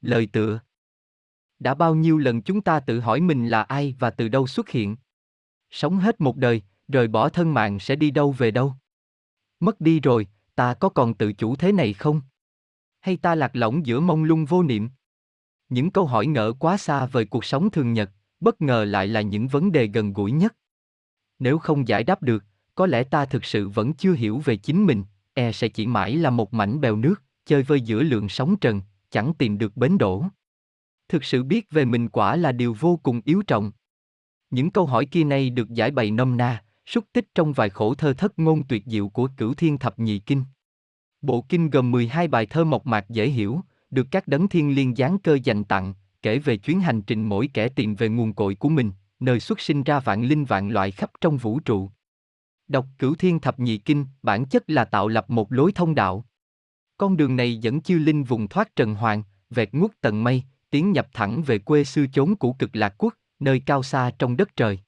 Lời tựa Đã bao nhiêu lần chúng ta tự hỏi mình là ai và từ đâu xuất hiện? Sống hết một đời, rời bỏ thân mạng sẽ đi đâu về đâu? Mất đi rồi, ta có còn tự chủ thế này không? Hay ta lạc lõng giữa mông lung vô niệm? Những câu hỏi ngỡ quá xa vời cuộc sống thường nhật, bất ngờ lại là những vấn đề gần gũi nhất. Nếu không giải đáp được, có lẽ ta thực sự vẫn chưa hiểu về chính mình, e sẽ chỉ mãi là một mảnh bèo nước, chơi vơi giữa lượng sóng trần, chẳng tìm được bến đổ. Thực sự biết về mình quả là điều vô cùng yếu trọng. Những câu hỏi kia này được giải bày nôm na, xúc tích trong vài khổ thơ thất ngôn tuyệt diệu của cửu thiên thập nhị kinh. Bộ kinh gồm 12 bài thơ mộc mạc dễ hiểu, được các đấng thiên liên giáng cơ dành tặng, kể về chuyến hành trình mỗi kẻ tìm về nguồn cội của mình, nơi xuất sinh ra vạn linh vạn loại khắp trong vũ trụ. Đọc cửu thiên thập nhị kinh, bản chất là tạo lập một lối thông đạo. Con đường này dẫn chiêu linh vùng thoát trần hoàng, vẹt ngút tận mây, tiến nhập thẳng về quê xưa chốn cũ cực lạc quốc, nơi cao xa trong đất trời.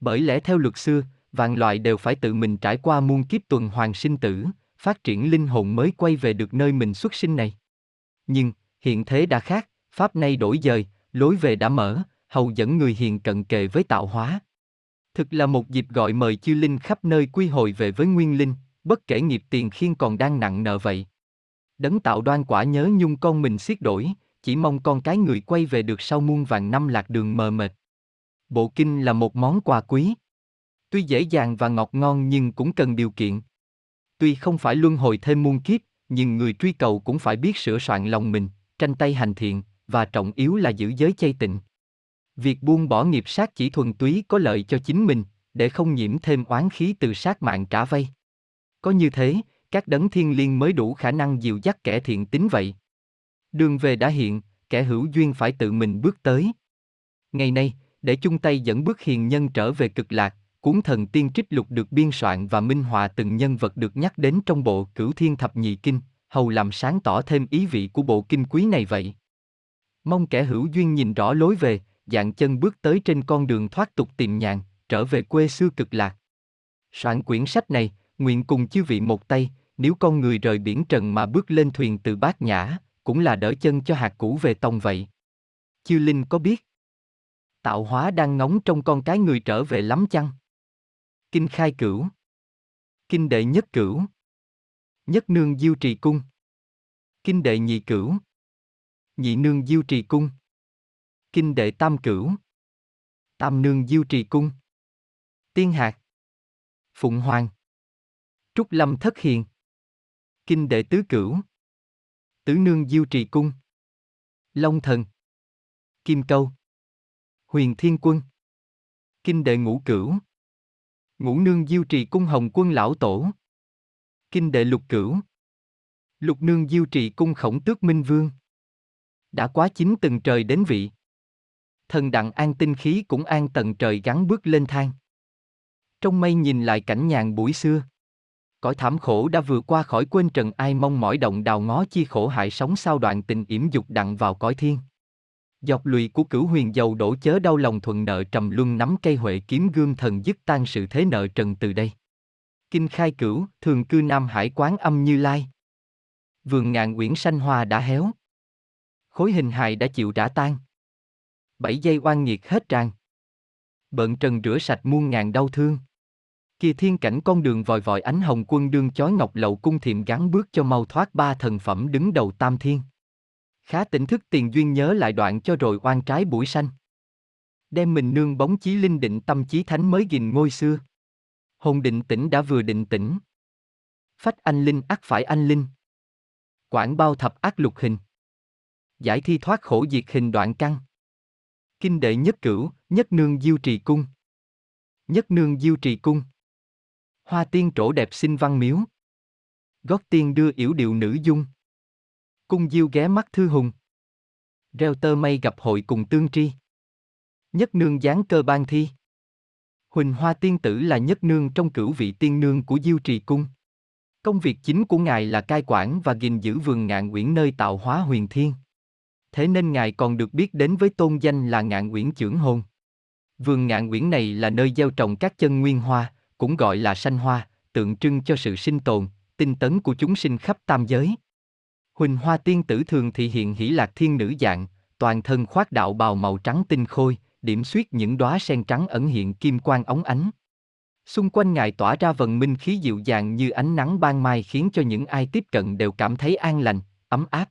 Bởi lẽ theo luật xưa, vạn loại đều phải tự mình trải qua muôn kiếp tuần hoàn sinh tử, phát triển linh hồn mới quay về được nơi mình xuất sinh này. Nhưng, hiện thế đã khác, pháp nay đổi dời, lối về đã mở, hầu dẫn người hiền cận kề với tạo hóa. Thực là một dịp gọi mời chư linh khắp nơi quy hồi về với nguyên linh, bất kể nghiệp tiền khiên còn đang nặng nợ vậy. Đấng tạo đoan quả nhớ nhung con mình xiết đổi, chỉ mong con cái người quay về được sau muôn vàng năm lạc đường mờ mệt. Bộ kinh là một món quà quý. Tuy dễ dàng và ngọt ngon nhưng cũng cần điều kiện. Tuy không phải luân hồi thêm muôn kiếp, nhưng người truy cầu cũng phải biết sửa soạn lòng mình, tranh tay hành thiện, và trọng yếu là giữ giới chay tịnh. Việc buông bỏ nghiệp sát chỉ thuần túy có lợi cho chính mình, để không nhiễm thêm oán khí từ sát mạng trả vay. Có như thế, các đấng thiên liêng mới đủ khả năng dìu dắt kẻ thiện tính vậy. Đường về đã hiện, kẻ hữu duyên phải tự mình bước tới. Ngày nay, để chung tay dẫn bước hiền nhân trở về cực lạc, cuốn thần tiên trích lục được biên soạn và minh họa từng nhân vật được nhắc đến trong bộ Cửu Thiên Thập Nhị Kinh, hầu làm sáng tỏ thêm ý vị của bộ kinh quý này vậy. Mong kẻ hữu duyên nhìn rõ lối về, dạng chân bước tới trên con đường thoát tục tìm nhàn, trở về quê xưa cực lạc. Soạn quyển sách này, nguyện cùng chư vị một tay, nếu con người rời biển trần mà bước lên thuyền từ bát nhã, cũng là đỡ chân cho hạt cũ về tông vậy. Chư Linh có biết? Tạo hóa đang ngóng trong con cái người trở về lắm chăng? Kinh khai cửu. Kinh đệ nhất cửu. Nhất nương diêu trì cung. Kinh đệ nhị cửu. Nhị nương diêu trì cung. Kinh đệ tam cửu. Tam nương diêu trì cung. Tiên hạt. Phụng hoàng. Trúc lâm thất hiền. Kinh đệ tứ cửu. Tứ nương diêu trì cung. Long thần. Kim câu. Huyền thiên quân. Kinh đệ ngũ cửu. Ngũ nương diêu trì cung hồng quân lão tổ. Kinh đệ lục cửu. Lục nương diêu trì cung khổng tước minh vương. Đã quá chín từng trời đến vị. Thần đặng an tinh khí cũng an tầng trời gắn bước lên thang. Trong mây nhìn lại cảnh nhàn buổi xưa. Cõi thảm khổ đã vừa qua khỏi quên trần ai mong mỏi động đào ngó chi khổ hại sống sao đoạn tình yểm dục đặng vào cõi thiên. Dọc lùi của cửu huyền dầu đổ chớ đau lòng thuận nợ trầm luân nắm cây huệ kiếm gương thần dứt tan sự thế nợ trần từ đây. Kinh khai cửu, thường cư Nam Hải quán âm như lai. Vườn ngàn uyển sanh hoa đã héo. Khối hình hài đã chịu trả tan. Bảy giây oan nghiệt hết tràn. Bận trần rửa sạch muôn ngàn đau thương. Kia thiên cảnh con đường vòi vòi ánh hồng quân đương chói ngọc lậu cung thiệm gắn bước cho mau thoát ba thần phẩm đứng đầu tam thiên. Khá tỉnh thức tiền duyên nhớ lại đoạn cho rồi oan trái buổi xanh Đem mình nương bóng chí linh định tâm chí thánh mới gìn ngôi xưa. Hồn định tĩnh đã vừa định tĩnh. Phách anh linh ắt phải anh linh. Quảng bao thập ác lục hình. Giải thi thoát khổ diệt hình đoạn căng. Kinh đệ nhất cửu, nhất nương diêu trì cung. Nhất nương diêu trì cung. Hoa tiên trổ đẹp xinh văn miếu. Gót tiên đưa yểu điệu nữ dung. Cung diêu ghé mắt thư hùng. Reo tơ mây gặp hội cùng tương tri. Nhất nương gián cơ ban thi. Huỳnh Hoa Tiên Tử là nhất nương trong cửu vị tiên nương của Diêu Trì Cung. Công việc chính của Ngài là cai quản và gìn giữ vườn ngạn uyển nơi tạo hóa huyền thiên. Thế nên Ngài còn được biết đến với tôn danh là ngạn uyển trưởng hồn. Vườn ngạn uyển này là nơi gieo trồng các chân nguyên hoa, cũng gọi là sanh hoa, tượng trưng cho sự sinh tồn, tinh tấn của chúng sinh khắp tam giới. Huỳnh Hoa tiên tử thường thị hiện hỷ lạc thiên nữ dạng, toàn thân khoác đạo bào màu trắng tinh khôi, điểm xuyết những đóa sen trắng ẩn hiện kim quang óng ánh. Xung quanh ngài tỏa ra vần minh khí dịu dàng như ánh nắng ban mai khiến cho những ai tiếp cận đều cảm thấy an lành, ấm áp.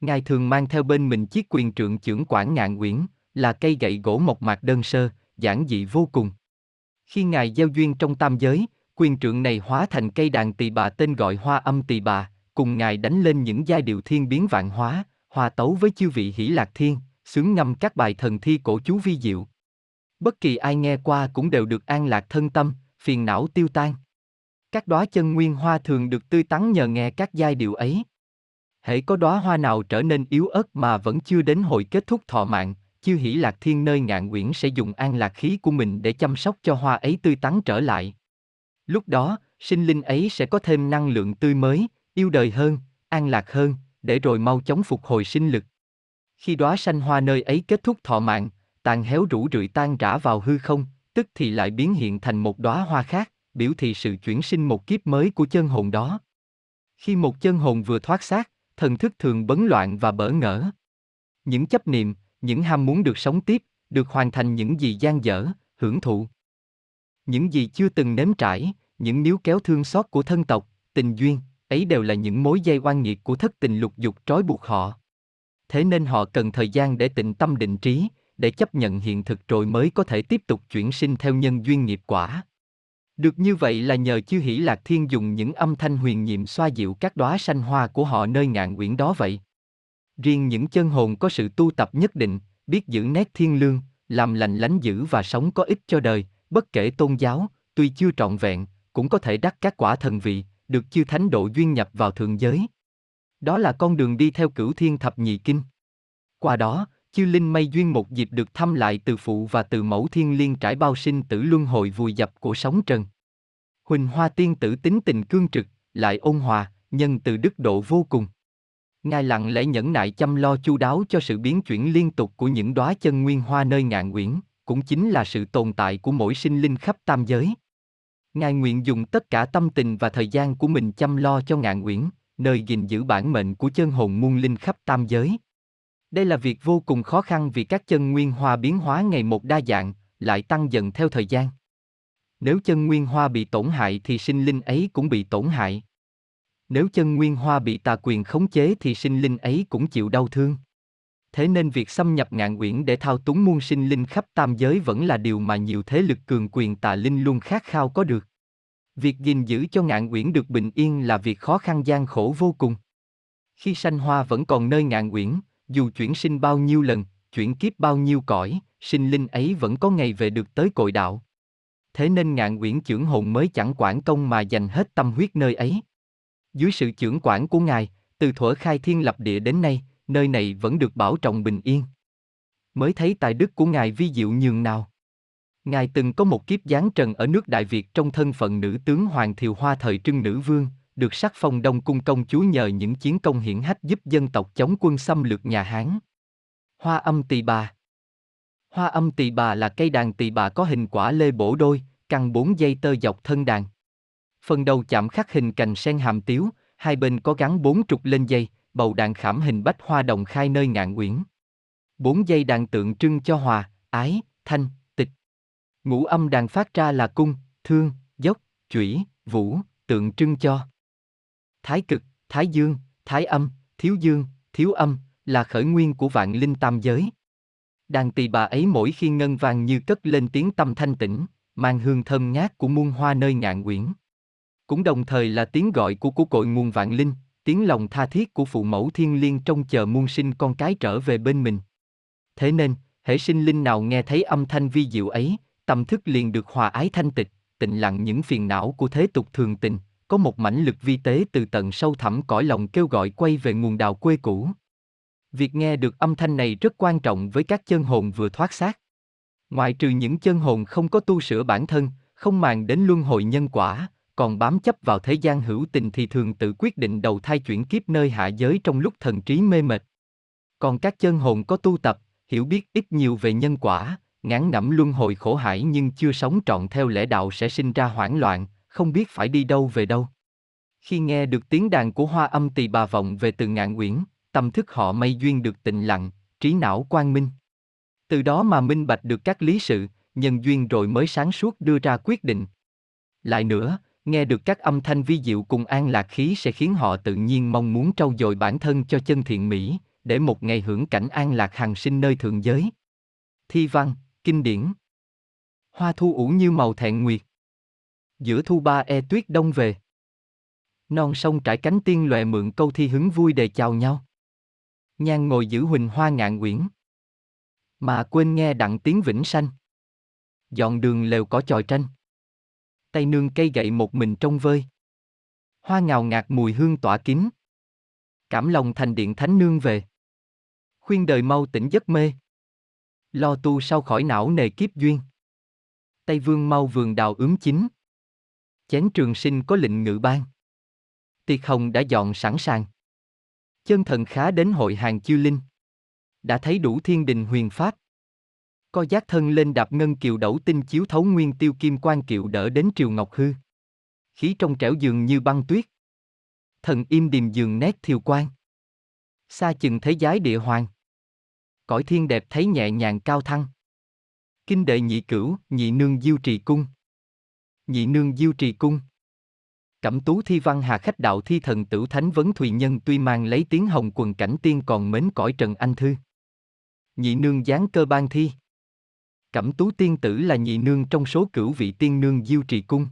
Ngài thường mang theo bên mình chiếc quyền trượng trưởng quản ngạn uyển, là cây gậy gỗ mộc mạc đơn sơ, giản dị vô cùng. Khi ngài giao duyên trong tam giới, quyền trượng này hóa thành cây đàn tỳ bà tên gọi hoa âm tỳ bà, cùng ngài đánh lên những giai điệu thiên biến vạn hóa, hòa tấu với chư vị hỷ lạc thiên, sướng ngâm các bài thần thi cổ chú vi diệu. Bất kỳ ai nghe qua cũng đều được an lạc thân tâm, phiền não tiêu tan. Các đóa chân nguyên hoa thường được tươi tắn nhờ nghe các giai điệu ấy. Hễ có đóa hoa nào trở nên yếu ớt mà vẫn chưa đến hồi kết thúc thọ mạng, chiêu hỷ lạc thiên nơi ngạn uyển sẽ dùng an lạc khí của mình để chăm sóc cho hoa ấy tươi tắn trở lại. Lúc đó, sinh linh ấy sẽ có thêm năng lượng tươi mới, yêu đời hơn, an lạc hơn, để rồi mau chóng phục hồi sinh lực. Khi đóa sanh hoa nơi ấy kết thúc thọ mạng, tàn héo rũ rượi tan rã vào hư không, tức thì lại biến hiện thành một đóa hoa khác, biểu thị sự chuyển sinh một kiếp mới của chân hồn đó. Khi một chân hồn vừa thoát xác, thần thức thường bấn loạn và bỡ ngỡ. Những chấp niệm, những ham muốn được sống tiếp, được hoàn thành những gì gian dở, hưởng thụ. Những gì chưa từng nếm trải, những níu kéo thương xót của thân tộc, tình duyên, ấy đều là những mối dây oan nghiệt của thất tình lục dục trói buộc họ. Thế nên họ cần thời gian để tịnh tâm định trí, để chấp nhận hiện thực rồi mới có thể tiếp tục chuyển sinh theo nhân duyên nghiệp quả. Được như vậy là nhờ chư hỷ lạc thiên dùng những âm thanh huyền nhiệm xoa dịu các đóa sanh hoa của họ nơi ngạn quyển đó vậy. Riêng những chân hồn có sự tu tập nhất định, biết giữ nét thiên lương, làm lành lánh dữ và sống có ích cho đời, bất kể tôn giáo, tuy chưa trọn vẹn, cũng có thể đắc các quả thần vị, được chư thánh độ duyên nhập vào thượng giới. Đó là con đường đi theo cửu thiên thập nhị kinh. Qua đó, chư linh may duyên một dịp được thăm lại từ phụ và từ mẫu thiên liên trải bao sinh tử luân hồi vùi dập của sóng trần. Huỳnh Hoa tiên tử tính tình cương trực, lại ôn hòa, nhân từ đức độ vô cùng. Ngài lặng lẽ nhẫn nại chăm lo chu đáo cho sự biến chuyển liên tục của những đóa chân nguyên hoa nơi ngạn quyển, cũng chính là sự tồn tại của mỗi sinh linh khắp tam giới. Ngài nguyện dùng tất cả tâm tình và thời gian của mình chăm lo cho ngạn quyển, nơi gìn giữ bản mệnh của chân hồn muôn linh khắp tam giới. Đây là việc vô cùng khó khăn vì các chân nguyên hoa biến hóa ngày một đa dạng, lại tăng dần theo thời gian. Nếu chân nguyên hoa bị tổn hại thì sinh linh ấy cũng bị tổn hại. Nếu chân nguyên hoa bị tà quyền khống chế thì sinh linh ấy cũng chịu đau thương. Thế nên việc xâm nhập ngạn uyển để thao túng muôn sinh linh khắp tam giới vẫn là điều mà nhiều thế lực cường quyền tà linh luôn khát khao có được. Việc gìn giữ cho ngạn uyển được bình yên là việc khó khăn gian khổ vô cùng. Khi sanh hoa vẫn còn nơi ngạn uyển, dù chuyển sinh bao nhiêu lần, chuyển kiếp bao nhiêu cõi, sinh linh ấy vẫn có ngày về được tới cội đạo. Thế nên ngạn uyển trưởng hồn mới chẳng quản công mà dành hết tâm huyết nơi ấy. Dưới sự trưởng quản của Ngài, từ thuở khai thiên lập địa đến nay, nơi này vẫn được bảo trọng bình yên. Mới thấy tài đức của Ngài vi diệu nhường nào. Ngài từng có một kiếp giáng trần ở nước Đại Việt trong thân phận nữ tướng Hoàng Thiều Hoa thời trưng nữ vương, được sắc phong Đông Cung công chúa nhờ những chiến công hiển hách giúp dân tộc chống quân xâm lược nhà Hán. Hoa âm tỳ bà Hoa âm tỳ bà là cây đàn tỳ bà có hình quả lê bổ đôi, căng bốn dây tơ dọc thân đàn. Phần đầu chạm khắc hình cành sen hàm tiếu, hai bên có gắn bốn trục lên dây, bầu đàn khảm hình bách hoa đồng khai nơi ngạn uyển. Bốn dây đàn tượng trưng cho hòa, ái, thanh, tịch. Ngũ âm đàn phát ra là cung, thương, dốc, chủy, vũ, tượng trưng cho thái cực, thái dương, thái âm, thiếu dương, thiếu âm, là khởi nguyên của vạn linh tam giới. Đàn tỳ bà ấy mỗi khi ngân vàng như cất lên tiếng tâm thanh tĩnh, mang hương thơm ngát của muôn hoa nơi ngạn quyển. Cũng đồng thời là tiếng gọi của của cội nguồn vạn linh, tiếng lòng tha thiết của phụ mẫu thiên liêng trong chờ muôn sinh con cái trở về bên mình. Thế nên, hệ sinh linh nào nghe thấy âm thanh vi diệu ấy, tâm thức liền được hòa ái thanh tịch, tịnh lặng những phiền não của thế tục thường tình, có một mãnh lực vi tế từ tận sâu thẳm cõi lòng kêu gọi quay về nguồn đào quê cũ. Việc nghe được âm thanh này rất quan trọng với các chân hồn vừa thoát xác. Ngoại trừ những chân hồn không có tu sửa bản thân, không màng đến luân hồi nhân quả, còn bám chấp vào thế gian hữu tình thì thường tự quyết định đầu thai chuyển kiếp nơi hạ giới trong lúc thần trí mê mệt. Còn các chân hồn có tu tập, hiểu biết ít nhiều về nhân quả, ngán ngẩm luân hồi khổ hải nhưng chưa sống trọn theo lẽ đạo sẽ sinh ra hoảng loạn, không biết phải đi đâu về đâu. Khi nghe được tiếng đàn của hoa âm tỳ bà vọng về từ ngạn uyển, tâm thức họ may duyên được tịnh lặng, trí não quang minh. Từ đó mà minh bạch được các lý sự, nhân duyên rồi mới sáng suốt đưa ra quyết định. Lại nữa, nghe được các âm thanh vi diệu cùng an lạc khí sẽ khiến họ tự nhiên mong muốn trau dồi bản thân cho chân thiện mỹ, để một ngày hưởng cảnh an lạc hằng sinh nơi thượng giới. Thi văn, kinh điển Hoa thu ủ như màu thẹn nguyệt. Giữa thu ba e tuyết đông về. Non sông trải cánh tiên lòe mượn câu thi hứng vui đề chào nhau. Nhan ngồi giữ huỳnh hoa ngạn quyển. Mà quên nghe đặng tiếng vĩnh sanh. Dọn đường lều cỏ chòi tranh. Tay nương cây gậy một mình trong vơi. Hoa ngào ngạt mùi hương tỏa kín. Cảm lòng thành điện thánh nương về. Khuyên đời mau tỉnh giấc mê. Lo tu sau khỏi não nề kiếp duyên. Tây vương mau vườn đào ướm chín. Chén trường sinh có lệnh ngự ban. Tiệc hồng đã dọn sẵn sàng. Chân thần khá đến hội hàng chiêu linh. Đã thấy đủ thiên đình huyền pháp. Co giác thân lên đạp ngân kiều đẩu tinh chiếu thấu nguyên tiêu kim quan kiệu đỡ đến triều ngọc hư. Khí trong trẻo dường như băng tuyết. Thần im điềm dường nét thiều quan. Xa chừng thấy giái địa hoàng. Cõi thiên đẹp thấy nhẹ nhàng cao thăng. Kinh đệ nhị cửu, nhị nương diêu trì cung. Nhị nương diêu trì cung. Cẩm tú thi văn hà khách đạo thi thần tử thánh vấn thùy nhân tuy mang lấy tiếng hồng quần cảnh tiên còn mến cõi trần anh thư. Nhị nương giáng cơ ban thi. Cẩm tú tiên tử là nhị nương trong số cửu vị tiên nương diêu trì cung.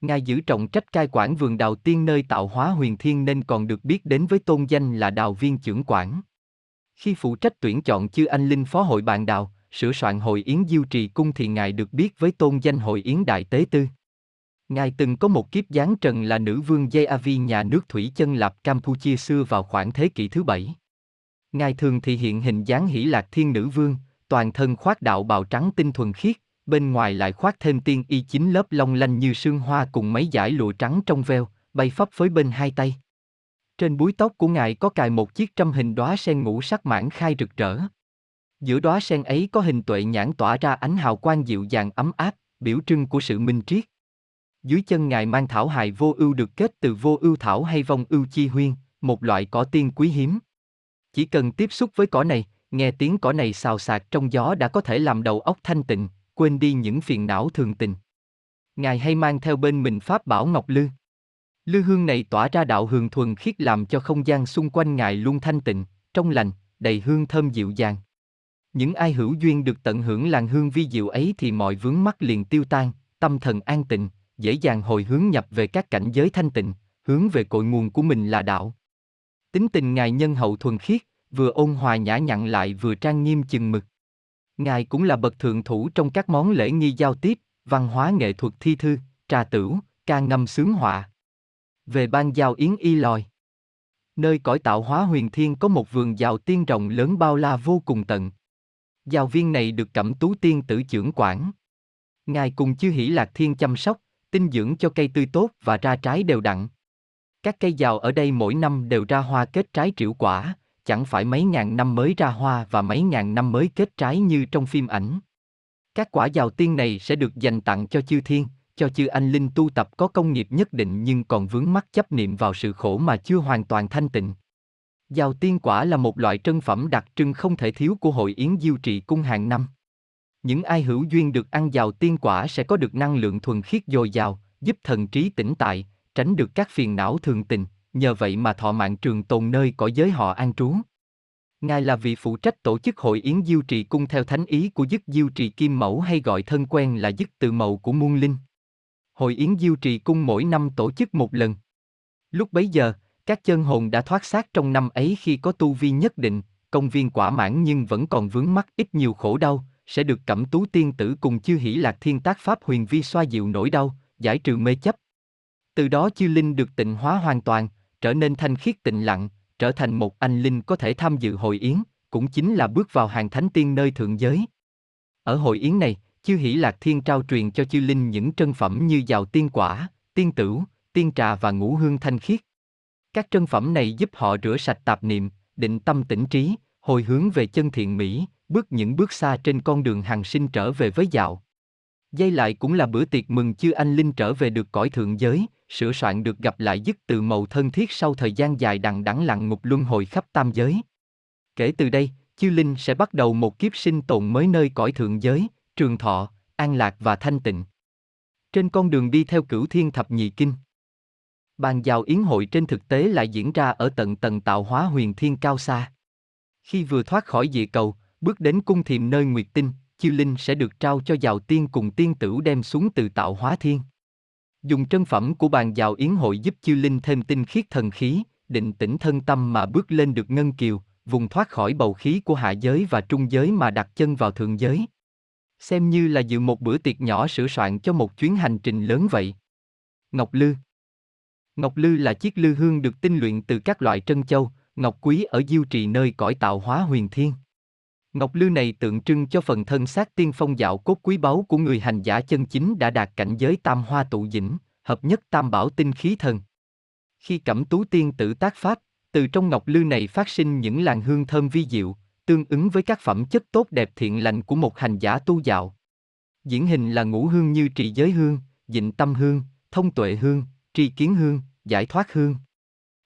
Ngài giữ trọng trách cai quản vườn đào tiên nơi tạo hóa huyền thiên nên còn được biết đến với tôn danh là đào viên trưởng quản. Khi phụ trách tuyển chọn chư anh linh phó hội bạn đào, sửa soạn hội yến diêu trì cung thì ngài được biết với tôn danh hội yến đại tế tư. Ngài từng có một kiếp giáng trần là nữ vương Jayavi nhà nước thủy chân lạp Campuchia xưa vào khoảng thế kỷ thứ bảy. Ngài thường thì hiện hình dáng hỷ lạc thiên nữ vương, toàn thân khoác đạo bào trắng tinh thuần khiết, bên ngoài lại khoác thêm tiên y chín lớp long lanh như sương hoa cùng mấy dải lụa trắng trong veo, bay phấp phới bên hai tay. Trên búi tóc của ngài có cài một chiếc trăm hình đóa sen ngũ sắc mãn khai rực rỡ. Giữa đóa sen ấy có hình tuệ nhãn tỏa ra ánh hào quang dịu dàng ấm áp, biểu trưng của sự minh triết. Dưới chân ngài mang thảo hài vô ưu được kết từ vô ưu thảo hay vong ưu chi huyên, một loại cỏ tiên quý hiếm. Chỉ cần tiếp xúc với cỏ này, nghe tiếng cỏ này xào xạc trong gió đã có thể làm đầu óc thanh tịnh, quên đi những phiền não thường tình. Ngài hay mang theo bên mình pháp bảo ngọc lư. Lư hương này tỏa ra đạo hương thuần khiết làm cho không gian xung quanh ngài luôn thanh tịnh, trong lành, đầy hương thơm dịu dàng. Những ai hữu duyên được tận hưởng làn hương vi diệu ấy thì mọi vướng mắc liền tiêu tan, tâm thần an tịnh, dễ dàng hồi hướng nhập về các cảnh giới thanh tịnh, hướng về cội nguồn của mình là đạo. Tính tình ngài nhân hậu thuần khiết, vừa ôn hòa nhã nhặn lại vừa trang nghiêm chừng mực. Ngài cũng là bậc thượng thủ trong các món lễ nghi giao tiếp, văn hóa nghệ thuật thi thư, trà tửu, ca ngâm sướng họa. Về ban giao yến y lòi. Nơi cõi tạo hóa huyền thiên có một vườn giàu tiên rộng lớn bao la vô cùng tận. Giáo viên này được cẩm tú tiên tử trưởng quản. Ngài cùng chư hỷ lạc thiên chăm sóc, tinh dưỡng cho cây tươi tốt và ra trái đều đặn. Các cây giàu ở đây mỗi năm đều ra hoa kết trái triệu quả, chẳng phải mấy ngàn năm mới ra hoa và mấy ngàn năm mới kết trái như trong phim ảnh. Các quả giàu tiên này sẽ được dành tặng cho chư thiên, cho chư anh linh tu tập có công nghiệp nhất định nhưng còn vướng mắc chấp niệm vào sự khổ mà chưa hoàn toàn thanh tịnh. Giàu tiên quả là một loại trân phẩm đặc trưng không thể thiếu của hội yến diêu trị cung hàng năm. Những ai hữu duyên được ăn giàu tiên quả sẽ có được năng lượng thuần khiết dồi dào, giúp thần trí tỉnh tại, tránh được các phiền não thường tình, nhờ vậy mà thọ mạng trường tồn nơi cõi giới họ an trú. Ngài là vị phụ trách tổ chức hội yến diêu trì cung theo thánh ý của dứt diêu trì kim mẫu hay gọi thân quen là dứt từ mẫu của muôn linh. Hội yến diêu trì cung mỗi năm tổ chức một lần. Lúc bấy giờ, các chân hồn đã thoát xác trong năm ấy khi có tu vi nhất định, công viên quả mãn nhưng vẫn còn vướng mắc ít nhiều khổ đau, sẽ được cẩm tú tiên tử cùng chư hỷ lạc thiên tác pháp huyền vi xoa dịu nỗi đau, giải trừ mê chấp. Từ đó chư linh được tịnh hóa hoàn toàn, trở nên thanh khiết tịnh lặng, trở thành một anh linh có thể tham dự hội yến, cũng chính là bước vào hàng thánh tiên nơi thượng giới. Ở hội yến này, chư hỷ lạc thiên trao truyền cho chư linh những trân phẩm như giàu tiên quả, tiên tửu, tiên trà và ngũ hương thanh khiết. Các trân phẩm này giúp họ rửa sạch tạp niệm, định tâm tĩnh trí, hồi hướng về chân thiện mỹ, bước những bước xa trên con đường hàng sinh trở về với dạo. Dây lại cũng là bữa tiệc mừng chư anh linh trở về được cõi thượng giới, sửa soạn được gặp lại dứt từ màu thân thiết sau thời gian dài đằng đẵng lặng ngục luân hồi khắp tam giới. Kể từ đây, chư linh sẽ bắt đầu một kiếp sinh tồn mới nơi cõi thượng giới, trường thọ, an lạc và thanh tịnh. Trên con đường đi theo cửu thiên thập nhị kinh. Bàn giao yến hội trên thực tế lại diễn ra ở tận tầng tạo hóa huyền thiên cao xa. Khi vừa thoát khỏi địa cầu, bước đến cung thiềm nơi nguyệt tinh, chiêu linh sẽ được trao cho giàu tiên cùng tiên tử đem xuống từ tạo hóa thiên. Dùng chân phẩm của bàn giàu yến hội giúp chiêu linh thêm tinh khiết thần khí, định tĩnh thân tâm mà bước lên được ngân kiều, vùng thoát khỏi bầu khí của hạ giới và trung giới mà đặt chân vào thượng giới. Xem như là dự một bữa tiệc nhỏ sửa soạn cho một chuyến hành trình lớn vậy. Ngọc Lư Ngọc Lư là chiếc lư hương được tinh luyện từ các loại trân châu, ngọc quý ở diêu trì nơi cõi tạo hóa huyền thiên. Ngọc Lư này tượng trưng cho phần thân xác tiên phong dạo cốt quý báu của người hành giả chân chính đã đạt cảnh giới tam hoa tụ dĩnh, hợp nhất tam bảo tinh khí thần. Khi Cẩm Tú Tiên tự tác pháp, từ trong Ngọc Lư này phát sinh những làn hương thơm vi diệu, tương ứng với các phẩm chất tốt đẹp thiện lành của một hành giả tu dạo. Diễn hình là ngũ hương như trì giới hương, dịnh tâm hương, thông tuệ hương, tri kiến hương, giải thoát hương.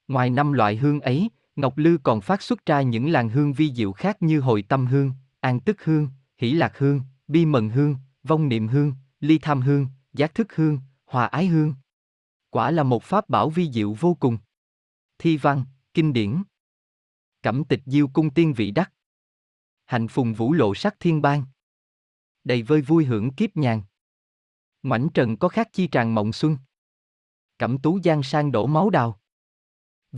Ngoài năm loại hương ấy, Ngọc Lư còn phát xuất ra những làn hương vi diệu khác như hồi tâm hương, an tức hương, hỷ lạc hương, bi mận hương, vong niệm hương, ly tham hương, giác thức hương, hòa ái hương. Quả là một pháp bảo vi diệu vô cùng. Thi văn, kinh điển. Cẩm tịch diêu cung tiên vị đắc. Hạnh phùng vũ lộ sắc thiên bang. Đầy vơi vui hưởng kiếp nhàn. mảnh trần có khác chi tràn mộng xuân. Cẩm tú giang sang đổ máu đào.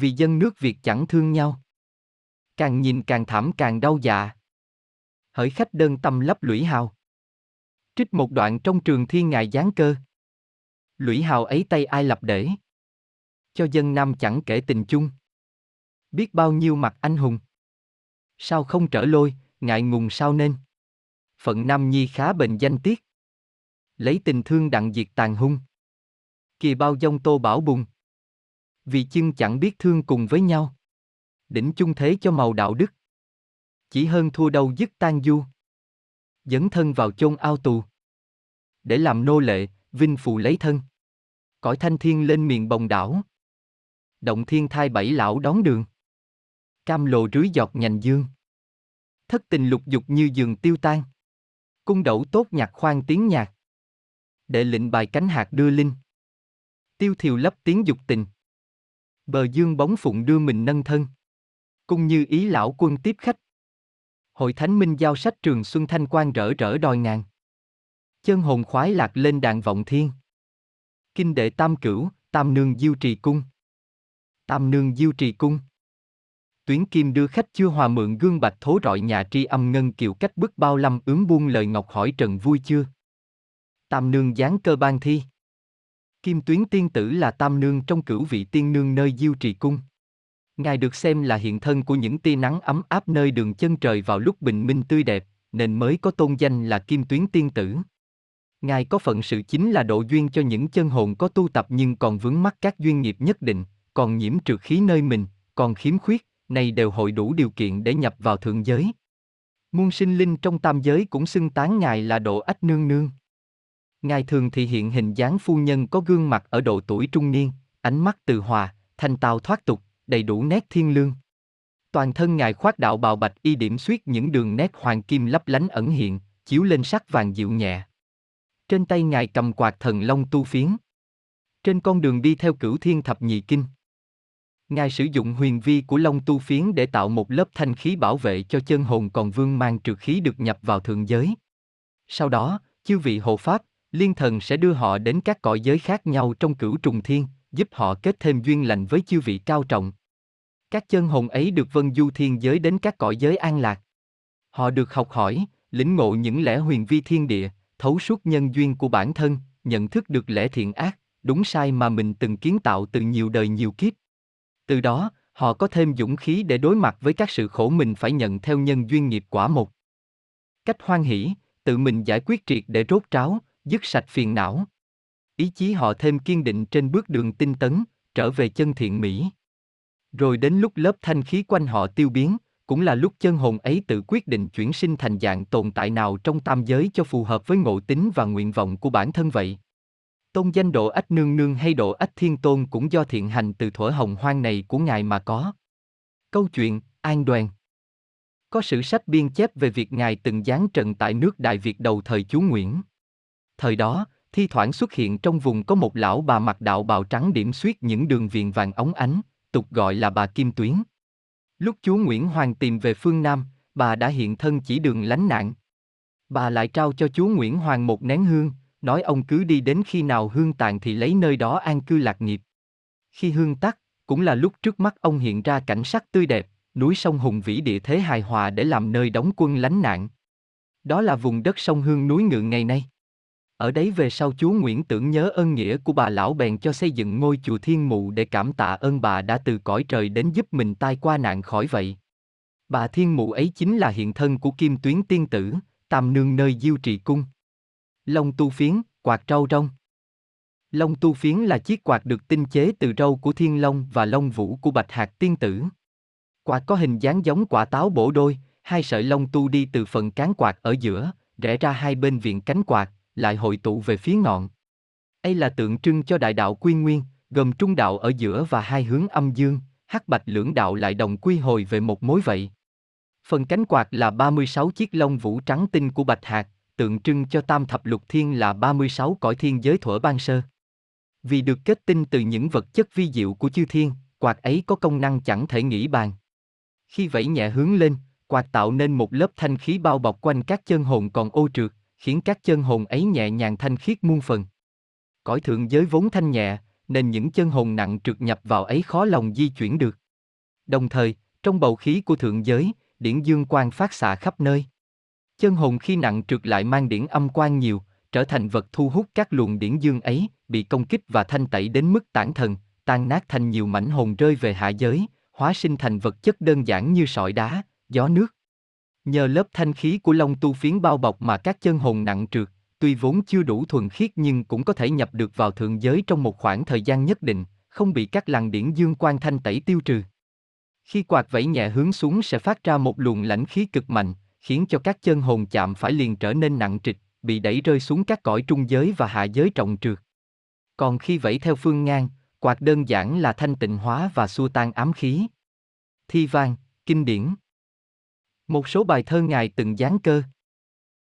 Vì dân nước Việt chẳng thương nhau. Càng nhìn càng thảm càng đau dạ. Hỡi khách đơn tâm lấp lũy hào. Trích một đoạn trong trường thiên ngài giáng cơ. Lũy hào ấy tay ai lập để. Cho dân nam chẳng kể tình chung. Biết bao nhiêu mặt anh hùng. Sao không trở lôi, ngại ngùng sao nên. Phận Nam Nhi khá bền danh tiết. Lấy tình thương đặng diệt tàn hung. Kỳ bao dông tô bảo bùng. Vì chưng chẳng biết thương cùng với nhau. Đỉnh chung thế cho màu đạo đức. Chỉ hơn thua đâu dứt tan du. Dấn thân vào chôn ao tù. Để làm nô lệ, vinh phù lấy thân. Cõi thanh thiên lên miền bồng đảo. Động thiên thai bảy lão đón đường. Cam lộ rưới giọt nhành dương. Thất tình lục dục như giường tiêu tan. Cung đậu tốt nhạc khoan tiếng nhạc. Đệ lệnh bài cánh hạt đưa linh. Tiêu thiều lấp tiếng dục tình. Bờ dương bóng phụng đưa mình nâng thân. Cung như ý lão quân tiếp khách. Hội thánh minh giao sách trường xuân thanh quan rỡ rỡ đòi ngàn. Chân hồn khoái lạc lên đàn vọng thiên. Kinh đệ tam cửu, tam nương diêu trì cung. Tam nương diêu trì cung. Tuyến kim đưa khách chưa hòa mượn gương bạch thố rọi nhà tri âm ngân kiều cách bức bao lâm ướm buông lời ngọc hỏi trần vui chưa. Tam nương giáng cơ ban thi. Kim tuyến tiên tử là tam nương trong cửu vị tiên nương nơi diêu trì cung. Ngài được xem là hiện thân của những tia nắng ấm áp nơi đường chân trời vào lúc bình minh tươi đẹp, nên mới có tôn danh là Kim Tuyến Tiên Tử. Ngài có phận sự chính là độ duyên cho những chân hồn có tu tập nhưng còn vướng mắc các duyên nghiệp nhất định, còn nhiễm trượt khí nơi mình, còn khiếm khuyết, này đều hội đủ điều kiện để nhập vào thượng giới. Muôn sinh linh trong tam giới cũng xưng tán Ngài là độ ách nương nương. Ngài thường thì hiện hình dáng phu nhân có gương mặt ở độ tuổi trung niên, ánh mắt từ hòa, thanh tao thoát tục, đầy đủ nét thiên lương. Toàn thân ngài khoác đạo bào bạch y điểm suýt những đường nét hoàng kim lấp lánh ẩn hiện, chiếu lên sắc vàng dịu nhẹ. Trên tay ngài cầm quạt thần long tu phiến. Trên con đường đi theo cửu thiên thập nhị kinh. Ngài sử dụng huyền vi của long tu phiến để tạo một lớp thanh khí bảo vệ cho chân hồn còn vương mang trượt khí được nhập vào thượng giới. Sau đó, chư vị hộ pháp, liên thần sẽ đưa họ đến các cõi giới khác nhau trong cửu trùng thiên, giúp họ kết thêm duyên lành với chư vị cao trọng. Các chân hồn ấy được vân du thiên giới đến các cõi giới an lạc. Họ được học hỏi, lĩnh ngộ những lẽ huyền vi thiên địa, thấu suốt nhân duyên của bản thân, nhận thức được lẽ thiện ác, đúng sai mà mình từng kiến tạo từ nhiều đời nhiều kiếp. Từ đó, họ có thêm dũng khí để đối mặt với các sự khổ mình phải nhận theo nhân duyên nghiệp quả một. Cách hoan hỷ, tự mình giải quyết triệt để rốt ráo, dứt sạch phiền não. Ý chí họ thêm kiên định trên bước đường tinh tấn, trở về chân thiện mỹ. Rồi đến lúc lớp thanh khí quanh họ tiêu biến, cũng là lúc chân hồn ấy tự quyết định chuyển sinh thành dạng tồn tại nào trong tam giới cho phù hợp với ngộ tính và nguyện vọng của bản thân vậy. Tôn danh độ ách nương nương hay độ ách thiên tôn cũng do thiện hành từ thuở hồng hoang này của ngài mà có. Câu chuyện, An Đoàn Có sử sách biên chép về việc ngài từng giáng trần tại nước Đại Việt đầu thời chú Nguyễn. Thời đó, thi thoảng xuất hiện trong vùng có một lão bà mặc đạo bào trắng điểm xuyết những đường viền vàng óng ánh, tục gọi là bà Kim Tuyến. Lúc chúa Nguyễn Hoàng tìm về phương Nam, bà đã hiện thân chỉ đường lánh nạn. Bà lại trao cho chúa Nguyễn Hoàng một nén hương, nói ông cứ đi đến khi nào hương tàn thì lấy nơi đó an cư lạc nghiệp. Khi hương tắt, cũng là lúc trước mắt ông hiện ra cảnh sắc tươi đẹp, núi sông hùng vĩ địa thế hài hòa để làm nơi đóng quân lánh nạn. Đó là vùng đất sông Hương núi Ngự ngày nay. Ở đấy về sau chúa Nguyễn tưởng nhớ ơn nghĩa của bà lão bèn cho xây dựng ngôi chùa Thiên Mụ để cảm tạ ơn bà đã từ cõi trời đến giúp mình tai qua nạn khỏi vậy. Bà Thiên Mụ ấy chính là hiện thân của Kim Tuyến Tiên Tử, tam nương nơi diêu trì cung. Long tu phiến, quạt trâu rong. Long tu phiến là chiếc quạt được tinh chế từ râu của thiên long và long vũ của bạch hạt tiên tử. Quạt có hình dáng giống quả táo bổ đôi, hai sợi lông tu đi từ phần cán quạt ở giữa, rẽ ra hai bên viện cánh quạt, lại hội tụ về phía ngọn. Đây là tượng trưng cho đại đạo quy nguyên, gồm trung đạo ở giữa và hai hướng âm dương, hắc bạch lưỡng đạo lại đồng quy hồi về một mối vậy. Phần cánh quạt là 36 chiếc lông vũ trắng tinh của bạch hạt, tượng trưng cho tam thập lục thiên là 36 cõi thiên giới thuở ban sơ. Vì được kết tinh từ những vật chất vi diệu của chư thiên, quạt ấy có công năng chẳng thể nghĩ bàn. Khi vẫy nhẹ hướng lên, quạt tạo nên một lớp thanh khí bao bọc quanh các chân hồn còn ô trượt, khiến các chân hồn ấy nhẹ nhàng thanh khiết muôn phần. Cõi thượng giới vốn thanh nhẹ, nên những chân hồn nặng trượt nhập vào ấy khó lòng di chuyển được. Đồng thời, trong bầu khí của thượng giới, điển dương quang phát xạ khắp nơi. Chân hồn khi nặng trượt lại mang điển âm quang nhiều, trở thành vật thu hút các luồng điển dương ấy, bị công kích và thanh tẩy đến mức tản thần, tan nát thành nhiều mảnh hồn rơi về hạ giới, hóa sinh thành vật chất đơn giản như sỏi đá, gió nước. Nhờ lớp thanh khí của long tu phiến bao bọc mà các chân hồn nặng trượt, tuy vốn chưa đủ thuần khiết nhưng cũng có thể nhập được vào thượng giới trong một khoảng thời gian nhất định, không bị các làng điển dương quan thanh tẩy tiêu trừ. Khi quạt vẫy nhẹ hướng xuống sẽ phát ra một luồng lãnh khí cực mạnh, khiến cho các chân hồn chạm phải liền trở nên nặng trịch, bị đẩy rơi xuống các cõi trung giới và hạ giới trọng trượt. Còn khi vẫy theo phương ngang, quạt đơn giản là thanh tịnh hóa và xua tan ám khí. Thi vang, kinh điển một số bài thơ ngài từng dán cơ.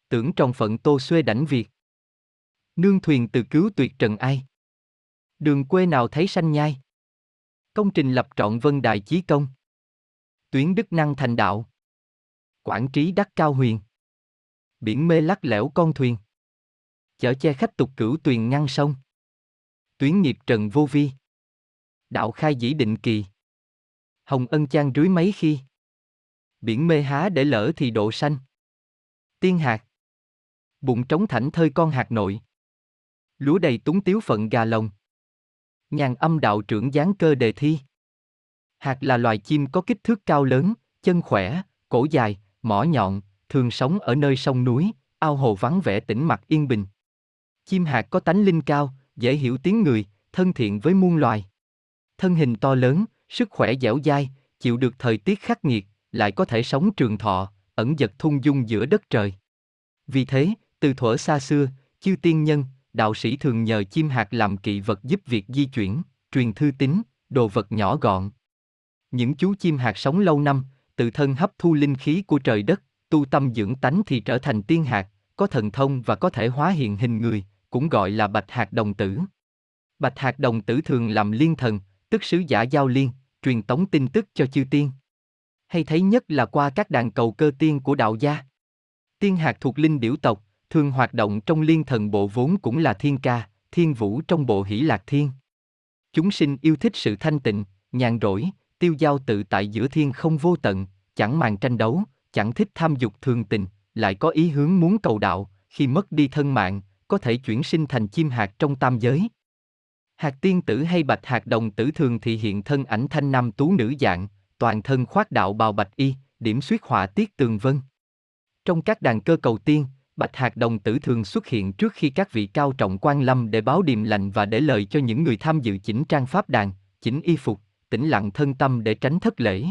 Tưởng trong phận tô xuê đảnh Việt. Nương thuyền từ cứu tuyệt trần ai. Đường quê nào thấy sanh nhai. Công trình lập trọn vân đại chí công. Tuyến đức năng thành đạo. Quảng trí đắc cao huyền. Biển mê lắc lẻo con thuyền. Chở che khách tục cửu tuyền ngăn sông. Tuyến nghiệp trần vô vi. Đạo khai dĩ định kỳ. Hồng ân chan rưới mấy khi biển mê há để lỡ thì độ xanh. Tiên hạt. Bụng trống thảnh thơi con hạt nội. Lúa đầy túng tiếu phận gà lồng. Nhàn âm đạo trưởng gián cơ đề thi. Hạt là loài chim có kích thước cao lớn, chân khỏe, cổ dài, mỏ nhọn, thường sống ở nơi sông núi, ao hồ vắng vẻ tĩnh mặc yên bình. Chim hạt có tánh linh cao, dễ hiểu tiếng người, thân thiện với muôn loài. Thân hình to lớn, sức khỏe dẻo dai, chịu được thời tiết khắc nghiệt, lại có thể sống trường thọ, ẩn dật thung dung giữa đất trời. Vì thế, từ thuở xa xưa, chư tiên nhân, đạo sĩ thường nhờ chim hạt làm kỵ vật giúp việc di chuyển, truyền thư tín, đồ vật nhỏ gọn. Những chú chim hạt sống lâu năm, tự thân hấp thu linh khí của trời đất, tu tâm dưỡng tánh thì trở thành tiên hạt, có thần thông và có thể hóa hiện hình người, cũng gọi là bạch hạt đồng tử. Bạch hạt đồng tử thường làm liên thần, tức sứ giả giao liên, truyền tống tin tức cho chư tiên hay thấy nhất là qua các đàn cầu cơ tiên của đạo gia. Tiên hạt thuộc linh điểu tộc, thường hoạt động trong liên thần bộ vốn cũng là thiên ca, thiên vũ trong bộ hỷ lạc thiên. Chúng sinh yêu thích sự thanh tịnh, nhàn rỗi, tiêu giao tự tại giữa thiên không vô tận, chẳng màng tranh đấu, chẳng thích tham dục thường tình, lại có ý hướng muốn cầu đạo, khi mất đi thân mạng, có thể chuyển sinh thành chim hạt trong tam giới. Hạt tiên tử hay bạch hạt đồng tử thường thì hiện thân ảnh thanh nam tú nữ dạng, toàn thân khoác đạo bào bạch y, điểm suyết họa tiết tường vân. Trong các đàn cơ cầu tiên, bạch hạt đồng tử thường xuất hiện trước khi các vị cao trọng quan lâm để báo điềm lành và để lời cho những người tham dự chỉnh trang pháp đàn, chỉnh y phục, tĩnh lặng thân tâm để tránh thất lễ.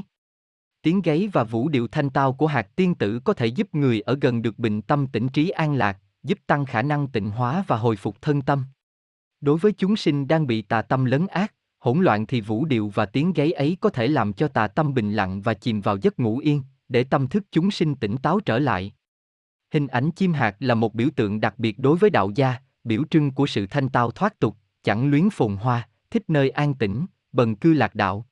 Tiếng gáy và vũ điệu thanh tao của hạt tiên tử có thể giúp người ở gần được bình tâm tĩnh trí an lạc, giúp tăng khả năng tịnh hóa và hồi phục thân tâm. Đối với chúng sinh đang bị tà tâm lấn ác hỗn loạn thì vũ điệu và tiếng gáy ấy có thể làm cho tà tâm bình lặng và chìm vào giấc ngủ yên, để tâm thức chúng sinh tỉnh táo trở lại. Hình ảnh chim hạt là một biểu tượng đặc biệt đối với đạo gia, biểu trưng của sự thanh tao thoát tục, chẳng luyến phồn hoa, thích nơi an tĩnh, bần cư lạc đạo.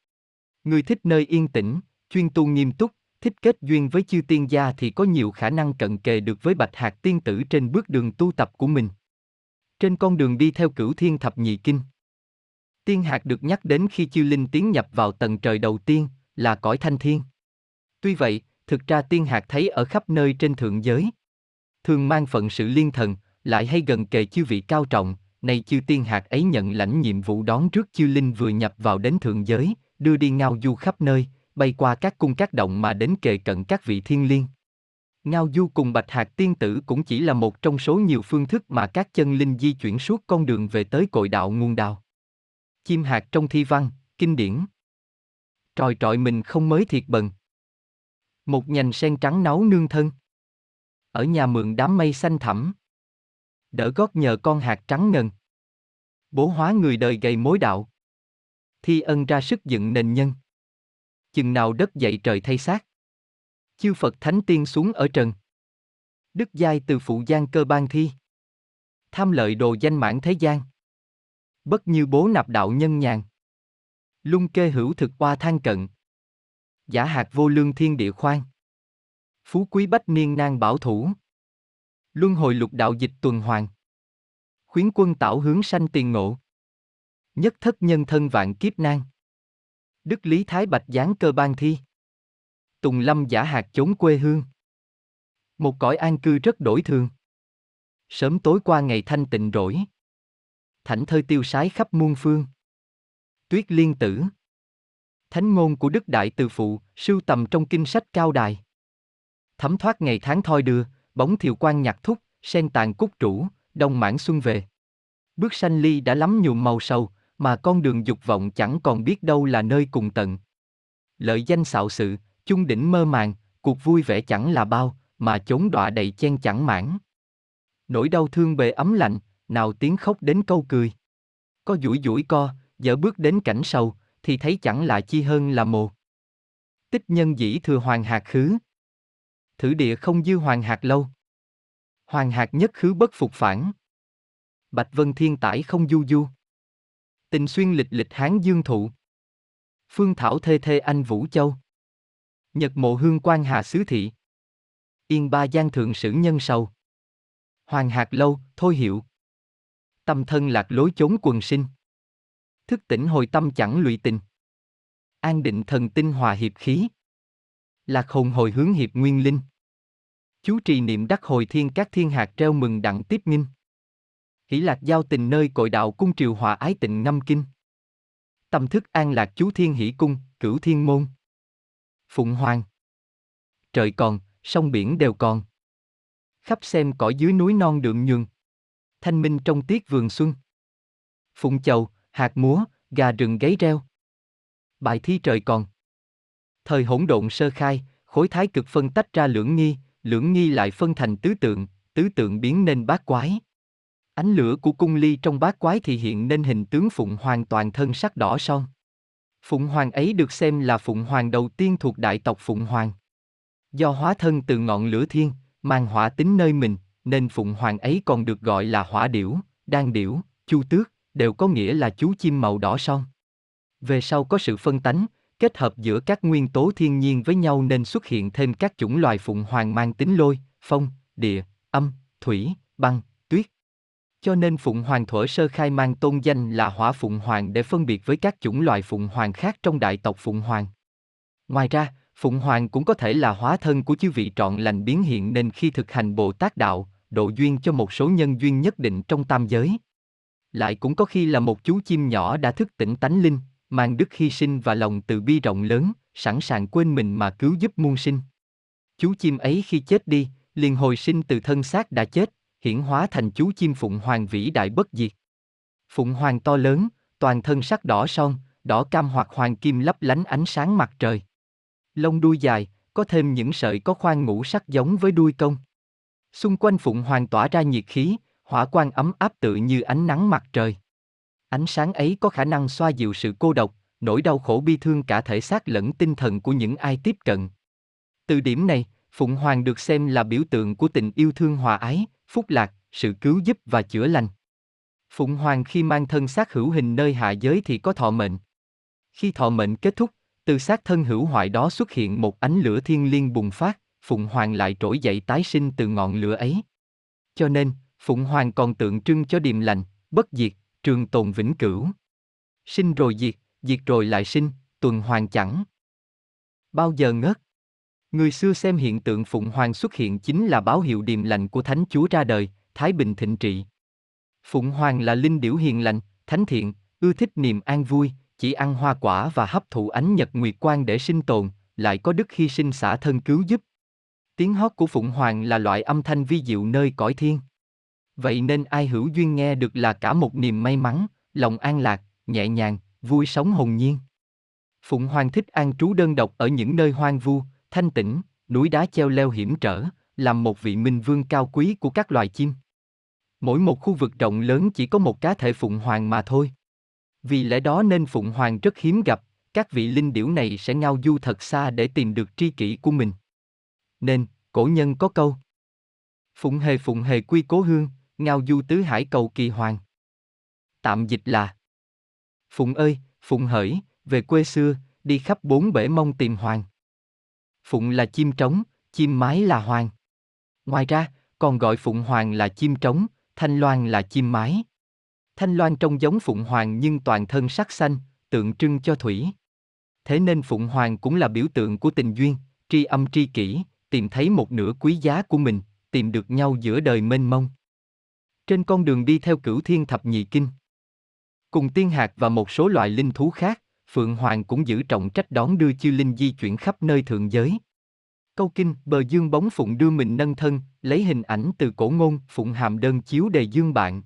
Người thích nơi yên tĩnh, chuyên tu nghiêm túc, thích kết duyên với chư tiên gia thì có nhiều khả năng cận kề được với bạch hạt tiên tử trên bước đường tu tập của mình. Trên con đường đi theo cửu thiên thập nhị kinh. Tiên hạt được nhắc đến khi Chiêu linh tiến nhập vào tầng trời đầu tiên, là cõi thanh thiên. Tuy vậy, thực ra tiên hạt thấy ở khắp nơi trên thượng giới. Thường mang phận sự liên thần, lại hay gần kề chư vị cao trọng, nay chư tiên hạt ấy nhận lãnh nhiệm vụ đón trước chư linh vừa nhập vào đến thượng giới, đưa đi ngao du khắp nơi, bay qua các cung các động mà đến kề cận các vị thiên liên. Ngao du cùng bạch hạt tiên tử cũng chỉ là một trong số nhiều phương thức mà các chân linh di chuyển suốt con đường về tới cội đạo nguồn đào. Chim hạt trong thi văn, kinh điển. Tròi trọi mình không mới thiệt bần. Một nhành sen trắng náu nương thân. Ở nhà mượn đám mây xanh thẳm. Đỡ gót nhờ con hạt trắng ngần. Bố hóa người đời gầy mối đạo. Thi ân ra sức dựng nền nhân. Chừng nào đất dậy trời thay xác. Chư Phật Thánh Tiên xuống ở trần. Đức giai từ phụ giang cơ ban thi. Tham lợi đồ danh mãn thế gian. Bất như bố nạp đạo nhân nhàn. Lung kê hữu thực qua than cận. Giả hạt vô lương thiên địa khoan. Phú quý bách niên nan bảo thủ. Luân hồi lục đạo dịch tuần hoàn. Khuyến quân tạo hướng sanh tiền ngộ. Nhất thất nhân thân vạn kiếp nan. Đức Lý Thái Bạch giáng cơ ban thi. Tùng lâm giả hạt chốn quê hương. Một cõi an cư rất đổi thường. Sớm tối qua ngày thanh tịnh rỗi. Thảnh thơi tiêu sái khắp muôn phương. Tuyết liên tử. Thánh ngôn của Đức Đại Từ Phụ, sưu tầm trong kinh sách cao đài. Thấm thoát ngày tháng thoi đưa, bóng thiều quan nhạc thúc, sen tàn cúc trũ, đông mãn xuân về. Bước sanh ly đã lắm nhuộm màu sầu, mà con đường dục vọng chẳng còn biết đâu là nơi cùng tận. Lợi danh xạo sự, chung đỉnh mơ màng, cuộc vui vẻ chẳng là bao, mà chốn đọa đầy chen chẳng mãn. Nỗi đau thương bề ấm lạnh, nào tiếng khóc đến câu cười. Có duỗi duỗi co, dở bước đến cảnh sầu, thì thấy chẳng là chi hơn là mồ. Tích nhân dĩ thừa hoàng hạt khứ. Thử địa không dư hoàng hạt lâu. Hoàng hạt nhất khứ bất phục phản. Bạch vân thiên tải không du du. Tình xuyên lịch lịch hán dương thụ. Phương thảo thê thê anh Vũ Châu. Nhật mộ hương quan hà xứ thị. Yên ba giang thượng sử nhân sầu. Hoàng hạt lâu, thôi hiệu. Tâm thân lạc lối chốn quần sinh. Thức tỉnh hồi tâm chẳng lụy tình. An định thần tinh hòa hiệp khí. Lạc hồn hồi hướng hiệp nguyên linh. Chú trì niệm đắc hồi thiên các thiên hạt treo mừng đặng tiếp nghinh. Hỷ lạc giao tình nơi cội đạo cung triều hòa ái tịnh năm kinh. Tâm thức an lạc chú thiên hỷ cung, cửu thiên môn. Phụng hoàng. Trời còn, sông biển đều còn. Khắp xem cõi dưới núi non đường nhường. Thanh minh trong tiết vườn xuân. Phụng chầu, hạt múa, gà rừng gáy reo. Bài thi trời còn. Thời hỗn độn sơ khai, khối thái cực phân tách ra lưỡng nghi, lưỡng nghi lại phân thành tứ tượng, tứ tượng biến nên bát quái. Ánh lửa của cung ly trong bát quái thì hiện nên hình tướng Phụng Hoàng toàn thân sắc đỏ son. Phụng Hoàng ấy được xem là Phụng Hoàng đầu tiên thuộc đại tộc Phụng Hoàng. Do hóa thân từ ngọn lửa thiên, mang hỏa tính nơi mình, nên Phụng Hoàng ấy còn được gọi là hỏa điểu, đan điểu, chu tước, đều có nghĩa là chú chim màu đỏ son. Về sau có sự phân tánh, kết hợp giữa các nguyên tố thiên nhiên với nhau nên xuất hiện thêm các chủng loài Phụng Hoàng mang tính lôi, phong, địa, âm, thủy, băng, tuyết cho nên Phụng Hoàng thuở sơ khai mang tôn danh là Hỏa Phụng Hoàng để phân biệt với các chủng loài Phụng Hoàng khác trong đại tộc Phụng Hoàng. Ngoài ra, Phụng Hoàng cũng có thể là hóa thân của chư vị trọn lành biến hiện nên khi thực hành Bồ Tát Đạo, độ duyên cho một số nhân duyên nhất định trong tam giới. Lại cũng có khi là một chú chim nhỏ đã thức tỉnh tánh linh, mang đức hy sinh và lòng từ bi rộng lớn, sẵn sàng quên mình mà cứu giúp muôn sinh. Chú chim ấy khi chết đi, liền hồi sinh từ thân xác đã chết, hiển hóa thành chú chim phụng hoàng vĩ đại bất diệt. Phụng hoàng to lớn, toàn thân sắc đỏ son, đỏ cam hoặc hoàng kim lấp lánh ánh sáng mặt trời. Lông đuôi dài, có thêm những sợi có khoang ngũ sắc giống với đuôi công. Xung quanh phụng hoàng tỏa ra nhiệt khí, hỏa quang ấm áp tự như ánh nắng mặt trời. Ánh sáng ấy có khả năng xoa dịu sự cô độc, nỗi đau khổ bi thương cả thể xác lẫn tinh thần của những ai tiếp cận. Từ điểm này, Phụng Hoàng được xem là biểu tượng của tình yêu thương hòa ái, phúc lạc, sự cứu giúp và chữa lành. Phụng Hoàng khi mang thân xác hữu hình nơi hạ giới thì có thọ mệnh. Khi thọ mệnh kết thúc, từ xác thân hữu hoại đó xuất hiện một ánh lửa thiên liêng bùng phát, Phụng Hoàng lại trỗi dậy tái sinh từ ngọn lửa ấy. Cho nên, Phụng Hoàng còn tượng trưng cho điềm lành, bất diệt, trường tồn vĩnh cửu. Sinh rồi diệt, diệt rồi lại sinh, tuần hoàn chẳng. Bao giờ ngớt? Người xưa xem hiện tượng Phụng Hoàng xuất hiện chính là báo hiệu điềm lành của Thánh Chúa ra đời, Thái Bình thịnh trị. Phụng Hoàng là linh điểu hiền lành, thánh thiện, ưa thích niềm an vui, chỉ ăn hoa quả và hấp thụ ánh nhật nguyệt quang để sinh tồn, lại có đức hy sinh xả thân cứu giúp. Tiếng hót của Phụng Hoàng là loại âm thanh vi diệu nơi cõi thiên. Vậy nên ai hữu duyên nghe được là cả một niềm may mắn, lòng an lạc, nhẹ nhàng, vui sống hồn nhiên. Phụng Hoàng thích an trú đơn độc ở những nơi hoang vu, thanh tĩnh, núi đá treo leo hiểm trở, làm một vị minh vương cao quý của các loài chim. Mỗi một khu vực rộng lớn chỉ có một cá thể Phụng Hoàng mà thôi. Vì lẽ đó nên Phụng Hoàng rất hiếm gặp, các vị linh điểu này sẽ ngao du thật xa để tìm được tri kỷ của mình. Nên, cổ nhân có câu Phụng hề phụng hề quy cố hương, ngao du tứ hải cầu kỳ hoàng. Tạm dịch là Phụng ơi, Phụng hỡi, về quê xưa, đi khắp bốn bể mong tìm hoàng. Phụng là chim trống, chim mái là hoàng. Ngoài ra, còn gọi phụng hoàng là chim trống, thanh loan là chim mái. Thanh loan trông giống phụng hoàng nhưng toàn thân sắc xanh, tượng trưng cho thủy. Thế nên phụng hoàng cũng là biểu tượng của tình duyên, tri âm tri kỷ, tìm thấy một nửa quý giá của mình, tìm được nhau giữa đời mênh mông. Trên con đường đi theo cửu thiên thập nhị kinh. Cùng tiên hạt và một số loại linh thú khác, Phượng Hoàng cũng giữ trọng trách đón đưa chư linh di chuyển khắp nơi thượng giới. Câu kinh, bờ dương bóng phụng đưa mình nâng thân, lấy hình ảnh từ cổ ngôn, phụng hàm đơn chiếu đề dương bạn.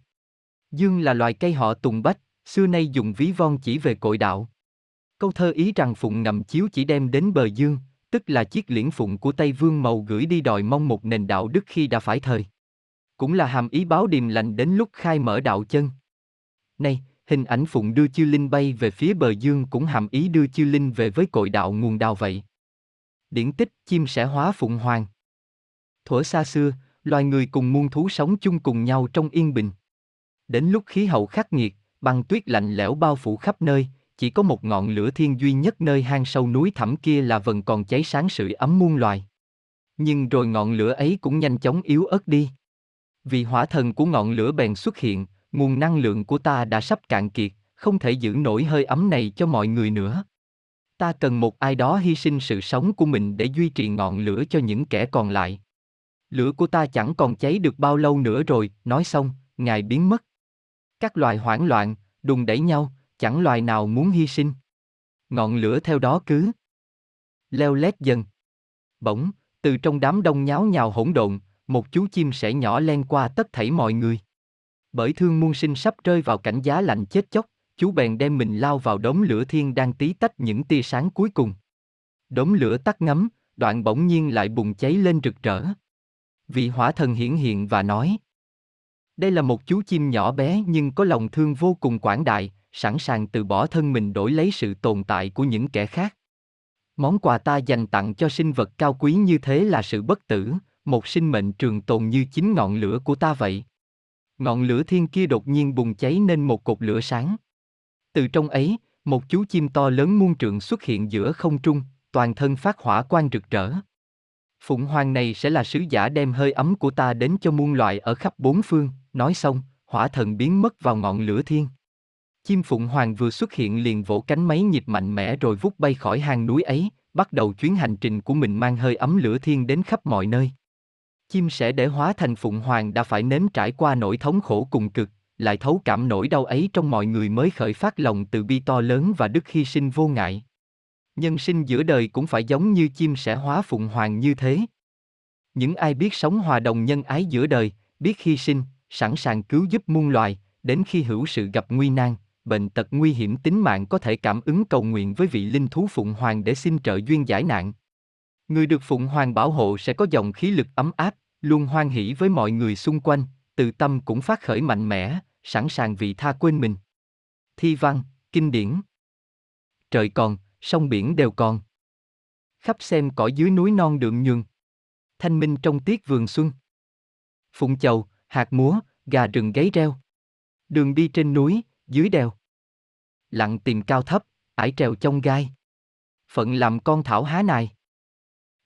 Dương là loài cây họ tùng bách, xưa nay dùng ví von chỉ về cội đạo. Câu thơ ý rằng phụng ngầm chiếu chỉ đem đến bờ dương, tức là chiếc liễn phụng của Tây Vương Mầu gửi đi đòi mong một nền đạo đức khi đã phải thời. Cũng là hàm ý báo điềm lành đến lúc khai mở đạo chân. Này, hình ảnh phụng đưa chư linh bay về phía bờ dương cũng hàm ý đưa chư linh về với cội đạo nguồn đào vậy. Điển tích chim sẽ hóa phụng hoàng. Thuở xa xưa, loài người cùng muôn thú sống chung cùng nhau trong yên bình. Đến lúc khí hậu khắc nghiệt, băng tuyết lạnh lẽo bao phủ khắp nơi, chỉ có một ngọn lửa thiên duy nhất nơi hang sâu núi thẳm kia là vẫn còn cháy sáng sưởi ấm muôn loài. Nhưng rồi ngọn lửa ấy cũng nhanh chóng yếu ớt đi. Vì hỏa thần của ngọn lửa bèn xuất hiện, nguồn năng lượng của ta đã sắp cạn kiệt, không thể giữ nổi hơi ấm này cho mọi người nữa. Ta cần một ai đó hy sinh sự sống của mình để duy trì ngọn lửa cho những kẻ còn lại. Lửa của ta chẳng còn cháy được bao lâu nữa rồi, nói xong, ngài biến mất. Các loài hoảng loạn, đùng đẩy nhau, chẳng loài nào muốn hy sinh. Ngọn lửa theo đó cứ leo lét dần. Bỗng, từ trong đám đông nháo nhào hỗn độn, một chú chim sẻ nhỏ len qua tất thảy mọi người. Bởi thương muôn sinh sắp rơi vào cảnh giá lạnh chết chóc, chú bèn đem mình lao vào đống lửa thiên đang tí tách những tia sáng cuối cùng. Đống lửa tắt ngấm, đoạn bỗng nhiên lại bùng cháy lên rực rỡ. Vị hỏa thần hiển hiện và nói. Đây là một chú chim nhỏ bé nhưng có lòng thương vô cùng quảng đại, sẵn sàng từ bỏ thân mình đổi lấy sự tồn tại của những kẻ khác. Món quà ta dành tặng cho sinh vật cao quý như thế là sự bất tử, một sinh mệnh trường tồn như chính ngọn lửa của ta vậy. Ngọn lửa thiên kia đột nhiên bùng cháy nên một cột lửa sáng. Từ trong ấy, một chú chim to lớn muôn trượng xuất hiện giữa không trung, toàn thân phát hỏa quang rực rỡ. Phụng hoàng này sẽ là sứ giả đem hơi ấm của ta đến cho muôn loại ở khắp bốn phương, nói xong, hỏa thần biến mất vào ngọn lửa thiên. Chim phụng hoàng vừa xuất hiện liền vỗ cánh mấy nhịp mạnh mẽ rồi vút bay khỏi hang núi ấy, bắt đầu chuyến hành trình của mình mang hơi ấm lửa thiên đến khắp mọi nơi. Chim sẻ để hóa thành phụng hoàng đã phải nếm trải qua nỗi thống khổ cùng cực, lại thấu cảm nỗi đau ấy trong mọi người mới khởi phát lòng từ bi to lớn và đức hy sinh vô ngại. Nhân sinh giữa đời cũng phải giống như chim sẻ hóa phụng hoàng như thế. Những ai biết sống hòa đồng nhân ái giữa đời, biết hy sinh, sẵn sàng cứu giúp muôn loài, đến khi hữu sự gặp nguy nan, bệnh tật nguy hiểm tính mạng có thể cảm ứng cầu nguyện với vị linh thú Phụng Hoàng để xin trợ duyên giải nạn. Người được Phụng Hoàng bảo hộ sẽ có dòng khí lực ấm áp, luôn hoan hỷ với mọi người xung quanh, từ tâm cũng phát khởi mạnh mẽ, sẵn sàng vị tha quên mình. Thi văn, kinh điển. Trời còn, sông biển đều còn. Khắp xem cõi dưới núi non đượm nhường. Thanh minh trong tiết vườn xuân. Phụng chầu, hạt múa, gà rừng gáy reo. Đường đi trên núi, dưới đèo. Lặng tìm cao thấp, ải trèo trong gai. Phận làm con thảo há này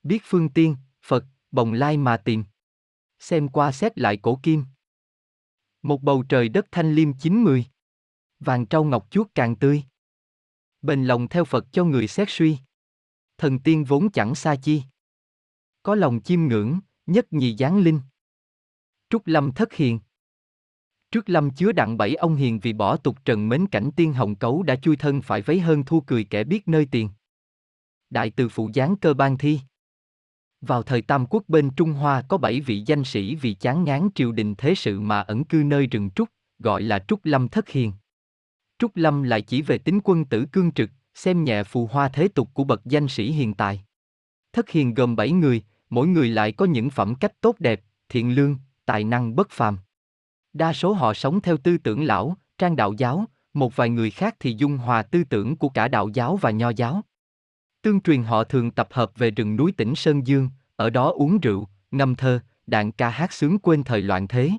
Biết phương tiên, Phật, bồng lai mà tìm. Xem qua xét lại cổ kim. Một bầu trời đất thanh liêm chín mười. Vàng trâu ngọc chuốt càng tươi. Bền lòng theo Phật cho người xét suy. Thần tiên vốn chẳng xa chi. Có lòng chiêm ngưỡng, nhất nhì giáng linh. Trúc Lâm thất hiền. Trước lâm chứa đặng bảy ông hiền vì bỏ tục trần mến cảnh tiên hồng cấu đã chui thân phải vấy hơn thua cười kẻ biết nơi tiền. Đại từ phụ giáng cơ ban thi. Vào thời Tam Quốc bên Trung Hoa có bảy vị danh sĩ vì chán ngán triều đình thế sự mà ẩn cư nơi rừng trúc, gọi là Trúc Lâm Thất Hiền. Trúc Lâm lại chỉ về tính quân tử cương trực, xem nhẹ phù hoa thế tục của bậc danh sĩ hiện tại. Thất Hiền gồm bảy người, mỗi người lại có những phẩm cách tốt đẹp, thiện lương, tài năng bất phàm. Đa số họ sống theo tư tưởng lão, trang đạo giáo, một vài người khác thì dung hòa tư tưởng của cả đạo giáo và nho giáo. Tương truyền họ thường tập hợp về rừng núi tỉnh Sơn Dương, ở đó uống rượu, ngâm thơ, đàn ca hát sướng quên thời loạn thế.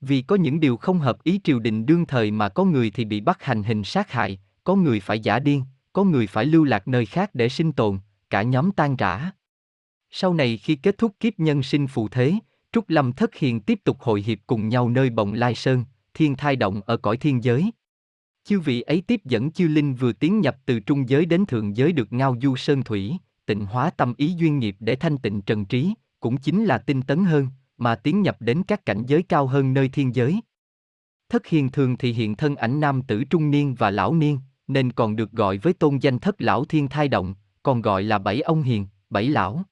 Vì có những điều không hợp ý triều đình đương thời mà có người thì bị bắt hành hình sát hại, có người phải giả điên, có người phải lưu lạc nơi khác để sinh tồn, cả nhóm tan rã. Sau này khi kết thúc kiếp nhân sinh phù thế, Trúc Lâm Thất Hiền tiếp tục hội hiệp cùng nhau nơi bồng Lai Sơn, thiên thai động ở cõi thiên giới. Chư vị ấy tiếp dẫn chư linh vừa tiến nhập từ trung giới đến thượng giới được ngao du sơn thủy, tịnh hóa tâm ý duyên nghiệp để thanh tịnh trần trí, cũng chính là tinh tấn hơn, mà tiến nhập đến các cảnh giới cao hơn nơi thiên giới. Thất hiền thường thì hiện thân ảnh nam tử trung niên và lão niên, nên còn được gọi với tôn danh thất lão thiên thai động, còn gọi là bảy ông hiền, bảy lão.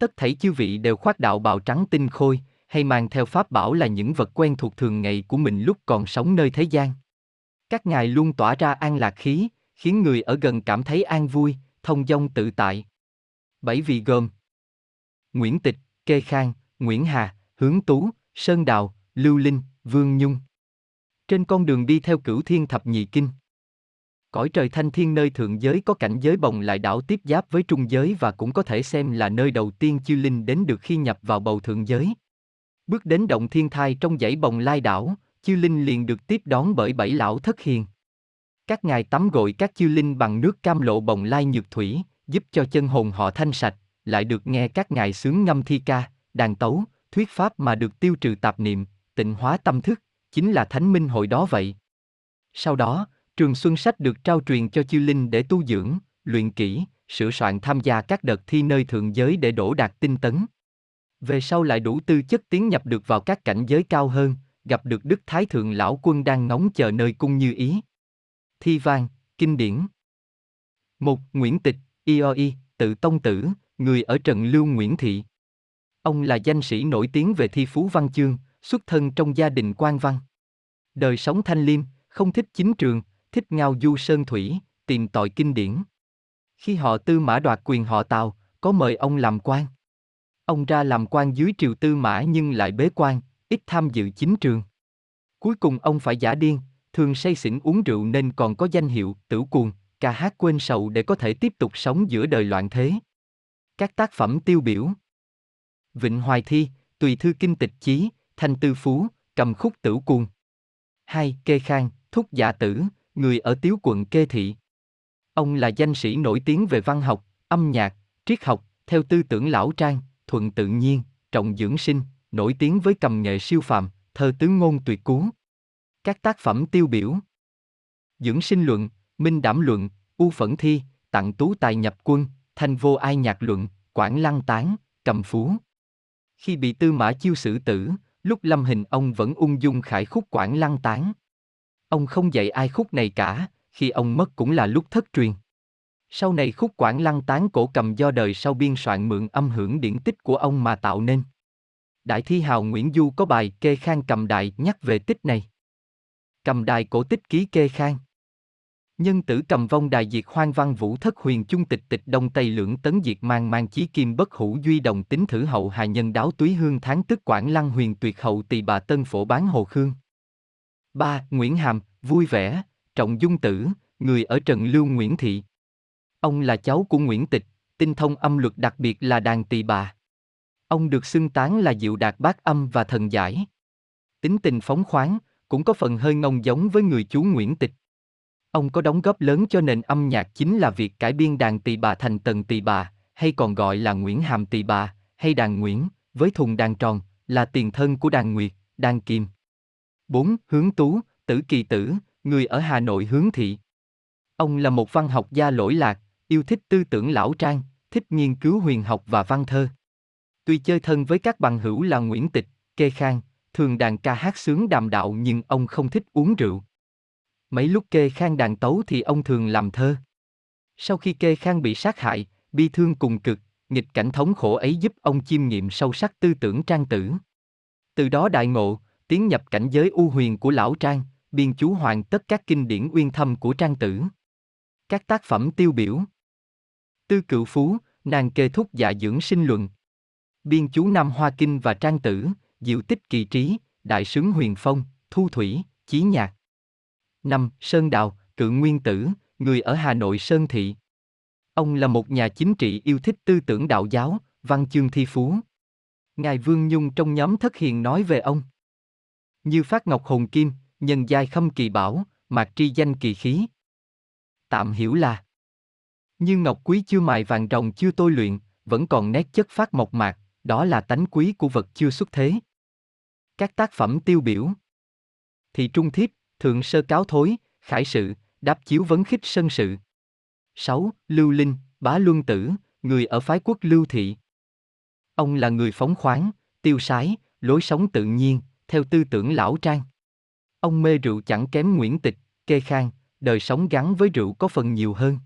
Tất thảy chư vị đều khoác đạo bào trắng tinh khôi, hay mang theo pháp bảo là những vật quen thuộc thường ngày của mình lúc còn sống nơi thế gian. Các ngài luôn tỏa ra an lạc khí, khiến người ở gần cảm thấy an vui, thông dong tự tại. Bảy vị gồm Nguyễn Tịch, Kê Khang, Nguyễn Hà, Hướng Tú, Sơn Đào, Lưu Linh, Vương Nhung. Trên con đường đi theo cửu thiên thập nhị kinh. Cõi trời thanh thiên nơi thượng giới có cảnh giới bồng lại đảo tiếp giáp với trung giới và cũng có thể xem là nơi đầu tiên chiêu linh đến được khi nhập vào bầu thượng giới. Bước đến động thiên thai trong dãy bồng lai đảo, chiêu linh liền được tiếp đón bởi bảy lão thất hiền. Các ngài tắm gội các chiêu linh bằng nước cam lộ bồng lai nhược thủy, giúp cho chân hồn họ thanh sạch, lại được nghe các ngài sướng ngâm thi ca, đàn tấu, thuyết pháp mà được tiêu trừ tạp niệm, tịnh hóa tâm thức, chính là thánh minh hội đó vậy. Sau đó, trường xuân sách được trao truyền cho Chiêu linh để tu dưỡng, luyện kỹ, sửa soạn tham gia các đợt thi nơi thượng giới để đổ đạt tinh tấn. Về sau lại đủ tư chất tiến nhập được vào các cảnh giới cao hơn, gặp được Đức Thái Thượng Lão Quân đang ngóng chờ nơi cung như ý. Thi vang, kinh điển. Một Nguyễn Tịch, IOI, tự tông tử, người ở Trần Lưu Nguyễn Thị. Ông là danh sĩ nổi tiếng về thi phú văn chương, xuất thân trong gia đình quan văn. Đời sống thanh liêm, không thích chính trường, thích ngao du sơn thủy, tìm tòi kinh điển. Khi họ tư mã đoạt quyền họ Tào, có mời ông làm quan. Ông ra làm quan dưới triều tư mã nhưng lại bế quan, ít tham dự chính trường. Cuối cùng ông phải giả điên, thường say xỉn uống rượu nên còn có danh hiệu tử cuồng, ca hát quên sầu để có thể tiếp tục sống giữa đời loạn thế. Các tác phẩm tiêu biểu Vịnh Hoài Thi, Tùy Thư Kinh Tịch Chí, Thanh Tư Phú, Cầm Khúc Tử Cuồng. 2. Kê Khang, Thúc giả Tử, người ở Tiếu quận Kê Thị. Ông là danh sĩ nổi tiếng về văn học, âm nhạc, triết học, theo tư tưởng lão trang, thuận tự nhiên, trọng dưỡng sinh, nổi tiếng với cầm nghệ siêu phàm, thơ tứ ngôn tuyệt cú. Các tác phẩm tiêu biểu Dưỡng sinh luận, Minh đảm luận, U phẫn thi, Tặng tú tài nhập quân, Thanh vô ai nhạc luận, Quảng lăng tán, Cầm phú. Khi bị tư mã chiêu xử tử, lúc lâm hình ông vẫn ung dung khải khúc Quảng lăng tán. Ông không dạy ai khúc này cả, khi ông mất cũng là lúc thất truyền. Sau này khúc Quảng lăng tán cổ cầm do đời sau biên soạn mượn âm hưởng điển tích của ông mà tạo nên. Đại thi hào Nguyễn Du có bài kê khang cầm đại nhắc về tích này. Cầm đài cổ tích ký kê khang. Nhân tử cầm vong đài diệt hoang văn vũ thất huyền chung tịch tịch đông tây lưỡng tấn diệt mang mang chí kim bất hủ duy đồng tính thử hậu hài nhân đáo túy hương tháng tức quảng lăng huyền tuyệt hậu tỳ bà tân phổ bán hồ khương. 3. Nguyễn Hàm, vui vẻ, Trọng Dung Tử, người ở Trần Lưu Nguyễn Thị. Ông là cháu của Nguyễn Tịch, tinh thông âm luật đặc biệt là đàn tỳ bà. Ông được xưng tán là diệu đạt bát âm và thần giải. Tính tình phóng khoáng, cũng có phần hơi ngông giống với người chú Nguyễn Tịch. Ông có đóng góp lớn cho nền âm nhạc chính là việc cải biên đàn tỳ bà thành tần tỳ bà, hay còn gọi là Nguyễn Hàm tỳ bà, hay đàn Nguyễn, với thùng đàn tròn, là tiền thân của đàn Nguyệt, đàn Kim. 4. Hướng Tú, Tử Kỳ Tử, người ở Hà Nội hướng thị. Ông là một văn học gia lỗi lạc, yêu thích tư tưởng lão trang, thích nghiên cứu huyền học và văn thơ. Tuy chơi thân với các bằng hữu là Nguyễn Tịch, Kê Khang, thường đàn ca hát sướng đàm đạo nhưng ông không thích uống rượu. Mấy lúc Kê Khang đàn tấu thì ông thường làm thơ. Sau khi Kê Khang bị sát hại, bi thương cùng cực, nghịch cảnh thống khổ ấy giúp ông chiêm nghiệm sâu sắc tư tưởng trang tử. Từ đó đại ngộ, tiến nhập cảnh giới u huyền của lão trang, biên chú hoàn tất các kinh điển uyên thâm của trang tử. Các tác phẩm tiêu biểu Tư cựu phú, nàng kê thúc dạ dưỡng sinh luận. Biên chú Nam Hoa Kinh và Trang Tử, Diệu Tích Kỳ Trí, Đại sướng Huyền Phong, Thu Thủy, Chí Nhạc. năm Sơn Đào, cự nguyên tử, người ở Hà Nội Sơn Thị. Ông là một nhà chính trị yêu thích tư tưởng đạo giáo, văn chương thi phú. Ngài Vương Nhung trong nhóm thất hiền nói về ông. Như phát ngọc hồn kim, nhân giai khâm kỳ bảo, mạc tri danh kỳ khí. Tạm hiểu là Như ngọc quý chưa mài vàng rồng chưa tôi luyện, vẫn còn nét chất phát mộc mạc, đó là tánh quý của vật chưa xuất thế. Các tác phẩm tiêu biểu Thị Trung Thiếp, Thượng Sơ Cáo Thối, Khải Sự, Đáp Chiếu Vấn Khích Sân Sự 6. Lưu Linh, Bá Luân Tử, người ở phái quốc Lưu Thị. Ông là người phóng khoáng, tiêu sái, lối sống tự nhiên, theo tư tưởng lão trang. Ông mê rượu chẳng kém Nguyễn Tịch, Kê Khang, đời sống gắn với rượu có phần nhiều hơn.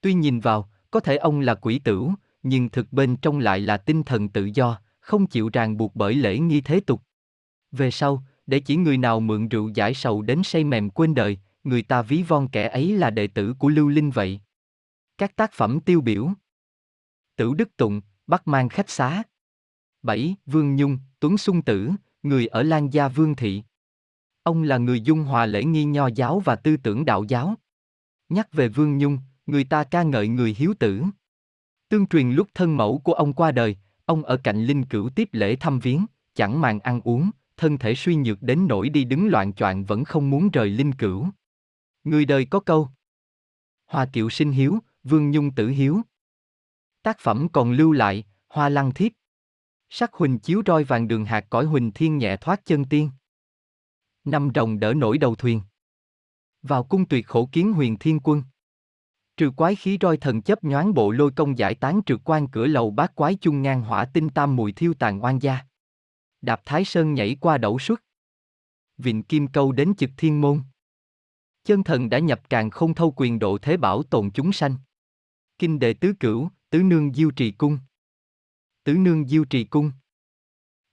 Tuy nhìn vào, có thể ông là quỷ tử, nhưng thực bên trong lại là tinh thần tự do, không chịu ràng buộc bởi lễ nghi thế tục. Về sau, để chỉ người nào mượn rượu giải sầu đến say mềm quên đời, người ta ví von kẻ ấy là đệ tử của Lưu Linh vậy. Các tác phẩm tiêu biểu Tử Đức Tụng, Bắc Mang Khách Xá 7. Vương Nhung, Tuấn Xuân Tử, người ở Lan Gia Vương Thị. Ông là người dung hòa lễ nghi nho giáo và tư tưởng đạo giáo. Nhắc về Vương Nhung, người ta ca ngợi người hiếu tử. Tương truyền lúc thân mẫu của ông qua đời, ông ở cạnh linh cửu tiếp lễ thăm viếng, chẳng màng ăn uống, thân thể suy nhược đến nỗi đi đứng loạn choạng vẫn không muốn rời linh cửu. Người đời có câu Hoa kiệu sinh hiếu, vương nhung tử hiếu. Tác phẩm còn lưu lại, hoa lăng thiếp. Sắc huỳnh chiếu roi vàng đường hạt cõi huỳnh thiên nhẹ thoát chân tiên. Năm rồng đỡ nổi đầu thuyền. Vào cung tuyệt khổ kiến huyền thiên quân. Trừ quái khí roi thần chấp nhoáng bộ lôi công giải tán trượt quan cửa lầu bát quái chung ngang hỏa tinh tam mùi thiêu tàn oan gia. Đạp Thái Sơn nhảy qua đẩu xuất. Vịnh Kim Câu đến trực thiên môn. Chân thần đã nhập càng không thâu quyền độ thế bảo tồn chúng sanh. Kinh đệ tứ cửu, tứ nương diêu trì cung. Tứ nương diêu trì cung.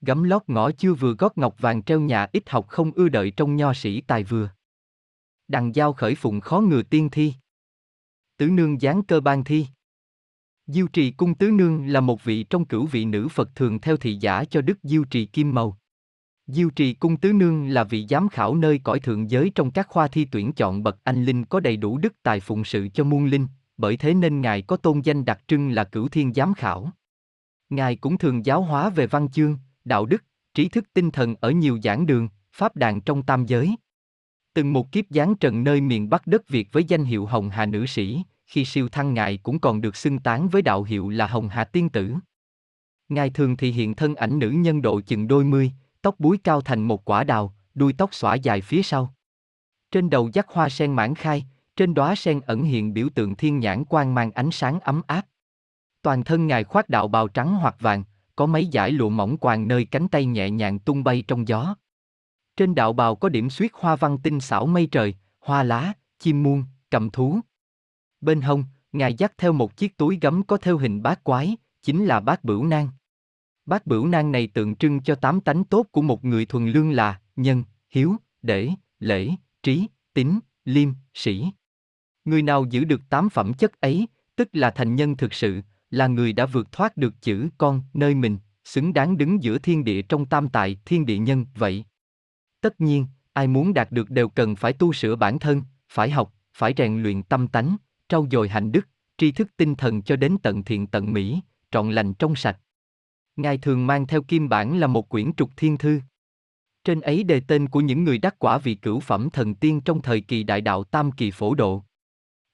Gấm lót ngõ chưa vừa gót ngọc vàng treo nhà ít học không ưa đợi trong nho sĩ tài vừa. Đằng giao khởi phụng khó ngừa tiên thi. Tứ nương giáng cơ ban thi. Diêu trì cung tứ nương là một vị trong cửu vị nữ Phật thường theo thị giả cho Đức Diêu trì Kim Màu. Diêu trì cung tứ nương là vị giám khảo nơi cõi thượng giới trong các khoa thi tuyển chọn bậc anh linh có đầy đủ đức tài phụng sự cho muôn linh, bởi thế nên Ngài có tôn danh đặc trưng là cửu thiên giám khảo. Ngài cũng thường giáo hóa về văn chương, đạo đức, trí thức tinh thần ở nhiều giảng đường, pháp đàn trong tam giới. Từng một kiếp giáng trần nơi miền Bắc đất Việt với danh hiệu Hồng Hà Nữ Sĩ, khi siêu thăng ngài cũng còn được xưng tán với đạo hiệu là Hồng Hà Tiên Tử. Ngài thường thì hiện thân ảnh nữ nhân độ chừng đôi mươi, tóc búi cao thành một quả đào, đuôi tóc xõa dài phía sau. Trên đầu dắt hoa sen mãn khai, trên đóa sen ẩn hiện biểu tượng thiên nhãn quang mang ánh sáng ấm áp. Toàn thân ngài khoác đạo bào trắng hoặc vàng, có mấy dải lụa mỏng quàng nơi cánh tay nhẹ nhàng tung bay trong gió. Trên đạo bào có điểm xuyết hoa văn tinh xảo mây trời, hoa lá, chim muôn, cầm thú. Bên hông, ngài dắt theo một chiếc túi gấm có theo hình bát quái, chính là bát bửu nang. Bát bửu nang này tượng trưng cho tám tánh tốt của một người thuần lương là nhân, hiếu, để, lễ, trí, tín, liêm, sĩ. Người nào giữ được tám phẩm chất ấy, tức là thành nhân thực sự, là người đã vượt thoát được chữ con nơi mình, xứng đáng đứng giữa thiên địa trong tam tại thiên địa nhân vậy. Tất nhiên, ai muốn đạt được đều cần phải tu sửa bản thân, phải học, phải rèn luyện tâm tánh, trau dồi hạnh đức, tri thức tinh thần cho đến tận thiện tận mỹ, trọn lành trong sạch. Ngài thường mang theo kim bản là một quyển trục thiên thư. Trên ấy đề tên của những người đắc quả vị cửu phẩm thần tiên trong thời kỳ đại đạo tam kỳ phổ độ.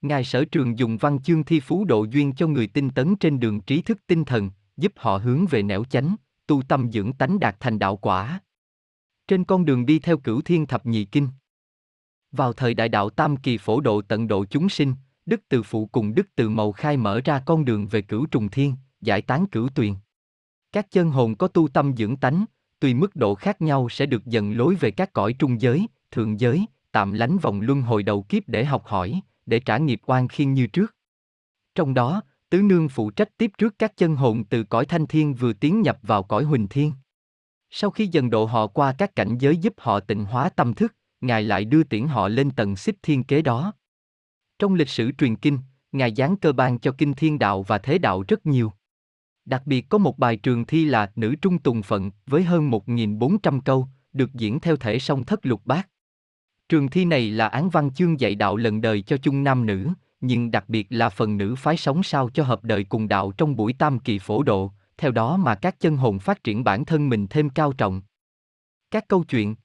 Ngài sở trường dùng văn chương thi phú độ duyên cho người tinh tấn trên đường trí thức tinh thần, giúp họ hướng về nẻo chánh, tu tâm dưỡng tánh đạt thành đạo quả. Trên con đường đi theo cửu thiên thập nhị kinh. Vào thời đại đạo tam kỳ phổ độ tận độ chúng sinh, Đức Từ Phụ cùng Đức Từ Mầu khai mở ra con đường về cửu trùng thiên, giải tán cửu tuyền. Các chân hồn có tu tâm dưỡng tánh, tùy mức độ khác nhau sẽ được dần lối về các cõi trung giới, thượng giới, tạm lánh vòng luân hồi đầu kiếp để học hỏi, để trả nghiệp oan khiên như trước. Trong đó, Tứ Nương phụ trách tiếp trước các chân hồn từ cõi thanh thiên vừa tiến nhập vào cõi huỳnh thiên. Sau khi dần độ họ qua các cảnh giới giúp họ tịnh hóa tâm thức, Ngài lại đưa tiễn họ lên tầng xích thiên kế đó. Trong lịch sử truyền kinh, Ngài giáng cơ ban cho kinh thiên đạo và thế đạo rất nhiều. Đặc biệt có một bài trường thi là Nữ Trung Tùng Phận với hơn 1.400 câu, được diễn theo thể song thất lục bát. Trường thi này là án văn chương dạy đạo lần đời cho chung nam nữ, nhưng đặc biệt là phần nữ phái sống sao cho hợp đời cùng đạo trong buổi tam kỳ phổ độ, theo đó mà các chân hồn phát triển bản thân mình thêm cao trọng. Các câu chuyện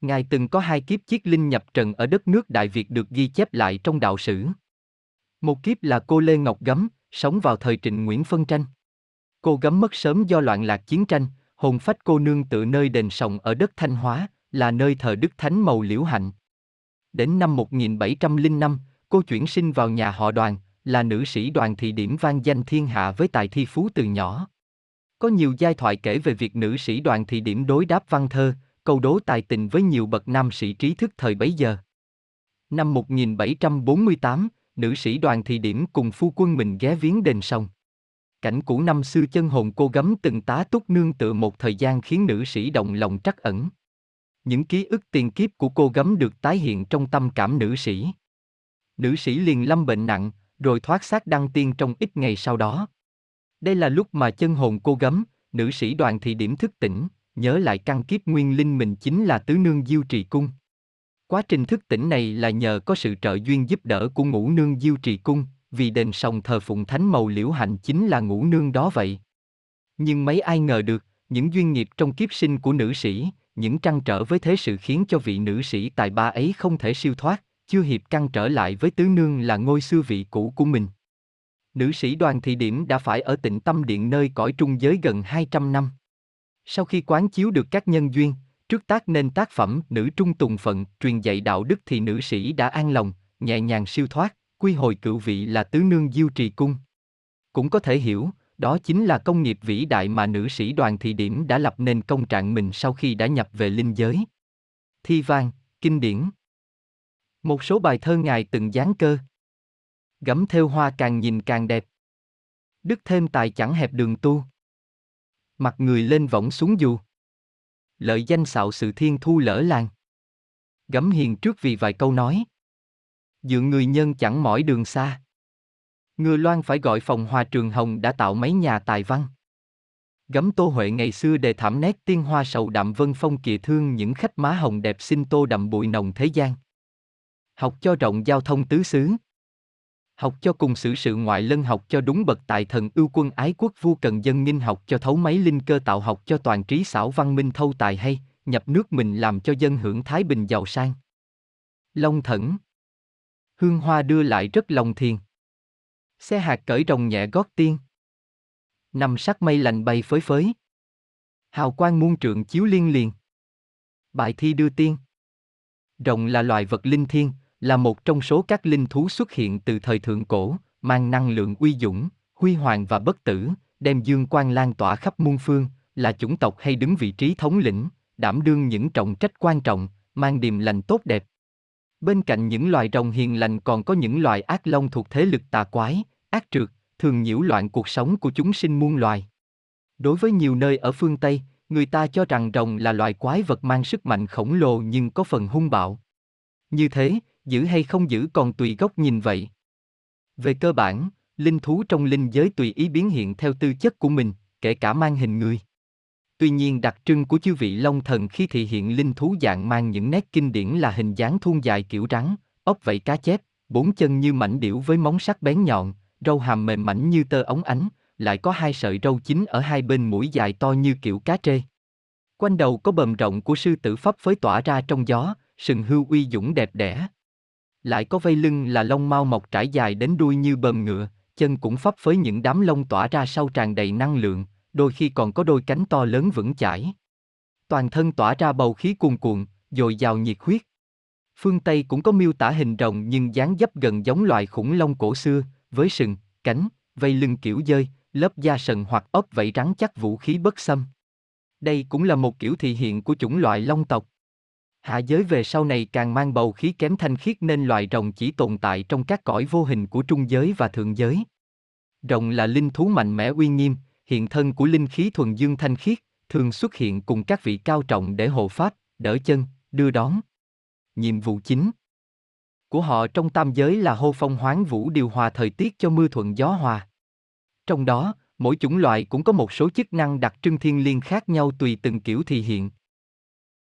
Ngài từng có hai kiếp chiết linh nhập trần ở đất nước Đại Việt được ghi chép lại trong đạo sử. Một kiếp là cô Lê Ngọc Gấm, sống vào thời trịnh Nguyễn Phân Tranh. Cô Gấm mất sớm do loạn lạc chiến tranh, hồn phách cô nương tự nơi đền sòng ở đất Thanh Hóa, là nơi thờ Đức Thánh Mầu Liễu Hạnh. Đến năm 1705, cô chuyển sinh vào nhà họ đoàn, là nữ sĩ đoàn thị điểm vang danh thiên hạ với tài thi phú từ nhỏ. Có nhiều giai thoại kể về việc nữ sĩ đoàn thị điểm đối đáp văn thơ, câu đố tài tình với nhiều bậc nam sĩ trí thức thời bấy giờ. Năm 1748, nữ sĩ đoàn thị điểm cùng phu quân mình ghé viếng đền sông. Cảnh cũ năm xưa chân hồn cô gấm từng tá túc nương tựa một thời gian khiến nữ sĩ động lòng trắc ẩn. Những ký ức tiền kiếp của cô gấm được tái hiện trong tâm cảm nữ sĩ. Nữ sĩ liền lâm bệnh nặng, rồi thoát xác đăng tiên trong ít ngày sau đó. Đây là lúc mà chân hồn cô gấm, nữ sĩ đoàn thị điểm thức tỉnh, nhớ lại căn kiếp nguyên linh mình chính là tứ nương diêu trì cung. Quá trình thức tỉnh này là nhờ có sự trợ duyên giúp đỡ của ngũ nương diêu trì cung, vì đền sòng thờ phụng thánh màu liễu hạnh chính là ngũ nương đó vậy. Nhưng mấy ai ngờ được, những duyên nghiệp trong kiếp sinh của nữ sĩ, những trăn trở với thế sự khiến cho vị nữ sĩ tài ba ấy không thể siêu thoát, chưa hiệp căng trở lại với tứ nương là ngôi sư vị cũ của mình. Nữ sĩ đoàn thị điểm đã phải ở tịnh tâm điện nơi cõi trung giới gần 200 năm. Sau khi quán chiếu được các nhân duyên, trước tác nên tác phẩm Nữ Trung Tùng Phận truyền dạy đạo đức thì nữ sĩ đã an lòng, nhẹ nhàng siêu thoát, quy hồi cựu vị là tứ nương diêu trì cung. Cũng có thể hiểu, đó chính là công nghiệp vĩ đại mà nữ sĩ đoàn thị điểm đã lập nên công trạng mình sau khi đã nhập về linh giới. Thi vang, kinh điển Một số bài thơ ngài từng dán cơ. Gấm theo hoa càng nhìn càng đẹp. Đức thêm tài chẳng hẹp đường tu. Mặt người lên võng xuống dù. Lợi danh xạo sự thiên thu lỡ làng. Gấm hiền trước vì vài câu nói. Dựa người nhân chẳng mỏi đường xa. Ngừa Loan phải gọi phòng hòa trường hồng đã tạo mấy nhà tài văn. Gấm Tô Huệ ngày xưa đề thảm nét tiên hoa sầu đậm vân phong kỳ thương những khách má hồng đẹp xin tô đậm bụi nồng thế gian. Học cho rộng giao thông tứ xứ. Học cho cùng xử sự ngoại lân học cho đúng bậc tài thần ưu quân ái quốc vua cần dân nghinh học cho thấu máy linh cơ tạo học cho toàn trí xảo văn minh thâu tài hay, nhập nước mình làm cho dân hưởng thái bình giàu sang. Long thẩn Hương hoa đưa lại rất lòng thiền. Xe hạt cởi rồng nhẹ gót tiên. nằm sắc mây lành bay phới phới. Hào quang muôn trượng chiếu liên liền. Bài thi đưa tiên. Rồng là loài vật linh thiên, là một trong số các linh thú xuất hiện từ thời thượng cổ, mang năng lượng uy dũng, huy hoàng và bất tử, đem dương quang lan tỏa khắp muôn phương, là chủng tộc hay đứng vị trí thống lĩnh, đảm đương những trọng trách quan trọng, mang điềm lành tốt đẹp. Bên cạnh những loài rồng hiền lành còn có những loài ác long thuộc thế lực tà quái, ác trượt, thường nhiễu loạn cuộc sống của chúng sinh muôn loài. Đối với nhiều nơi ở phương Tây, người ta cho rằng rồng là loài quái vật mang sức mạnh khổng lồ nhưng có phần hung bạo. Như thế, giữ hay không giữ còn tùy góc nhìn vậy. Về cơ bản, linh thú trong linh giới tùy ý biến hiện theo tư chất của mình, kể cả mang hình người. Tuy nhiên đặc trưng của chư vị Long Thần khi thị hiện linh thú dạng mang những nét kinh điển là hình dáng thun dài kiểu rắn, ốc vẫy cá chép, bốn chân như mảnh điểu với móng sắc bén nhọn, râu hàm mềm mảnh như tơ ống ánh, lại có hai sợi râu chính ở hai bên mũi dài to như kiểu cá trê. Quanh đầu có bờm rộng của sư tử pháp phới tỏa ra trong gió, sừng hưu uy dũng đẹp đẽ. Lại có vây lưng là lông mau mọc trải dài đến đuôi như bờm ngựa, chân cũng pháp phới những đám lông tỏa ra sau tràn đầy năng lượng, đôi khi còn có đôi cánh to lớn vững chãi. Toàn thân tỏa ra bầu khí cuồn cuộn, dồi dào nhiệt huyết. Phương Tây cũng có miêu tả hình rồng nhưng dáng dấp gần giống loài khủng long cổ xưa, với sừng, cánh, vây lưng kiểu dơi, lớp da sần hoặc ốp vảy rắn chắc vũ khí bất xâm. Đây cũng là một kiểu thị hiện của chủng loại long tộc. Hạ giới về sau này càng mang bầu khí kém thanh khiết nên loài rồng chỉ tồn tại trong các cõi vô hình của trung giới và thượng giới. Rồng là linh thú mạnh mẽ uy nghiêm, hiện thân của linh khí thuần dương thanh khiết, thường xuất hiện cùng các vị cao trọng để hộ pháp, đỡ chân, đưa đón. Nhiệm vụ chính của họ trong tam giới là hô phong hoán vũ điều hòa thời tiết cho mưa thuận gió hòa. Trong đó, mỗi chủng loại cũng có một số chức năng đặc trưng thiên liêng khác nhau tùy từng kiểu thì hiện.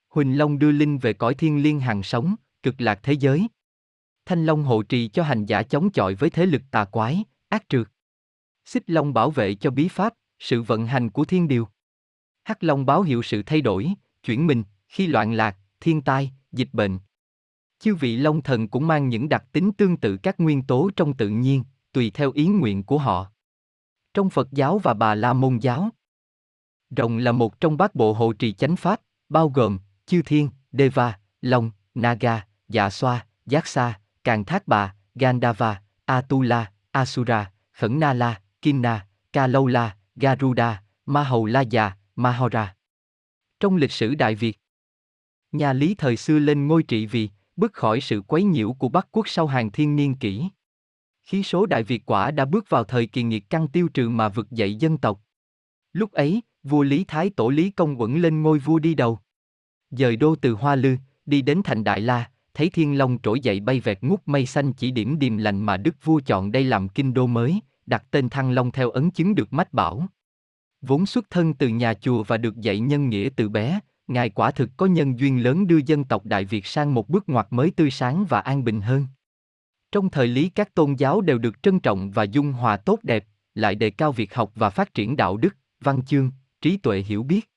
Huỳnh Long đưa linh về cõi thiên liêng hàng sống, cực lạc thế giới. Thanh Long hộ trì cho hành giả chống chọi với thế lực tà quái, ác trượt. Xích Long bảo vệ cho bí pháp, sự vận hành của thiên điều. Hắc Long báo hiệu sự thay đổi, chuyển mình, khi loạn lạc, thiên tai, dịch bệnh. Chư vị Long thần cũng mang những đặc tính tương tự các nguyên tố trong tự nhiên, tùy theo ý nguyện của họ. Trong Phật giáo và Bà La Môn giáo, rồng là một trong bát bộ hộ trì chánh pháp, bao gồm chư thiên, Deva, Long, Naga, Dạ Xoa, Giác Sa, Càng Thác Bà, Gandava, Atula, Asura, Khẩn Na La, Kinna, La, Garuda, Ma Hầu La Già, Mahora. Trong lịch sử Đại Việt, nhà Lý thời xưa lên ngôi trị vì, bước khỏi sự quấy nhiễu của Bắc quốc sau hàng thiên niên kỷ. Khí số Đại Việt quả đã bước vào thời kỳ nghiệt căn tiêu trừ mà vực dậy dân tộc. Lúc ấy, vua Lý Thái Tổ Lý Công Uẩn lên ngôi vua đi đầu. Dời đô từ Hoa Lư, đi đến thành Đại La, thấy thiên long trỗi dậy bay vẹt ngút mây xanh chỉ điểm điềm lành mà đức vua chọn đây làm kinh đô mới, đặt tên Thăng Long theo ấn chứng được mách bảo. Vốn xuất thân từ nhà chùa và được dạy nhân nghĩa từ bé, Ngài quả thực có nhân duyên lớn đưa dân tộc Đại Việt sang một bước ngoặt mới tươi sáng và an bình hơn. Trong thời lý các tôn giáo đều được trân trọng và dung hòa tốt đẹp, lại đề cao việc học và phát triển đạo đức, văn chương, trí tuệ hiểu biết.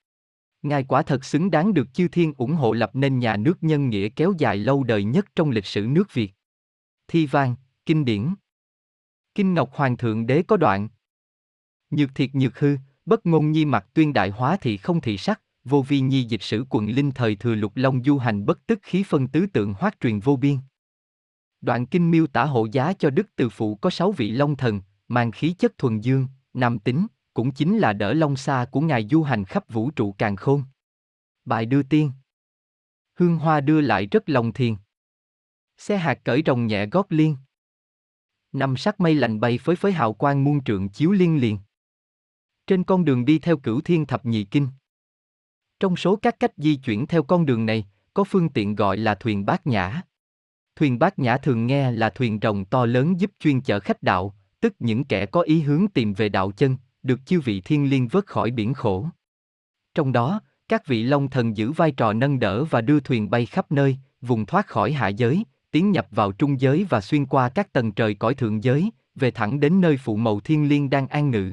Ngài quả thật xứng đáng được chư thiên ủng hộ lập nên nhà nước nhân nghĩa kéo dài lâu đời nhất trong lịch sử nước Việt. Thi vang, kinh điển. Kinh Ngọc Hoàng thượng đế có đoạn. Nhược thiệt nhược hư, bất ngôn nhi mặt tuyên đại hóa thì không thị sắc, vô vi nhi dịch sử quận linh thời thừa lục long du hành bất tức khí phân tứ tượng hoát truyền vô biên. Đoạn kinh miêu tả hộ giá cho đức từ phụ có sáu vị long thần, mang khí chất thuần dương, nam tính, cũng chính là đỡ long xa của ngài du hành khắp vũ trụ càng khôn. Bài đưa tiên Hương hoa đưa lại rất lòng thiền. Xe hạt cởi rồng nhẹ gót liên. Năm sắc mây lạnh bay phới phới hào quang muôn trượng chiếu liên liền. Trên con đường đi theo cửu thiên thập nhị kinh. Trong số các cách di chuyển theo con đường này, có phương tiện gọi là thuyền bát nhã. Thuyền bát nhã thường nghe là thuyền rồng to lớn giúp chuyên chở khách đạo, tức những kẻ có ý hướng tìm về đạo chân, được chư vị thiên liên vớt khỏi biển khổ. Trong đó, các vị long thần giữ vai trò nâng đỡ và đưa thuyền bay khắp nơi, vùng thoát khỏi hạ giới, tiến nhập vào trung giới và xuyên qua các tầng trời cõi thượng giới, về thẳng đến nơi phụ mẫu thiên liên đang an ngự.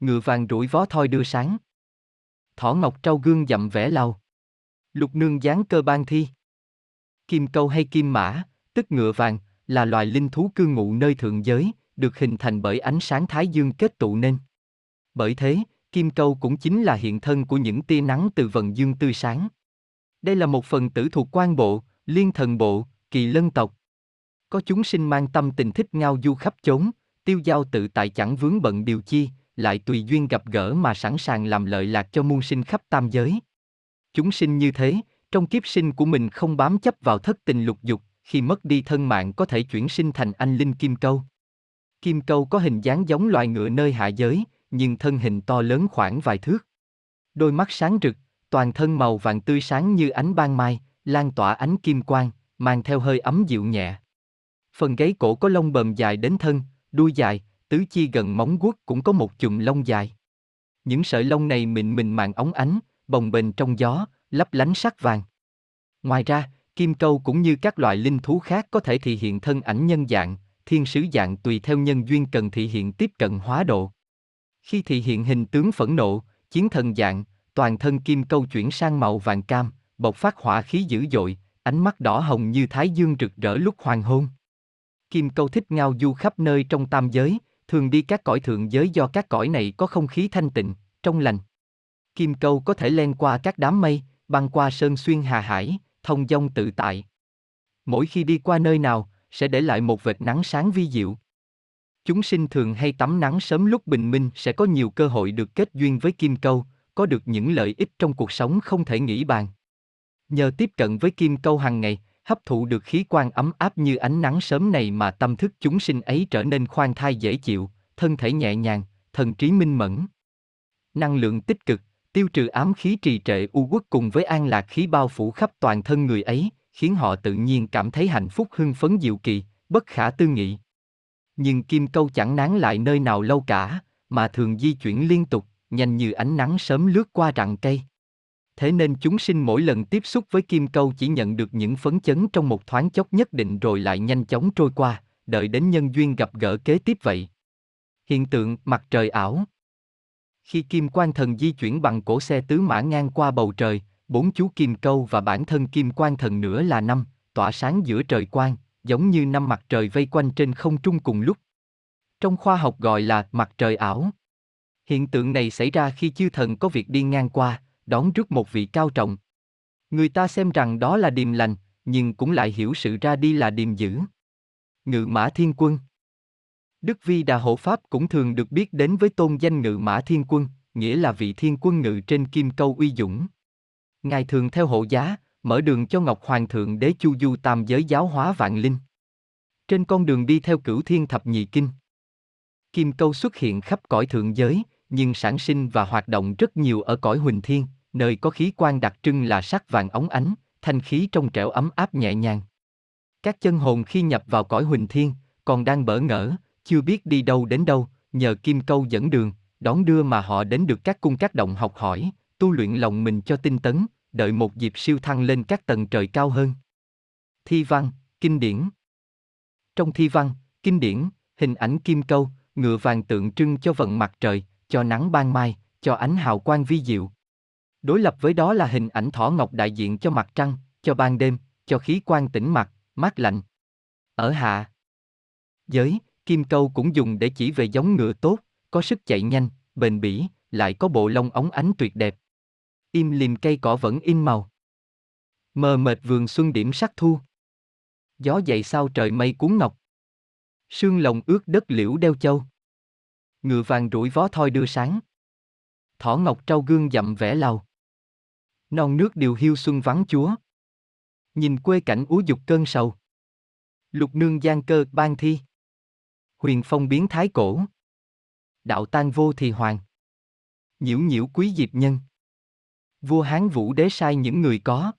Ngựa vàng rủi vó thoi đưa sáng. Thỏ ngọc trâu gương dặm vẽ lau. Lục nương dáng cơ ban thi. Kim câu hay kim mã, tức ngựa vàng, là loài linh thú cư ngụ nơi thượng giới, được hình thành bởi ánh sáng thái dương kết tụ nên. Bởi thế, kim câu cũng chính là hiện thân của những tia nắng từ vần dương tươi sáng. Đây là một phần tử thuộc quan bộ, liên thần bộ, kỳ lân tộc. Có chúng sinh mang tâm tình thích ngao du khắp chốn, tiêu giao tự tại chẳng vướng bận điều chi, lại tùy duyên gặp gỡ mà sẵn sàng làm lợi lạc cho muôn sinh khắp tam giới. Chúng sinh như thế, trong kiếp sinh của mình không bám chấp vào thất tình lục dục, khi mất đi thân mạng có thể chuyển sinh thành anh linh kim câu. Kim câu có hình dáng giống loài ngựa nơi hạ giới, nhưng thân hình to lớn khoảng vài thước. Đôi mắt sáng rực, toàn thân màu vàng tươi sáng như ánh ban mai, lan tỏa ánh kim quang, mang theo hơi ấm dịu nhẹ. Phần gáy cổ có lông bờm dài đến thân, đuôi dài, tứ chi gần móng guốc cũng có một chùm lông dài. Những sợi lông này mịn mịn màng óng ánh, bồng bềnh trong gió, lấp lánh sắc vàng. Ngoài ra, Kim câu cũng như các loại linh thú khác có thể thị hiện thân ảnh nhân dạng, thiên sứ dạng tùy theo nhân duyên cần thị hiện tiếp cận hóa độ. Khi thị hiện hình tướng phẫn nộ, chiến thần dạng, toàn thân kim câu chuyển sang màu vàng cam, bộc phát hỏa khí dữ dội, ánh mắt đỏ hồng như thái dương rực rỡ lúc hoàng hôn. Kim câu thích ngao du khắp nơi trong tam giới, thường đi các cõi thượng giới do các cõi này có không khí thanh tịnh, trong lành. Kim câu có thể len qua các đám mây, băng qua sơn xuyên hà hải, thông dong tự tại. Mỗi khi đi qua nơi nào, sẽ để lại một vệt nắng sáng vi diệu. Chúng sinh thường hay tắm nắng sớm lúc bình minh sẽ có nhiều cơ hội được kết duyên với kim câu, có được những lợi ích trong cuộc sống không thể nghĩ bàn. Nhờ tiếp cận với kim câu hàng ngày, hấp thụ được khí quan ấm áp như ánh nắng sớm này mà tâm thức chúng sinh ấy trở nên khoan thai dễ chịu, thân thể nhẹ nhàng, thần trí minh mẫn. Năng lượng tích cực, tiêu trừ ám khí trì trệ u quốc cùng với an lạc khí bao phủ khắp toàn thân người ấy, khiến họ tự nhiên cảm thấy hạnh phúc hưng phấn diệu kỳ, bất khả tư nghị. Nhưng kim câu chẳng nán lại nơi nào lâu cả, mà thường di chuyển liên tục, nhanh như ánh nắng sớm lướt qua rặng cây. Thế nên chúng sinh mỗi lần tiếp xúc với kim câu chỉ nhận được những phấn chấn trong một thoáng chốc nhất định rồi lại nhanh chóng trôi qua, đợi đến nhân duyên gặp gỡ kế tiếp vậy. Hiện tượng mặt trời ảo Khi kim quan thần di chuyển bằng cổ xe tứ mã ngang qua bầu trời, bốn chú kim câu và bản thân kim quan thần nữa là năm, tỏa sáng giữa trời quang, giống như năm mặt trời vây quanh trên không trung cùng lúc. Trong khoa học gọi là mặt trời ảo. Hiện tượng này xảy ra khi chư thần có việc đi ngang qua, đón trước một vị cao trọng. Người ta xem rằng đó là điềm lành, nhưng cũng lại hiểu sự ra đi là điềm dữ. Ngự mã thiên quân Đức Vi Đà Hộ Pháp cũng thường được biết đến với tôn danh ngự mã thiên quân, nghĩa là vị thiên quân ngự trên kim câu uy dũng. Ngài thường theo hộ giá, mở đường cho Ngọc Hoàng thượng đế chu du tam giới giáo hóa vạn linh. Trên con đường đi theo cửu thiên thập nhị kinh. Kim câu xuất hiện khắp cõi thượng giới, nhưng sản sinh và hoạt động rất nhiều ở cõi huỳnh thiên, nơi có khí quan đặc trưng là sắc vàng óng ánh, thanh khí trong trẻo ấm áp nhẹ nhàng. Các chân hồn khi nhập vào cõi huỳnh thiên, còn đang bỡ ngỡ, chưa biết đi đâu đến đâu, nhờ kim câu dẫn đường, đón đưa mà họ đến được các cung các động học hỏi, tu luyện lòng mình cho tinh tấn, đợi một dịp siêu thăng lên các tầng trời cao hơn. Thi văn, kinh điển Trong thi văn, kinh điển, hình ảnh kim câu, ngựa vàng tượng trưng cho vận mặt trời, cho nắng ban mai, cho ánh hào quang vi diệu. Đối lập với đó là hình ảnh thỏ ngọc đại diện cho mặt trăng, cho ban đêm, cho khí quan tĩnh mặt, mát lạnh. Ở hạ giới, kim câu cũng dùng để chỉ về giống ngựa tốt, có sức chạy nhanh, bền bỉ, lại có bộ lông óng ánh tuyệt đẹp. Im lìm cây cỏ vẫn in màu. Mờ mệt vườn xuân điểm sắc thu. Gió dậy sau trời mây cuốn ngọc. Sương lồng ướt đất liễu đeo châu. Ngựa vàng rủi vó thoi đưa sáng. Thỏ ngọc trâu gương dặm vẽ lầu. Non nước điều hiu xuân vắng chúa. Nhìn quê cảnh úa dục cơn sầu. Lục nương gian cơ ban thi. Huyền phong biến thái cổ. Đạo tan vô thì hoàng. Nhiễu nhiễu quý diệp nhân. Vua Hán Vũ đế sai những người có.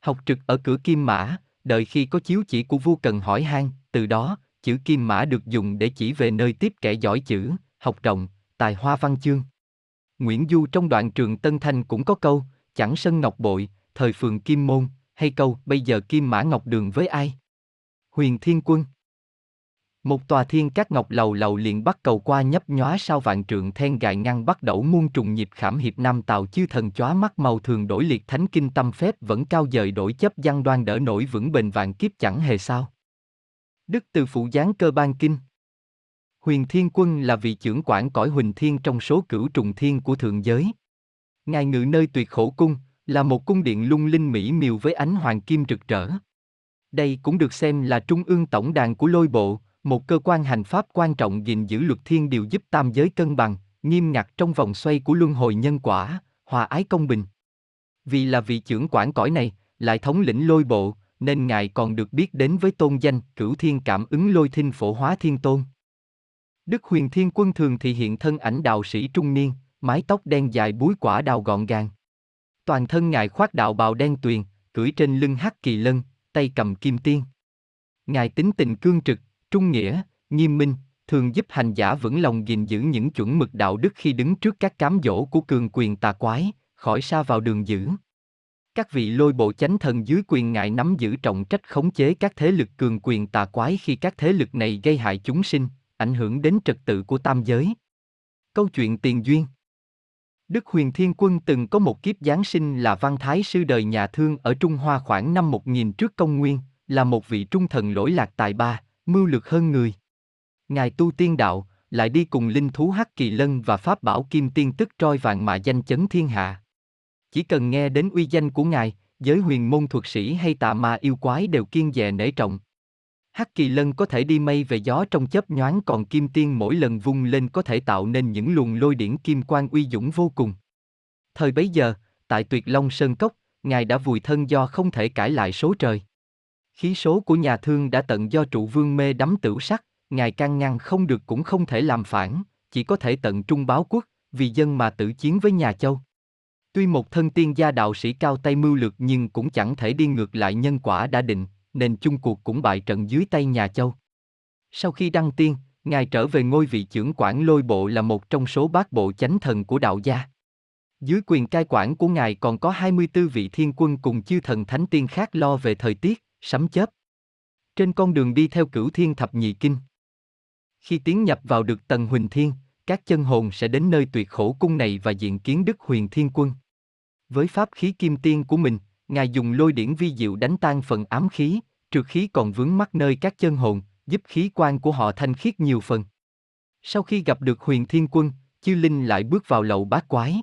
Học trực ở cửa Kim Mã, đợi khi có chiếu chỉ của vua cần hỏi han, từ đó, chữ Kim Mã được dùng để chỉ về nơi tiếp kẻ giỏi chữ, học rộng, tài hoa văn chương. Nguyễn Du trong đoạn trường Tân Thanh cũng có câu, chẳng sân ngọc bội, thời phường Kim Môn, hay câu bây giờ Kim Mã Ngọc Đường với ai? Huyền Thiên Quân một tòa thiên các ngọc lầu lầu liền bắt cầu qua nhấp nhóa sao vạn trượng then gài ngăn bắt đẩu muôn trùng nhịp khảm hiệp nam tàu chư thần chóa mắt màu thường đổi liệt thánh kinh tâm phép vẫn cao dời đổi chấp văn đoan đỡ nổi vững bền vạn kiếp chẳng hề sao. Đức từ phụ giáng cơ ban kinh Huyền Thiên Quân là vị trưởng quản cõi Huỳnh Thiên trong số cửu trùng thiên của thượng giới. Ngài ngự nơi tuyệt khổ cung, là một cung điện lung linh mỹ miều với ánh hoàng kim rực rỡ. Đây cũng được xem là trung ương tổng đàn của lôi bộ, một cơ quan hành pháp quan trọng gìn giữ luật thiên điều giúp tam giới cân bằng, nghiêm ngặt trong vòng xoay của luân hồi nhân quả, hòa ái công bình. Vì là vị trưởng quản cõi này, lại thống lĩnh lôi bộ, nên ngài còn được biết đến với tôn danh cửu thiên cảm ứng lôi thinh phổ hóa thiên tôn. Đức huyền thiên quân thường thị hiện thân ảnh đạo sĩ trung niên, mái tóc đen dài búi quả đào gọn gàng. Toàn thân ngài khoác đạo bào đen tuyền, cưỡi trên lưng hắc kỳ lân, tay cầm kim tiên. Ngài tính tình cương trực, trung nghĩa, nghiêm minh, thường giúp hành giả vững lòng gìn giữ những chuẩn mực đạo đức khi đứng trước các cám dỗ của cường quyền tà quái, khỏi xa vào đường dữ. Các vị lôi bộ chánh thần dưới quyền ngài nắm giữ trọng trách khống chế các thế lực cường quyền tà quái khi các thế lực này gây hại chúng sinh, ảnh hưởng đến trật tự của tam giới. Câu chuyện tiền duyên Đức Huyền Thiên Quân từng có một kiếp Giáng sinh là văn thái sư đời nhà thương ở Trung Hoa khoảng năm 1000 trước công nguyên, là một vị trung thần lỗi lạc tài ba, mưu lược hơn người. Ngài tu tiên đạo, lại đi cùng linh thú Hắc Kỳ Lân và Pháp Bảo Kim Tiên tức troi vàng mà danh chấn thiên hạ. Chỉ cần nghe đến uy danh của Ngài, giới huyền môn thuật sĩ hay tà ma yêu quái đều kiên dè nể trọng. Hắc kỳ lân có thể đi mây về gió trong chớp nhoáng còn kim tiên mỗi lần vung lên có thể tạo nên những luồng lôi điển kim quang uy dũng vô cùng. Thời bấy giờ, tại tuyệt long sơn cốc, Ngài đã vùi thân do không thể cãi lại số trời. Khí số của nhà thương đã tận do trụ vương mê đắm tửu sắc, Ngài can ngăn không được cũng không thể làm phản, chỉ có thể tận trung báo quốc, vì dân mà tử chiến với nhà châu. Tuy một thân tiên gia đạo sĩ cao tay mưu lược nhưng cũng chẳng thể đi ngược lại nhân quả đã định, nên chung cuộc cũng bại trận dưới tay nhà Châu. Sau khi đăng tiên, Ngài trở về ngôi vị trưởng quản lôi bộ là một trong số bát bộ chánh thần của đạo gia. Dưới quyền cai quản của Ngài còn có 24 vị thiên quân cùng chư thần thánh tiên khác lo về thời tiết, sấm chớp. Trên con đường đi theo cửu thiên thập nhị kinh. Khi tiến nhập vào được tầng huỳnh thiên, các chân hồn sẽ đến nơi tuyệt khổ cung này và diện kiến Đức Huyền Thiên Quân. Với pháp khí kim tiên của mình, Ngài dùng lôi điển vi diệu đánh tan phần ám khí, trượt khí còn vướng mắc nơi các chân hồn, giúp khí quan của họ thanh khiết nhiều phần. Sau khi gặp được huyền thiên quân, chư linh lại bước vào lầu bát quái.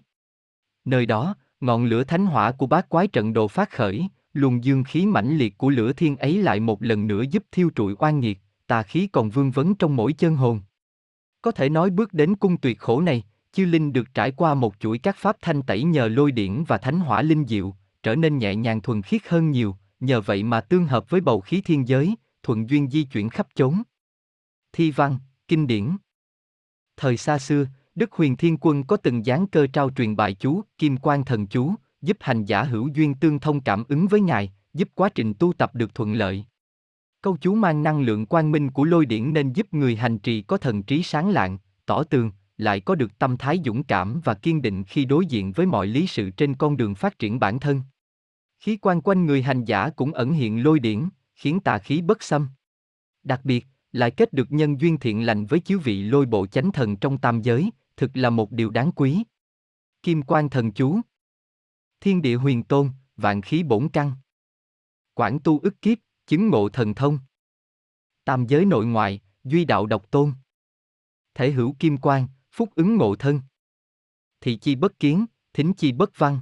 Nơi đó, ngọn lửa thánh hỏa của bát quái trận đồ phát khởi, luồng dương khí mãnh liệt của lửa thiên ấy lại một lần nữa giúp thiêu trụi oan nghiệt, tà khí còn vương vấn trong mỗi chân hồn. Có thể nói bước đến cung tuyệt khổ này, chư linh được trải qua một chuỗi các pháp thanh tẩy nhờ lôi điển và thánh hỏa linh diệu, trở nên nhẹ nhàng thuần khiết hơn nhiều, nhờ vậy mà tương hợp với bầu khí thiên giới, thuận duyên di chuyển khắp chốn. Thi văn, kinh điển Thời xa xưa, Đức Huyền Thiên Quân có từng gián cơ trao truyền bài chú, kim quan thần chú, giúp hành giả hữu duyên tương thông cảm ứng với Ngài, giúp quá trình tu tập được thuận lợi. Câu chú mang năng lượng quang minh của lôi điển nên giúp người hành trì có thần trí sáng lạng, tỏ tường, lại có được tâm thái dũng cảm và kiên định khi đối diện với mọi lý sự trên con đường phát triển bản thân. Khí quan quanh người hành giả cũng ẩn hiện lôi điển, khiến tà khí bất xâm. Đặc biệt, lại kết được nhân duyên thiện lành với chiếu vị lôi bộ chánh thần trong tam giới, thực là một điều đáng quý. Kim quan thần chú Thiên địa huyền tôn, vạn khí bổn căn. Quảng tu ức kiếp, chứng ngộ thần thông. Tam giới nội ngoại, duy đạo độc tôn. Thể hữu kim quan, phúc ứng ngộ thân. Thị chi bất kiến, thính chi bất văn.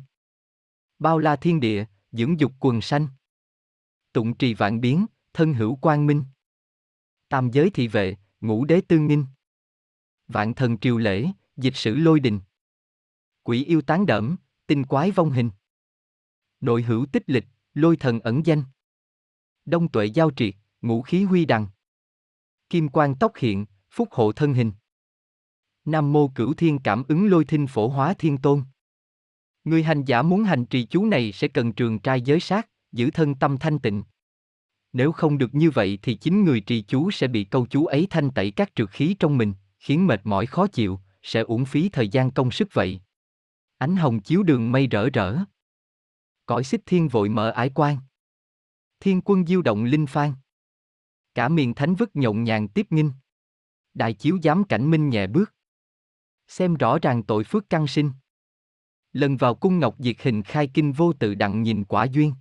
Bao la thiên địa, dưỡng dục quần sanh. Tụng trì vạn biến, thân hữu quang minh. Tam giới thị vệ, ngũ đế tương nghinh. Vạn thần triều lễ, dịch sử lôi đình. Quỷ yêu tán đẩm, tinh quái vong hình. Nội hữu tích lịch, lôi thần ẩn danh. Đông tuệ giao triệt, ngũ khí huy đằng. Kim quang tóc hiện, phúc hộ thân hình. Nam mô cửu thiên cảm ứng lôi thinh phổ hóa thiên tôn. Người hành giả muốn hành trì chú này sẽ cần trường trai giới sát, giữ thân tâm thanh tịnh. Nếu không được như vậy thì chính người trì chú sẽ bị câu chú ấy thanh tẩy các trượt khí trong mình, khiến mệt mỏi khó chịu, sẽ uổng phí thời gian công sức vậy. Ánh hồng chiếu đường mây rỡ rỡ. Cõi xích thiên vội mở ái quan. Thiên quân diêu động linh phan. Cả miền thánh vức nhộn nhàng tiếp nghinh. Đại chiếu giám cảnh minh nhẹ bước. Xem rõ ràng tội phước căn sinh. Lần vào cung ngọc diệt hình khai kinh vô tự đặng nhìn quả duyên.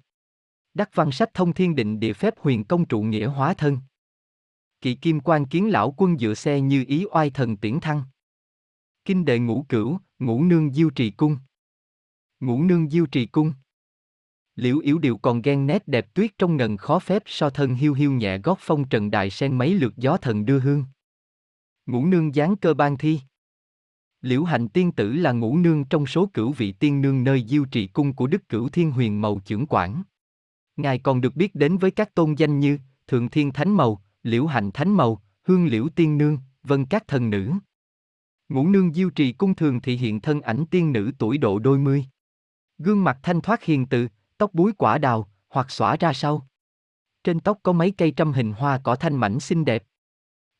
Đắc văn sách thông thiên định địa phép huyền công trụ nghĩa hóa thân. Kỵ kim quan kiến lão quân dựa xe như ý oai thần tiễn thăng. Kinh đệ ngũ cửu, ngũ nương diêu trì cung. Ngũ nương diêu trì cung. Liễu yếu điệu còn ghen nét đẹp tuyết trong ngần khó phép so thân hiu hiu nhẹ gót phong trần đại sen mấy lượt gió thần đưa hương. Ngũ nương dáng cơ ban thi. Liễu Hạnh tiên tử là ngũ nương trong số cửu vị tiên nương nơi diêu trì cung của Đức Cửu Thiên Huyền Mầu trưởng quản. Ngài còn được biết đến với các tôn danh như Thượng Thiên Thánh Mầu, Liễu Hạnh Thánh Mầu, Hương Liễu Tiên Nương, vân các thần nữ. Ngũ nương diêu trì cung thường thị hiện thân ảnh tiên nữ tuổi độ đôi mươi. Gương mặt thanh thoát hiền từ, tóc búi quả đào, hoặc xõa ra sau. Trên tóc có mấy cây trăm hình hoa cỏ thanh mảnh xinh đẹp.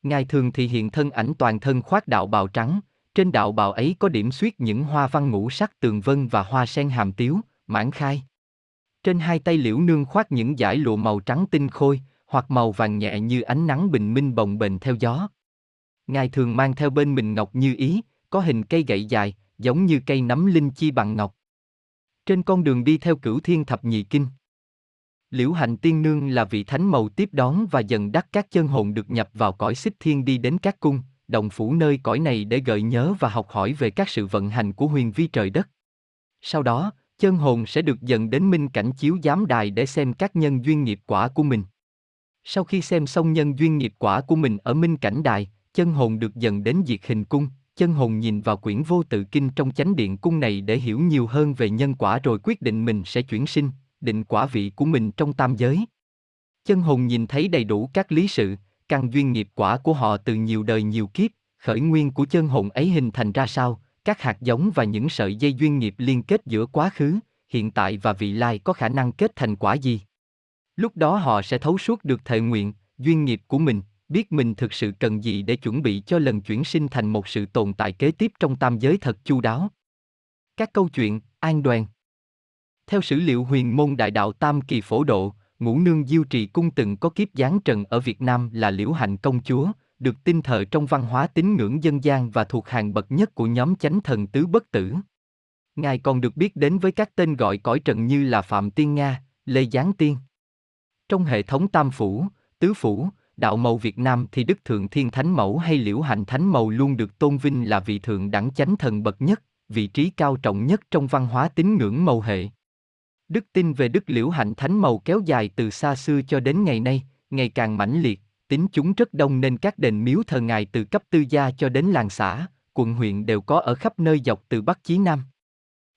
Ngài thường thị hiện thân ảnh toàn thân khoác đạo bào trắng, trên đạo bào ấy có điểm xuyết những hoa văn ngũ sắc tường vân và hoa sen hàm tiếu, mãn khai. Trên hai tay liễu nương khoác những dải lụa màu trắng tinh khôi, hoặc màu vàng nhẹ như ánh nắng bình minh bồng bềnh theo gió. Ngài thường mang theo bên mình ngọc như ý, có hình cây gậy dài, giống như cây nấm linh chi bằng ngọc. Trên con đường đi theo cửu thiên thập nhị kinh. Liễu Hạnh Tiên Nương là vị thánh màu tiếp đón và dần đắc các chân hồn được nhập vào cõi xích thiên đi đến các cung, đồng phủ nơi cõi này để gợi nhớ và học hỏi về các sự vận hành của huyền vi trời đất. Sau đó, chân hồn sẽ được dẫn đến minh cảnh chiếu giám đài để xem các nhân duyên nghiệp quả của mình. Sau khi xem xong nhân duyên nghiệp quả của mình ở minh cảnh đài, chân hồn được dẫn đến diệt hình cung, chân hồn nhìn vào quyển vô tự kinh trong chánh điện cung này để hiểu nhiều hơn về nhân quả rồi quyết định mình sẽ chuyển sinh, định quả vị của mình trong tam giới. Chân hồn nhìn thấy đầy đủ các lý sự, căn duyên nghiệp quả của họ từ nhiều đời nhiều kiếp, khởi nguyên của chân hồn ấy hình thành ra sao, các hạt giống và những sợi dây duyên nghiệp liên kết giữa quá khứ, hiện tại và vị lai có khả năng kết thành quả gì. Lúc đó họ sẽ thấu suốt được thệ nguyện, duyên nghiệp của mình, biết mình thực sự cần gì để chuẩn bị cho lần chuyển sinh thành một sự tồn tại kế tiếp trong tam giới thật chu đáo. Các câu chuyện, an đoàn Theo sử liệu huyền môn đại đạo Tam Kỳ Phổ Độ, ngũ nương diêu trì cung từng có kiếp giáng trần ở Việt Nam là liễu hạnh công chúa, được tin thờ trong văn hóa tín ngưỡng dân gian và thuộc hàng bậc nhất của nhóm chánh thần tứ bất tử. Ngài còn được biết đến với các tên gọi cõi trần như là Phạm Tiên Nga, Lê Giáng Tiên. Trong hệ thống Tam Phủ, Tứ Phủ, đạo mẫu Việt Nam thì Đức Thượng Thiên Thánh Mẫu hay Liễu Hạnh Thánh Mẫu luôn được tôn vinh là vị thượng đẳng chánh thần bậc nhất, vị trí cao trọng nhất trong văn hóa tín ngưỡng mầu hệ. Đức tin về Đức Liễu Hạnh Thánh màu kéo dài từ xa xưa cho đến ngày nay, ngày càng mãnh liệt, tính chúng rất đông nên các đền miếu thờ ngài từ cấp tư gia cho đến làng xã, quận huyện đều có ở khắp nơi dọc từ Bắc chí Nam.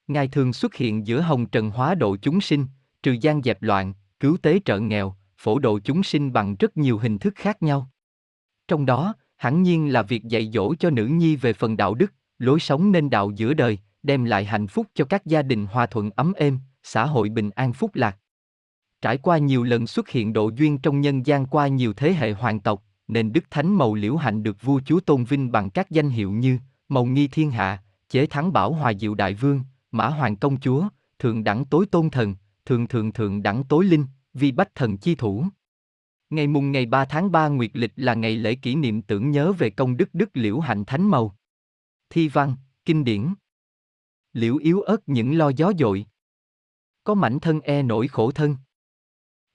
Ngài thường xuất hiện giữa hồng trần hóa độ chúng sinh, trừ gian dẹp loạn, cứu tế trợ nghèo, phổ độ chúng sinh bằng rất nhiều hình thức khác nhau. Trong đó, hẳn nhiên là việc dạy dỗ cho nữ nhi về phần đạo đức, lối sống nên đạo giữa đời, đem lại hạnh phúc cho các gia đình hòa thuận ấm êm, xã hội bình an phúc lạc. Trải qua nhiều lần xuất hiện độ duyên trong nhân gian qua nhiều thế hệ hoàng tộc, nên Đức Thánh Mầu Liễu Hạnh được vua chúa tôn vinh bằng các danh hiệu như Mầu Nghi Thiên Hạ, Chế Thắng Bảo Hòa Diệu Đại Vương, Mã Hoàng Công Chúa, Thượng Đẳng Tối Tôn Thần, Thượng Thượng Thượng Đẳng Tối Linh, Vi Bách Thần Chi Thủ. Ngày mùng ngày 3 tháng 3 Nguyệt Lịch là ngày lễ kỷ niệm tưởng nhớ về công đức Đức Liễu Hạnh Thánh Mầu. Thi văn, kinh điển. Liễu yếu ớt những lo gió dội. Có mảnh thân e nổi khổ thân.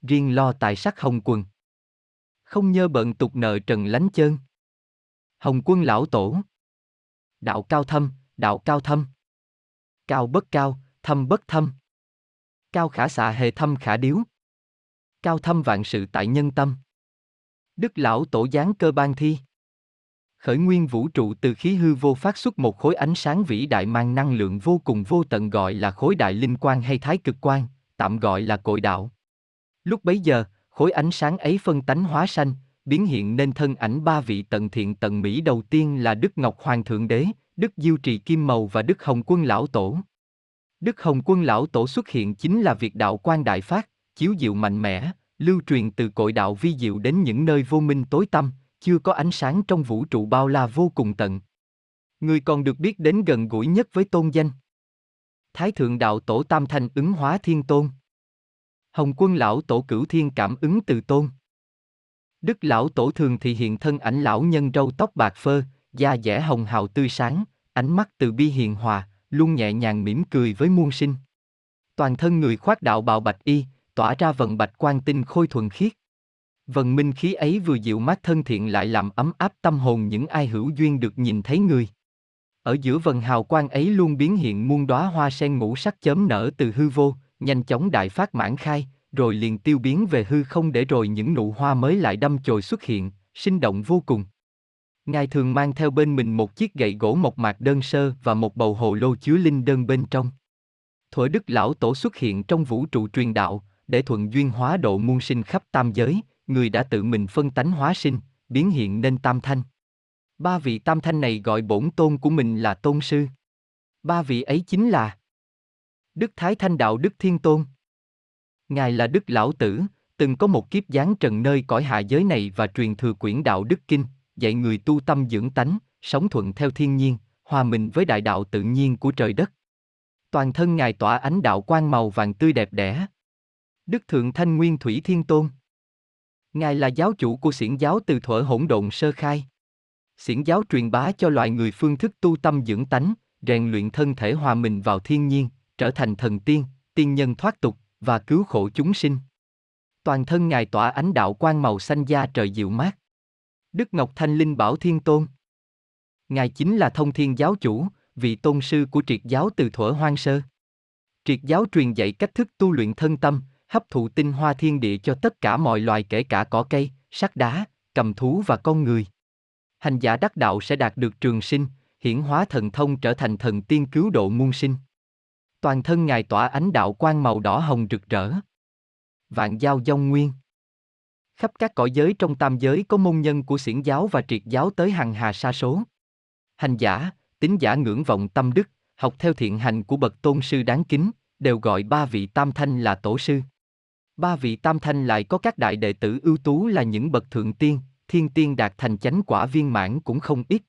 Riêng lo tài sắc hồng quần. Không nhơ bận tục nợ trần lánh chơn. Hồng quân lão tổ. Đạo cao thâm, đạo cao thâm. Cao bất cao, thâm bất thâm. Cao khả xạ hề thâm khả điếu. Cao thâm vạn sự tại nhân tâm. Đức lão tổ giáng cơ ban thi. Khởi nguyên vũ trụ từ khí hư vô phát xuất một khối ánh sáng vĩ đại mang năng lượng vô cùng vô tận gọi là khối đại linh quan hay thái cực quan, tạm gọi là cội đạo. Lúc bấy giờ, khối ánh sáng ấy phân tánh hóa sanh, biến hiện nên thân ảnh ba vị tận thiện tận mỹ đầu tiên là Đức Ngọc Hoàng Thượng Đế, Đức Diêu Trì Kim Mầu và Đức Hồng Quân Lão Tổ. Đức Hồng Quân Lão Tổ xuất hiện chính là việc đạo quan đại phát, chiếu diệu mạnh mẽ, lưu truyền từ cội đạo vi diệu đến những nơi vô minh tối tăm, chưa có ánh sáng trong vũ trụ bao la vô cùng tận. Người còn được biết đến gần gũi nhất với tôn danh. Thái thượng đạo tổ Tam Thanh ứng hóa thiên tôn. Hồng quân lão tổ cửu thiên cảm ứng từ tôn. Đức lão tổ thường thì hiện thân ảnh lão nhân râu tóc bạc phơ, da dẻ hồng hào tươi sáng, ánh mắt từ bi hiền hòa, luôn nhẹ nhàng mỉm cười với muôn sinh. Toàn thân người khoác đạo bào bạch y, tỏa ra vận bạch quan tinh khôi thuần khiết. Vần minh khí ấy vừa dịu mát thân thiện lại làm ấm áp tâm hồn những ai hữu duyên được nhìn thấy người. Ở giữa vần hào quang ấy luôn biến hiện muôn đóa hoa sen ngũ sắc chớm nở từ hư vô, nhanh chóng đại phát mãn khai, rồi liền tiêu biến về hư không để rồi những nụ hoa mới lại đâm chồi xuất hiện, sinh động vô cùng. Ngài thường mang theo bên mình một chiếc gậy gỗ mộc mạc đơn sơ và một bầu hồ lô chứa linh đơn bên trong. Thuở Đức Lão Tổ xuất hiện trong vũ trụ truyền đạo, để thuận duyên hóa độ muôn sinh khắp tam giới, người đã tự mình phân tánh hóa sinh, biến hiện nên tam thanh. Ba vị tam thanh này gọi bổn tôn của mình là tôn sư. Ba vị ấy chính là Đức Thái Thanh Đạo Đức Thiên Tôn. Ngài là Đức Lão Tử, từng có một kiếp giáng trần nơi cõi hạ giới này và truyền thừa quyển đạo Đức Kinh, dạy người tu tâm dưỡng tánh, sống thuận theo thiên nhiên, hòa mình với đại đạo tự nhiên của trời đất. Toàn thân Ngài tỏa ánh đạo quang màu vàng tươi đẹp đẽ. Đức Thượng Thanh Nguyên Thủy Thiên Tôn. Ngài là giáo chủ của xiển giáo từ thuở hỗn độn sơ khai. Xiển giáo truyền bá cho loài người phương thức tu tâm dưỡng tánh, rèn luyện thân thể hòa mình vào thiên nhiên, trở thành thần tiên, tiên nhân thoát tục và cứu khổ chúng sinh. Toàn thân ngài tỏa ánh đạo quang màu xanh da trời dịu mát. Đức Ngọc Thanh Linh Bảo Thiên Tôn. Ngài chính là thông thiên giáo chủ, vị tôn sư của triệt giáo từ thuở hoang sơ. Triệt giáo truyền dạy cách thức tu luyện thân tâm, hấp thụ tinh hoa thiên địa cho tất cả mọi loài kể cả cỏ cây, sắt đá, cầm thú và con người. Hành giả đắc đạo sẽ đạt được trường sinh, hiển hóa thần thông trở thành thần tiên cứu độ muôn sinh. Toàn thân ngài tỏa ánh đạo quang màu đỏ hồng rực rỡ. Vạn giao dông nguyên. Khắp các cõi giới trong tam giới có môn nhân của xiển giáo và triệt giáo tới hàng hà sa số. Hành giả, tín giả ngưỡng vọng tâm đức, học theo thiện hành của bậc tôn sư đáng kính, đều gọi ba vị tam thanh là tổ sư. Ba vị tam thanh lại có các đại đệ tử ưu tú là những bậc thượng tiên, thiên tiên đạt thành chánh quả viên mãn cũng không ít.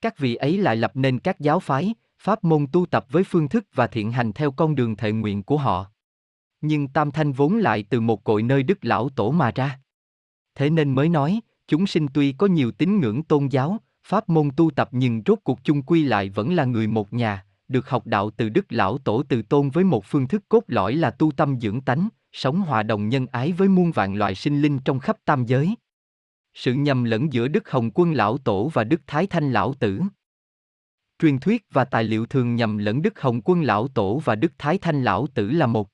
Các vị ấy lại lập nên các giáo phái, pháp môn tu tập với phương thức và thiện hành theo con đường thệ nguyện của họ. Nhưng tam thanh vốn lại từ một cội nơi đức lão tổ mà ra. Thế nên mới nói, chúng sinh tuy có nhiều tín ngưỡng tôn giáo, pháp môn tu tập nhưng rốt cuộc chung quy lại vẫn là người một nhà, được học đạo từ đức lão tổ từ tôn với một phương thức cốt lõi là tu tâm dưỡng tánh, sống hòa đồng nhân ái với muôn vạn loài sinh linh trong khắp tam giới. Sự nhầm lẫn giữa Đức Hồng Quân Lão Tổ và Đức Thái Thanh Lão Tử Truyền thuyết và tài liệu thường nhầm lẫn Đức Hồng Quân Lão Tổ và Đức Thái Thanh Lão Tử là một.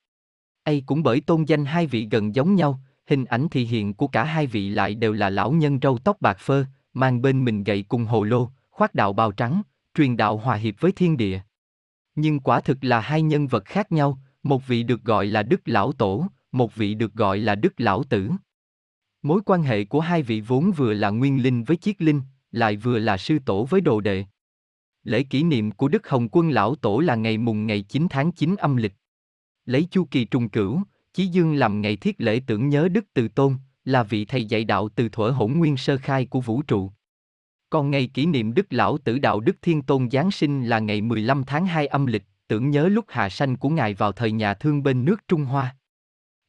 Ây cũng bởi tôn danh hai vị gần giống nhau, hình ảnh thị hiện của cả hai vị lại đều là lão nhân râu tóc bạc phơ, mang bên mình gậy cùng hồ lô, khoác đạo bào trắng, truyền đạo hòa hiệp với thiên địa. Nhưng quả thực là hai nhân vật khác nhau, một vị được gọi là Đức Lão Tổ, một vị được gọi là Đức Lão Tử. Mối quan hệ của hai vị vốn vừa là nguyên linh với chiết linh, lại vừa là sư tổ với đồ đệ. Lễ kỷ niệm của Đức Hồng Quân Lão Tổ là ngày mùng ngày 9 tháng 9 âm lịch. Lấy chu kỳ trùng cửu, Chí Dương làm ngày thiết lễ tưởng nhớ Đức Từ Tôn, là vị thầy dạy đạo từ thuở hỗn nguyên sơ khai của vũ trụ. Còn ngày kỷ niệm Đức Lão Tử Đạo Đức Thiên Tôn Giáng sinh là ngày 15 tháng 2 âm lịch, tưởng nhớ lúc hạ sanh của Ngài vào thời nhà thương bên nước Trung Hoa.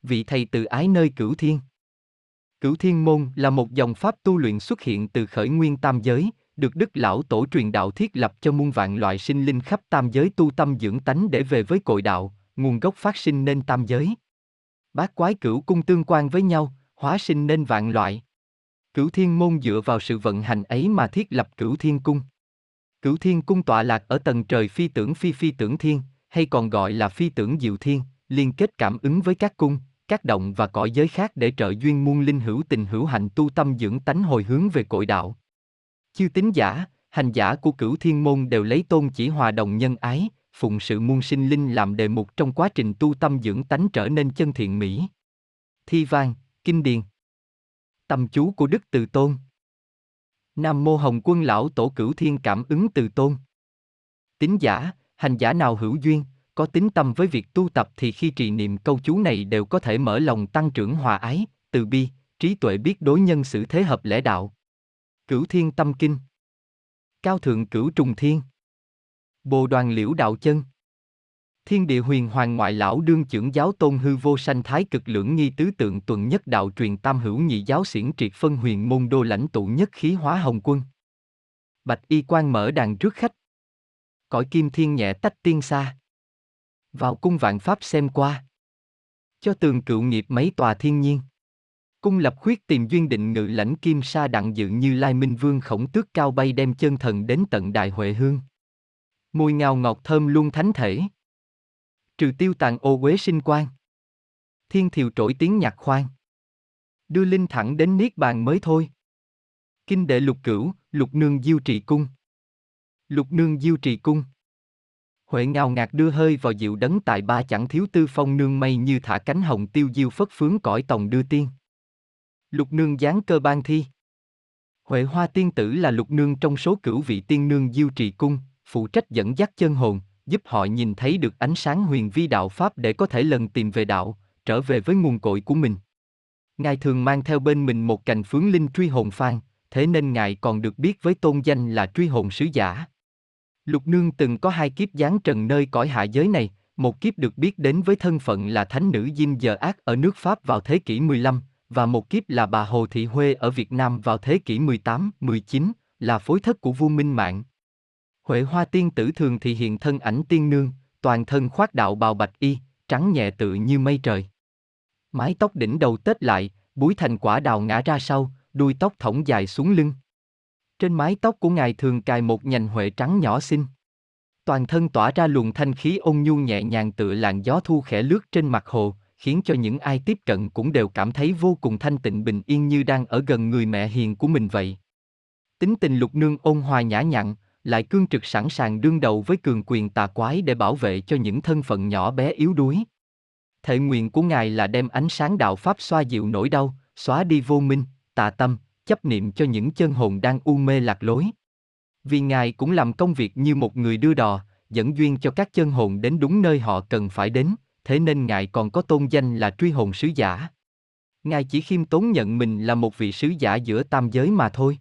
Vị thầy từ ái nơi cửu thiên. Cửu Thiên Môn là một dòng pháp tu luyện xuất hiện từ khởi nguyên tam giới, được Đức Lão Tổ truyền đạo thiết lập cho muôn vạn loại sinh linh khắp tam giới tu tâm dưỡng tánh để về với cội đạo, nguồn gốc phát sinh nên tam giới. Bát quái cửu cung tương quan với nhau, hóa sinh nên vạn loại. Cửu Thiên Môn dựa vào sự vận hành ấy mà thiết lập Cửu Thiên Cung. Cửu Thiên Cung tọa lạc ở tầng trời phi tưởng phi phi tưởng thiên, hay còn gọi là phi tưởng diệu thiên, liên kết cảm ứng với các cung, các động và cõi giới khác để trợ duyên muôn linh hữu tình hữu hạnh tu tâm dưỡng tánh hồi hướng về cội đạo. Chư tín giả, hành giả của cửu thiên môn đều lấy tôn chỉ hòa đồng nhân ái, phụng sự muôn sinh linh làm đề mục trong quá trình tu tâm dưỡng tánh trở nên chân thiện mỹ. Thi vang, kinh điền. Tâm chú của Đức Từ Tôn. Nam mô Hồng Quân lão tổ cửu thiên cảm ứng Từ Tôn. Tín giả, hành giả nào hữu duyên, có tính tâm với việc tu tập thì khi trì niệm câu chú này đều có thể mở lòng tăng trưởng hòa ái, từ bi, trí tuệ biết đối nhân xử thế hợp lẽ đạo. Cửu Thiên Tâm Kinh Cao Thượng Cửu Trùng Thiên Bồ Đoàn Liễu Đạo Chân Thiên địa huyền hoàng ngoại lão đương trưởng giáo tôn hư vô sanh thái cực lưỡng nghi tứ tượng tuần nhất đạo truyền tam hữu nhị giáo xiển triệt phân huyền môn đô lãnh tụ nhất khí hóa hồng quân. Bạch y quan mở đàn trước khách. Cõi kim thiên nhẹ tách tiên xa. Vào cung vạn pháp xem qua. Cho tường cựu nghiệp mấy tòa thiên nhiên. Cung lập khuyết tìm duyên định ngự lãnh kim sa đặng dự như lai minh vương khổng tước cao bay đem chân thần đến tận đại huệ hương. Mùi ngào ngọt thơm luôn thánh thể. Trừ tiêu tàn ô quế sinh quan. Thiên thiều trỗi tiếng nhạc khoan. Đưa linh thẳng đến niết bàn mới thôi. Kinh đệ lục cửu, lục nương diêu trị cung. Lục nương diêu trị cung. Huệ ngào ngạt đưa hơi vào dịu đấng tại ba chẳng thiếu tư phong nương mây như thả cánh hồng tiêu diêu phất phướng cõi tòng đưa tiên. Lục nương giáng cơ ban thi. Huệ hoa tiên tử là lục nương trong số cửu vị tiên nương diêu trì cung, phụ trách dẫn dắt chân hồn, giúp họ nhìn thấy được ánh sáng huyền vi đạo Pháp để có thể lần tìm về đạo, trở về với nguồn cội của mình. Ngài thường mang theo bên mình một cành phướng linh truy hồn phan, thế nên Ngài còn được biết với tôn danh là truy hồn sứ giả. Lục Nương từng có hai kiếp giáng trần nơi cõi hạ giới này, Một kiếp được biết đến với thân phận là thánh nữ Dinh Giờ Ác ở nước Pháp vào thế kỷ 15, và một kiếp là bà Hồ Thị Huê ở Việt Nam vào thế kỷ 18, 19, là phối thất của vua Minh Mạng. Huệ Hoa Tiên Tử thường thì hiện thân ảnh tiên nương, toàn thân khoác đạo bào bạch y, trắng nhẹ tự như mây trời. Mái tóc đỉnh đầu tết lại, búi thành quả đào ngã ra sau, đuôi tóc thõng dài xuống lưng. Trên mái tóc của ngài thường cài một nhành huệ trắng nhỏ xinh. Toàn thân tỏa ra luồng thanh khí ôn nhu nhẹ nhàng tựa làn gió thu khẽ lướt trên mặt hồ, khiến cho những ai tiếp cận cũng đều cảm thấy vô cùng thanh tịnh bình yên như đang ở gần người mẹ hiền của mình vậy. Tính tình lục nương ôn hòa nhã nhặn, lại cương trực sẵn sàng đương đầu với cường quyền tà quái để bảo vệ cho những thân phận nhỏ bé yếu đuối. Thệ nguyện của Ngài là đem ánh sáng đạo Pháp xoa dịu nỗi đau, xóa đi vô minh, tà tâm, chấp niệm cho những chân hồn đang u mê lạc lối. Vì Ngài cũng làm công việc như một người đưa đò, dẫn duyên cho các chân hồn đến đúng nơi họ cần phải đến, thế nên Ngài còn có tôn danh là truy hồn sứ giả. Ngài chỉ khiêm tốn nhận mình là một vị sứ giả giữa tam giới mà thôi.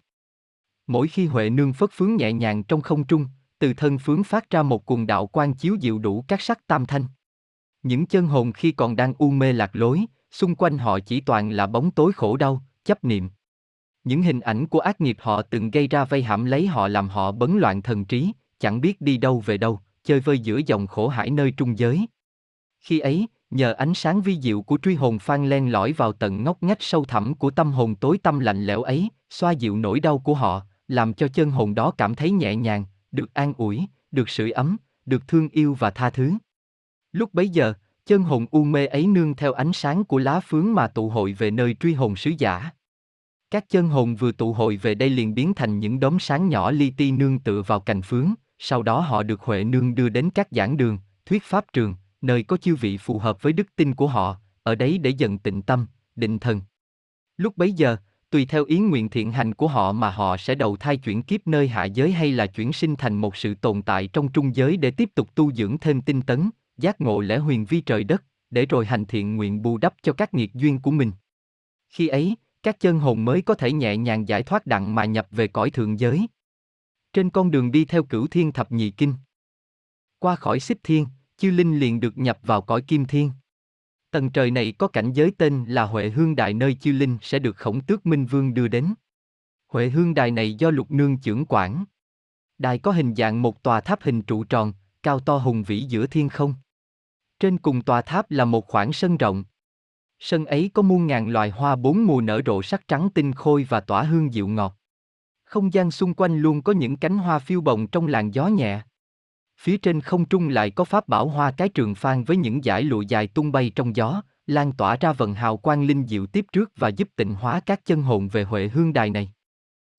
Mỗi khi Huệ Nương phất phướng nhẹ nhàng trong không trung, từ thân phướng phát ra một cuồng đạo quan chiếu dịu đủ các sắc tam thanh. Những chân hồn khi còn đang u mê lạc lối, xung quanh họ chỉ toàn là bóng tối khổ đau, chấp niệm. Những hình ảnh của ác nghiệp họ từng gây ra vây hãm lấy họ làm họ bấn loạn thần trí, chẳng biết đi đâu về đâu, chơi vơi giữa dòng khổ hải nơi trung giới. Khi ấy, nhờ ánh sáng vi diệu của truy hồn phan len lỏi vào tận ngóc ngách sâu thẳm của tâm hồn tối tâm lạnh lẽo ấy, xoa dịu nỗi đau của họ, làm cho chân hồn đó cảm thấy nhẹ nhàng, được an ủi, được sưởi ấm, được thương yêu và tha thứ. Lúc bấy giờ, chân hồn u mê ấy nương theo ánh sáng của lá phướng mà tụ hội về nơi truy hồn sứ giả. Các chân hồn vừa tụ hội về đây liền biến thành những đốm sáng nhỏ li ti nương tựa vào cành phướng, sau đó họ được Huệ nương đưa đến các giảng đường, thuyết pháp trường, nơi có chư vị phù hợp với đức tin của họ, ở đấy để dần tịnh tâm, định thần. Lúc bấy giờ, tùy theo ý nguyện thiện hành của họ mà họ sẽ đầu thai chuyển kiếp nơi hạ giới hay là chuyển sinh thành một sự tồn tại trong trung giới để tiếp tục tu dưỡng thêm tinh tấn, giác ngộ lẽ huyền vi trời đất, để rồi hành thiện nguyện bù đắp cho các nghiệt duyên của mình. Khi ấy, các chân hồn mới có thể nhẹ nhàng giải thoát đặng mà nhập về cõi thượng giới. Trên con đường đi theo cửu thiên thập nhị kinh. Qua khỏi xích thiên, chư linh liền được nhập vào cõi kim thiên. Tầng trời này có cảnh giới tên là Huệ Hương Đại nơi Chiêu linh sẽ được khổng tước Minh Vương đưa đến. Huệ Hương Đài này do lục nương trưởng quản. Đài có hình dạng một tòa tháp hình trụ tròn, cao to hùng vĩ giữa thiên không. Trên cùng tòa tháp là một khoảng sân rộng. Sân ấy có muôn ngàn loài hoa bốn mùa nở rộ sắc trắng tinh khôi và tỏa hương dịu ngọt. Không gian xung quanh luôn có những cánh hoa phiêu bồng trong làn gió nhẹ. Phía trên không trung lại có pháp bảo hoa cái trường phan với những dải lụa dài tung bay trong gió, lan tỏa ra vần hào quang linh diệu tiếp trước và giúp tịnh hóa các chân hồn về Huệ Hương Đài này.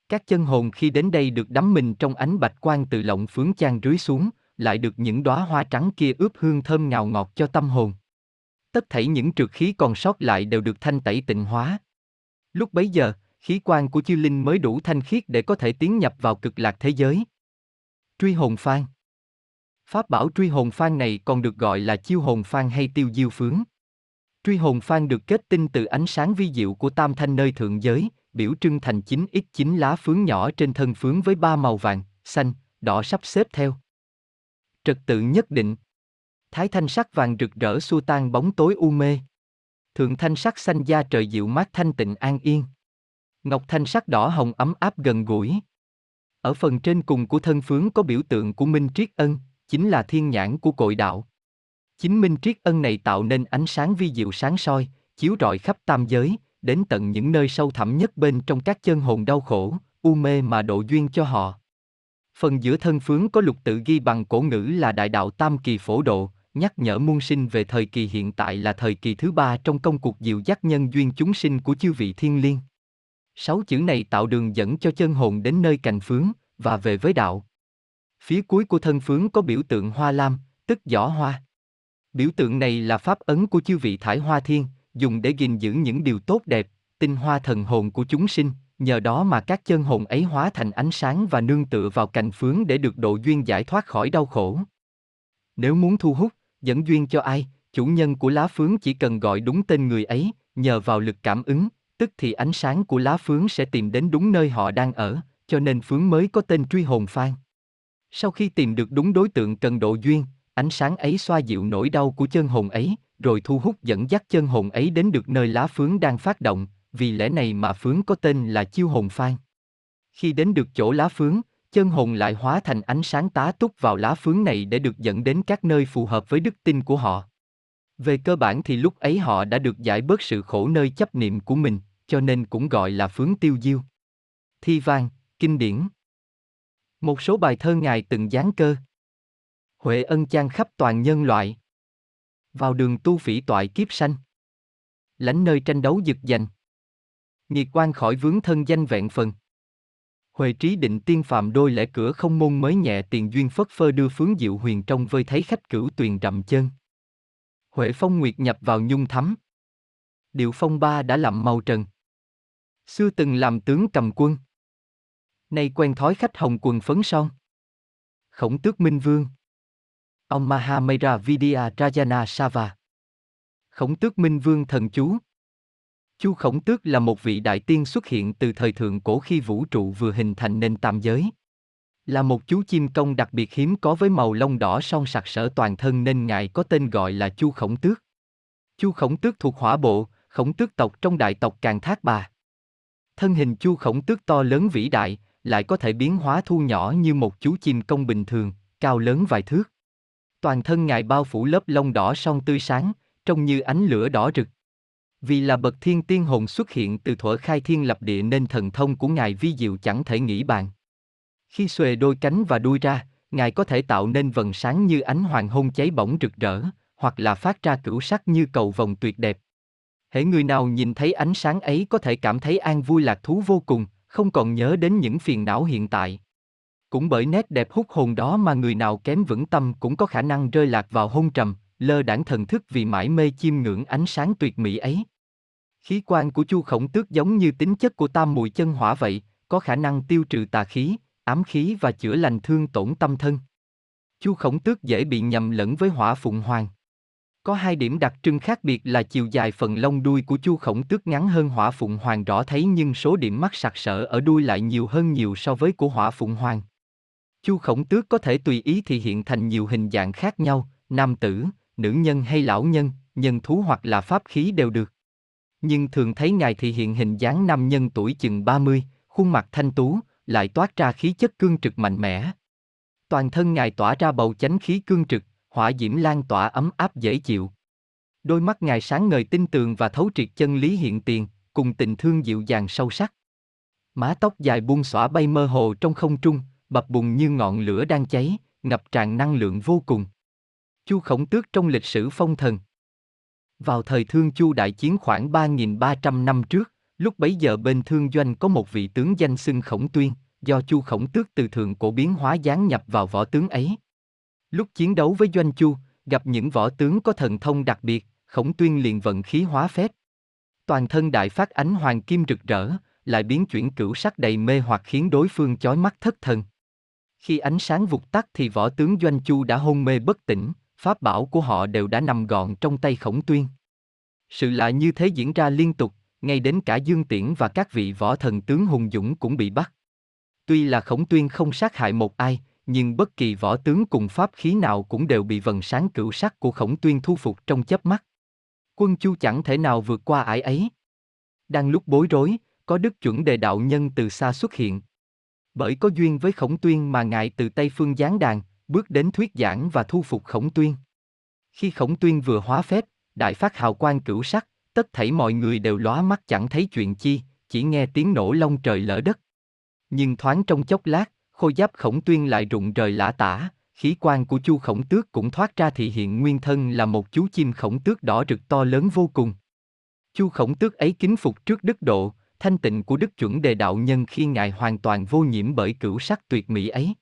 Các chân hồn khi đến đây được đắm mình trong ánh bạch quang từ lộng phướng chan rưới xuống, lại được những đóa hoa trắng kia ướp hương thơm ngào ngọt cho tâm hồn. Tất thảy những trượt khí còn sót lại đều được thanh tẩy tịnh hóa. Lúc bấy giờ, khí quan của chư linh mới đủ thanh khiết để có thể tiến nhập vào cực lạc thế giới. Truy hồn phan Pháp bảo truy hồn phan này còn được gọi là chiêu hồn phan hay tiêu diêu phướng. Truy hồn phan được kết tinh từ ánh sáng vi diệu của tam thanh nơi thượng giới, biểu trưng thành 9 ít 9 lá phướng nhỏ trên thân phướng với ba màu vàng, xanh, đỏ sắp xếp theo. Trật tự nhất định. Thái thanh sắc vàng rực rỡ xua tan bóng tối u mê. Thượng thanh sắc xanh da trời dịu mát thanh tịnh an yên. Ngọc thanh sắc đỏ hồng ấm áp gần gũi. Ở phần trên cùng của thân phướng có biểu tượng của Minh Triết Ân, chính là thiên nhãn của cội đạo. Chính minh triết ân này tạo nên ánh sáng vi diệu sáng soi, chiếu rọi khắp tam giới, đến tận những nơi sâu thẳm nhất bên trong các chân hồn đau khổ, u mê mà độ duyên cho họ. Phần giữa thân phướng có lục tự ghi bằng cổ ngữ là đại đạo tam kỳ phổ độ, nhắc nhở muôn sinh về thời kỳ hiện tại là thời kỳ thứ ba trong công cuộc diệu giác nhân duyên chúng sinh của chư vị thiên liêng. Sáu chữ này tạo đường dẫn cho chân hồn đến nơi cành phướng, và về với đạo. Phía cuối của thân phướng có biểu tượng hoa lam, tức giỏ hoa. Biểu tượng này là pháp ấn của chư vị thải hoa thiên, dùng để gìn giữ những điều tốt đẹp, tinh hoa thần hồn của chúng sinh, nhờ đó mà các chân hồn ấy hóa thành ánh sáng và nương tựa vào cành phướng để được độ duyên giải thoát khỏi đau khổ. Nếu muốn thu hút, dẫn duyên cho ai, chủ nhân của lá phướng chỉ cần gọi đúng tên người ấy, nhờ vào lực cảm ứng, tức thì ánh sáng của lá phướng sẽ tìm đến đúng nơi họ đang ở, cho nên phướng mới có tên truy hồn phan. Sau khi tìm được đúng đối tượng cần độ duyên, ánh sáng ấy xoa dịu nỗi đau của chân hồn ấy, rồi thu hút dẫn dắt chân hồn ấy đến được nơi lá phướng đang phát động, vì lẽ này mà phướng có tên là chiêu hồn phan. Khi đến được chỗ lá phướng, chân hồn lại hóa thành ánh sáng tá túc vào lá phướng này để được dẫn đến các nơi phù hợp với đức tin của họ. Về cơ bản thì lúc ấy họ đã được giải bớt sự khổ nơi chấp niệm của mình, cho nên cũng gọi là phướng tiêu diêu. Thi vang, kinh điển. Một số bài thơ ngài từng giáng cơ. Huệ ân chan khắp toàn nhân loại. Vào đường tu phỉ toại kiếp sanh. Lánh nơi tranh đấu giật giành. Nghiệt quan khỏi vướng thân danh vẹn phần. Huệ trí định tiên phạm đôi lẽ cửa không môn mới nhẹ tiền duyên phất phơ đưa phướng diệu huyền trong vơi thấy khách cửu tuyền rậm chân. Huệ phong nguyệt nhập vào nhung thắm. Điệu phong ba đã lặm màu trần. Xưa từng làm tướng cầm quân. Nay quen thói khách hồng quần phấn son. Khổng tước minh vương. Ông Mahamera Vidya Rajana Sava. Khổng tước minh vương thần chú. Chu Khổng Tước là một vị đại tiên xuất hiện từ thời thượng cổ khi vũ trụ vừa hình thành nên tam giới. Là một chú chim công đặc biệt hiếm có với màu lông đỏ son sặc sỡ toàn thân nên ngài có tên gọi là Chu Khổng Tước. Chu Khổng Tước thuộc hỏa bộ, khổng tước tộc trong đại tộc Càng Thác Bà. Thân hình Chu Khổng Tước to lớn vĩ đại, lại có thể biến hóa thu nhỏ như một chú chim công bình thường, cao lớn vài thước. Toàn thân ngài bao phủ lớp lông đỏ son tươi sáng, trông như ánh lửa đỏ rực. Vì là bậc thiên tiên hồn xuất hiện từ thuở khai thiên lập địa nên thần thông của ngài vi diệu chẳng thể nghĩ bàn. Khi xuề đôi cánh và đuôi ra, ngài có thể tạo nên vần sáng như ánh hoàng hôn cháy bỏng rực rỡ, hoặc là phát ra cửu sắc như cầu vồng tuyệt đẹp. Hễ người nào nhìn thấy ánh sáng ấy có thể cảm thấy an vui lạc thú vô cùng, không còn nhớ đến những phiền não hiện tại. Cũng bởi nét đẹp hút hồn đó mà người nào kém vững tâm cũng có khả năng rơi lạc vào hôn trầm, lơ đãng thần thức vì mãi mê chiêm ngưỡng ánh sáng tuyệt mỹ ấy. Khí quan của Chu Khổng Tước giống như tính chất của tam mùi chân hỏa vậy, có khả năng tiêu trừ tà khí, ám khí và chữa lành thương tổn tâm thân. Chu Khổng Tước dễ bị nhầm lẫn với hỏa phụng hoàng. Có hai điểm đặc trưng khác biệt là chiều dài phần lông đuôi của chu khổng tước ngắn hơn hỏa phụng hoàng rõ thấy nhưng số điểm mắt sặc sỡ ở đuôi lại nhiều hơn nhiều so với của hỏa phụng hoàng. Chu khổng tước có thể tùy ý thì hiện thành nhiều hình dạng khác nhau, nam tử, nữ nhân hay lão nhân, nhân thú hoặc là pháp khí đều được. Nhưng thường thấy ngài thì hiện hình dáng nam nhân tuổi chừng 30, khuôn mặt thanh tú, lại toát ra khí chất cương trực mạnh mẽ. Toàn thân ngài tỏa ra bầu chánh khí cương trực, hỏa diễm lan tỏa ấm áp dễ chịu. Đôi mắt ngài sáng ngời tinh tường và thấu triệt chân lý hiện tiền, cùng tình thương dịu dàng sâu sắc. Mái tóc dài buông xõa bay mơ hồ trong không trung, bập bùng như ngọn lửa đang cháy, ngập tràn năng lượng vô cùng. Chu Khổng Tước trong lịch sử phong thần. Vào thời Thương Chu đại chiến khoảng 3.300 năm trước, lúc bấy giờ bên Thương Doanh có một vị tướng danh xưng Khổng Tuyên, do Chu Khổng Tước từ thượng cổ biến hóa gián nhập vào võ tướng ấy. Lúc chiến đấu với Doanh Chu, gặp những võ tướng có thần thông đặc biệt, khổng tuyên liền vận khí hóa phép. Toàn thân đại phát ánh hoàng kim rực rỡ, lại biến chuyển cửu sắc đầy mê hoặc khiến đối phương chói mắt thất thần. Khi ánh sáng vụt tắt thì võ tướng Doanh Chu đã hôn mê bất tỉnh, pháp bảo của họ đều đã nằm gọn trong tay khổng tuyên. Sự lạ như thế diễn ra liên tục, ngay đến cả Dương Tiễn và các vị võ thần tướng hùng dũng cũng bị bắt. Tuy là khổng tuyên không sát hại một ai, nhưng bất kỳ võ tướng cùng pháp khí nào cũng đều bị vần sáng cửu sắc của khổng tuyên thu phục trong chớp mắt. Quân Chu chẳng thể nào vượt qua ải ấy. Đang lúc bối rối, có đức chuẩn đề đạo nhân từ xa xuất hiện. Bởi có duyên với khổng tuyên mà ngài từ Tây Phương giáng đàn, bước đến thuyết giảng và thu phục khổng tuyên. Khi khổng tuyên vừa hóa phép, đại phát hào quang cửu sắc, tất thảy mọi người đều lóa mắt chẳng thấy chuyện chi, chỉ nghe tiếng nổ long trời lỡ đất. Nhưng thoáng trong chốc lát, khôi giáp khổng tuyên lại rụng rời lã tả, khí quan của chu khổng tước cũng thoát ra thị hiện nguyên thân là một chú chim khổng tước đỏ rực to lớn vô cùng. Chu khổng tước ấy kính phục trước đức độ, thanh tịnh của đức chuẩn đề đạo nhân khi ngài hoàn toàn vô nhiễm bởi cửu sắc tuyệt mỹ ấy.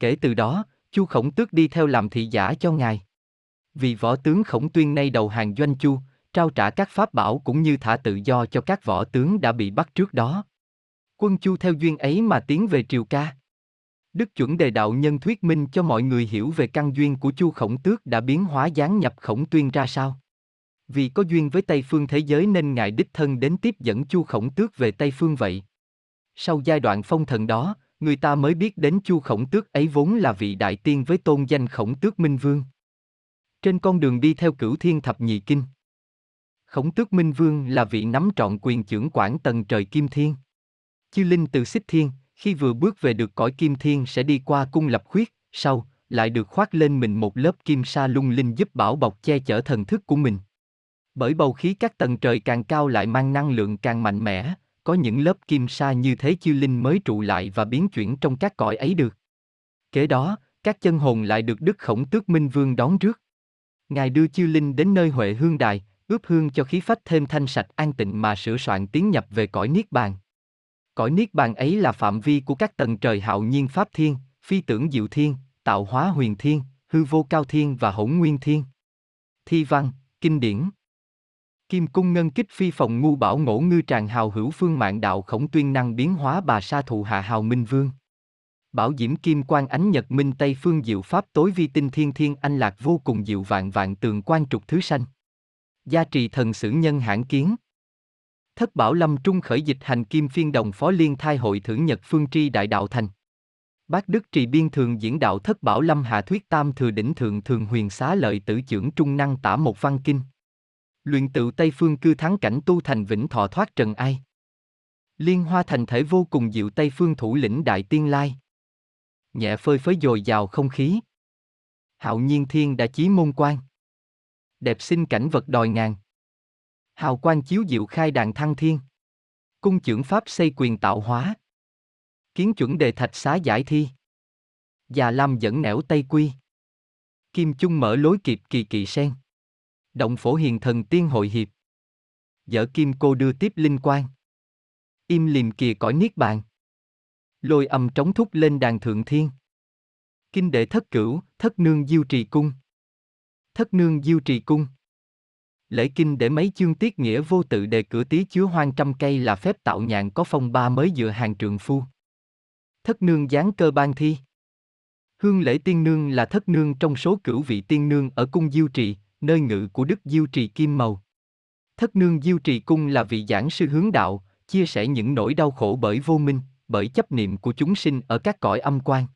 Kể từ đó, Chu khổng tước đi theo làm thị giả cho ngài. Vì võ tướng khổng tuyên nay đầu hàng doanh chu, trao trả các pháp bảo cũng như thả tự do cho các võ tướng đã bị bắt trước đó. Quân chu theo duyên ấy mà tiến về triều ca. Đức chuẩn đề đạo nhân thuyết minh cho mọi người hiểu về căn duyên của Chu Khổng Tước đã biến hóa gián nhập Khổng Tuyên ra sao. Vì có duyên với Tây phương thế giới nên ngài đích thân đến tiếp dẫn Chu Khổng Tước về Tây phương vậy. Sau giai đoạn phong thần đó, người ta mới biết đến Chu Khổng Tước ấy vốn là vị đại tiên với tôn danh Khổng Tước Minh Vương. Trên con đường đi theo cửu thiên thập nhị kinh. Khổng tước Minh Vương là vị nắm trọn quyền trưởng quản tầng trời Kim Thiên. Chư Linh từ xích thiên, khi vừa bước về được cõi Kim Thiên sẽ đi qua cung lập khuyết, sau, lại được khoác lên mình một lớp kim sa lung linh giúp bảo bọc che chở thần thức của mình. Bởi bầu khí các tầng trời càng cao lại mang năng lượng càng mạnh mẽ, có những lớp kim sa như thế Chiêu linh mới trụ lại và biến chuyển trong các cõi ấy được. Kế đó, các chân hồn lại được Đức Khổng Tước Minh Vương đón rước. Ngài đưa Chiêu linh đến nơi Huệ Hương Đài, ướp hương cho khí phách thêm thanh sạch an tịnh mà sửa soạn tiến nhập về cõi Niết Bàn. Cõi Niết Bàn ấy là phạm vi của các tầng trời hạo nhiên Pháp Thiên, Phi tưởng Diệu Thiên, Tạo Hóa Huyền Thiên, Hư Vô Cao Thiên và Hỗn Nguyên Thiên. Thi văn, Kinh điển Kim cung ngân kích phi phòng ngu bảo ngỗ ngư tràn hào hữu phương mạng đạo khổng tuyên năng biến hóa bà sa thụ hạ hào minh vương. Bảo diễm kim quan ánh nhật minh tây phương diệu pháp tối vi tinh thiên thiên anh lạc vô cùng diệu vạn vạn tường quan trục thứ sanh. Gia trì thần sử nhân hãn kiến. Thất bảo lâm trung khởi dịch hành kim phiên đồng phó liên thai hội thưởng nhật phương tri đại đạo thành. Bác Đức trì biên thường diễn đạo thất bảo lâm hạ thuyết tam thừa đỉnh thượng thường huyền xá lợi tử trưởng trung năng tả một văn kinh. Luyện tự Tây Phương cư thắng cảnh tu thành vĩnh thọ thoát trần ai. Liên hoa thành thể vô cùng diệu Tây Phương thủ lĩnh đại tiên lai. Nhẹ phơi phới dồi dào không khí. Hạo nhiên thiên đã chí môn quan. Đẹp sinh cảnh vật đòi ngàn. Hào quang chiếu diệu khai đàn thăng thiên. Cung trưởng pháp xây quyền tạo hóa. Kiến chuẩn đề thạch xá giải thi. Già Lam dẫn nẻo Tây Quy. Kim Chung mở lối kịp kỳ kỳ sen. Động phổ hiền thần tiên hội hiệp. Dở kim cô đưa tiếp linh quan. Im liềm kìa cõi niết bàn. Lôi âm trống thúc lên đàn thượng thiên. Kinh đệ thất cửu, thất nương diêu trì cung. Thất nương diêu trì cung. Lễ kinh để mấy chương tiết nghĩa vô tự đề cửa tí chứa hoang trăm cây là phép tạo nhạn có phong ba mới dựa hàng trường phu. Thất nương giáng cơ ban thi. Hương lễ tiên nương là thất nương trong số cửu vị tiên nương ở cung diêu trì, nơi ngự của Đức Diêu Trì Kim Màu. Thất nương Diêu Trì Cung là vị giảng sư hướng đạo, chia sẻ những nỗi đau khổ bởi vô minh, bởi chấp niệm của chúng sinh ở các cõi âm quan.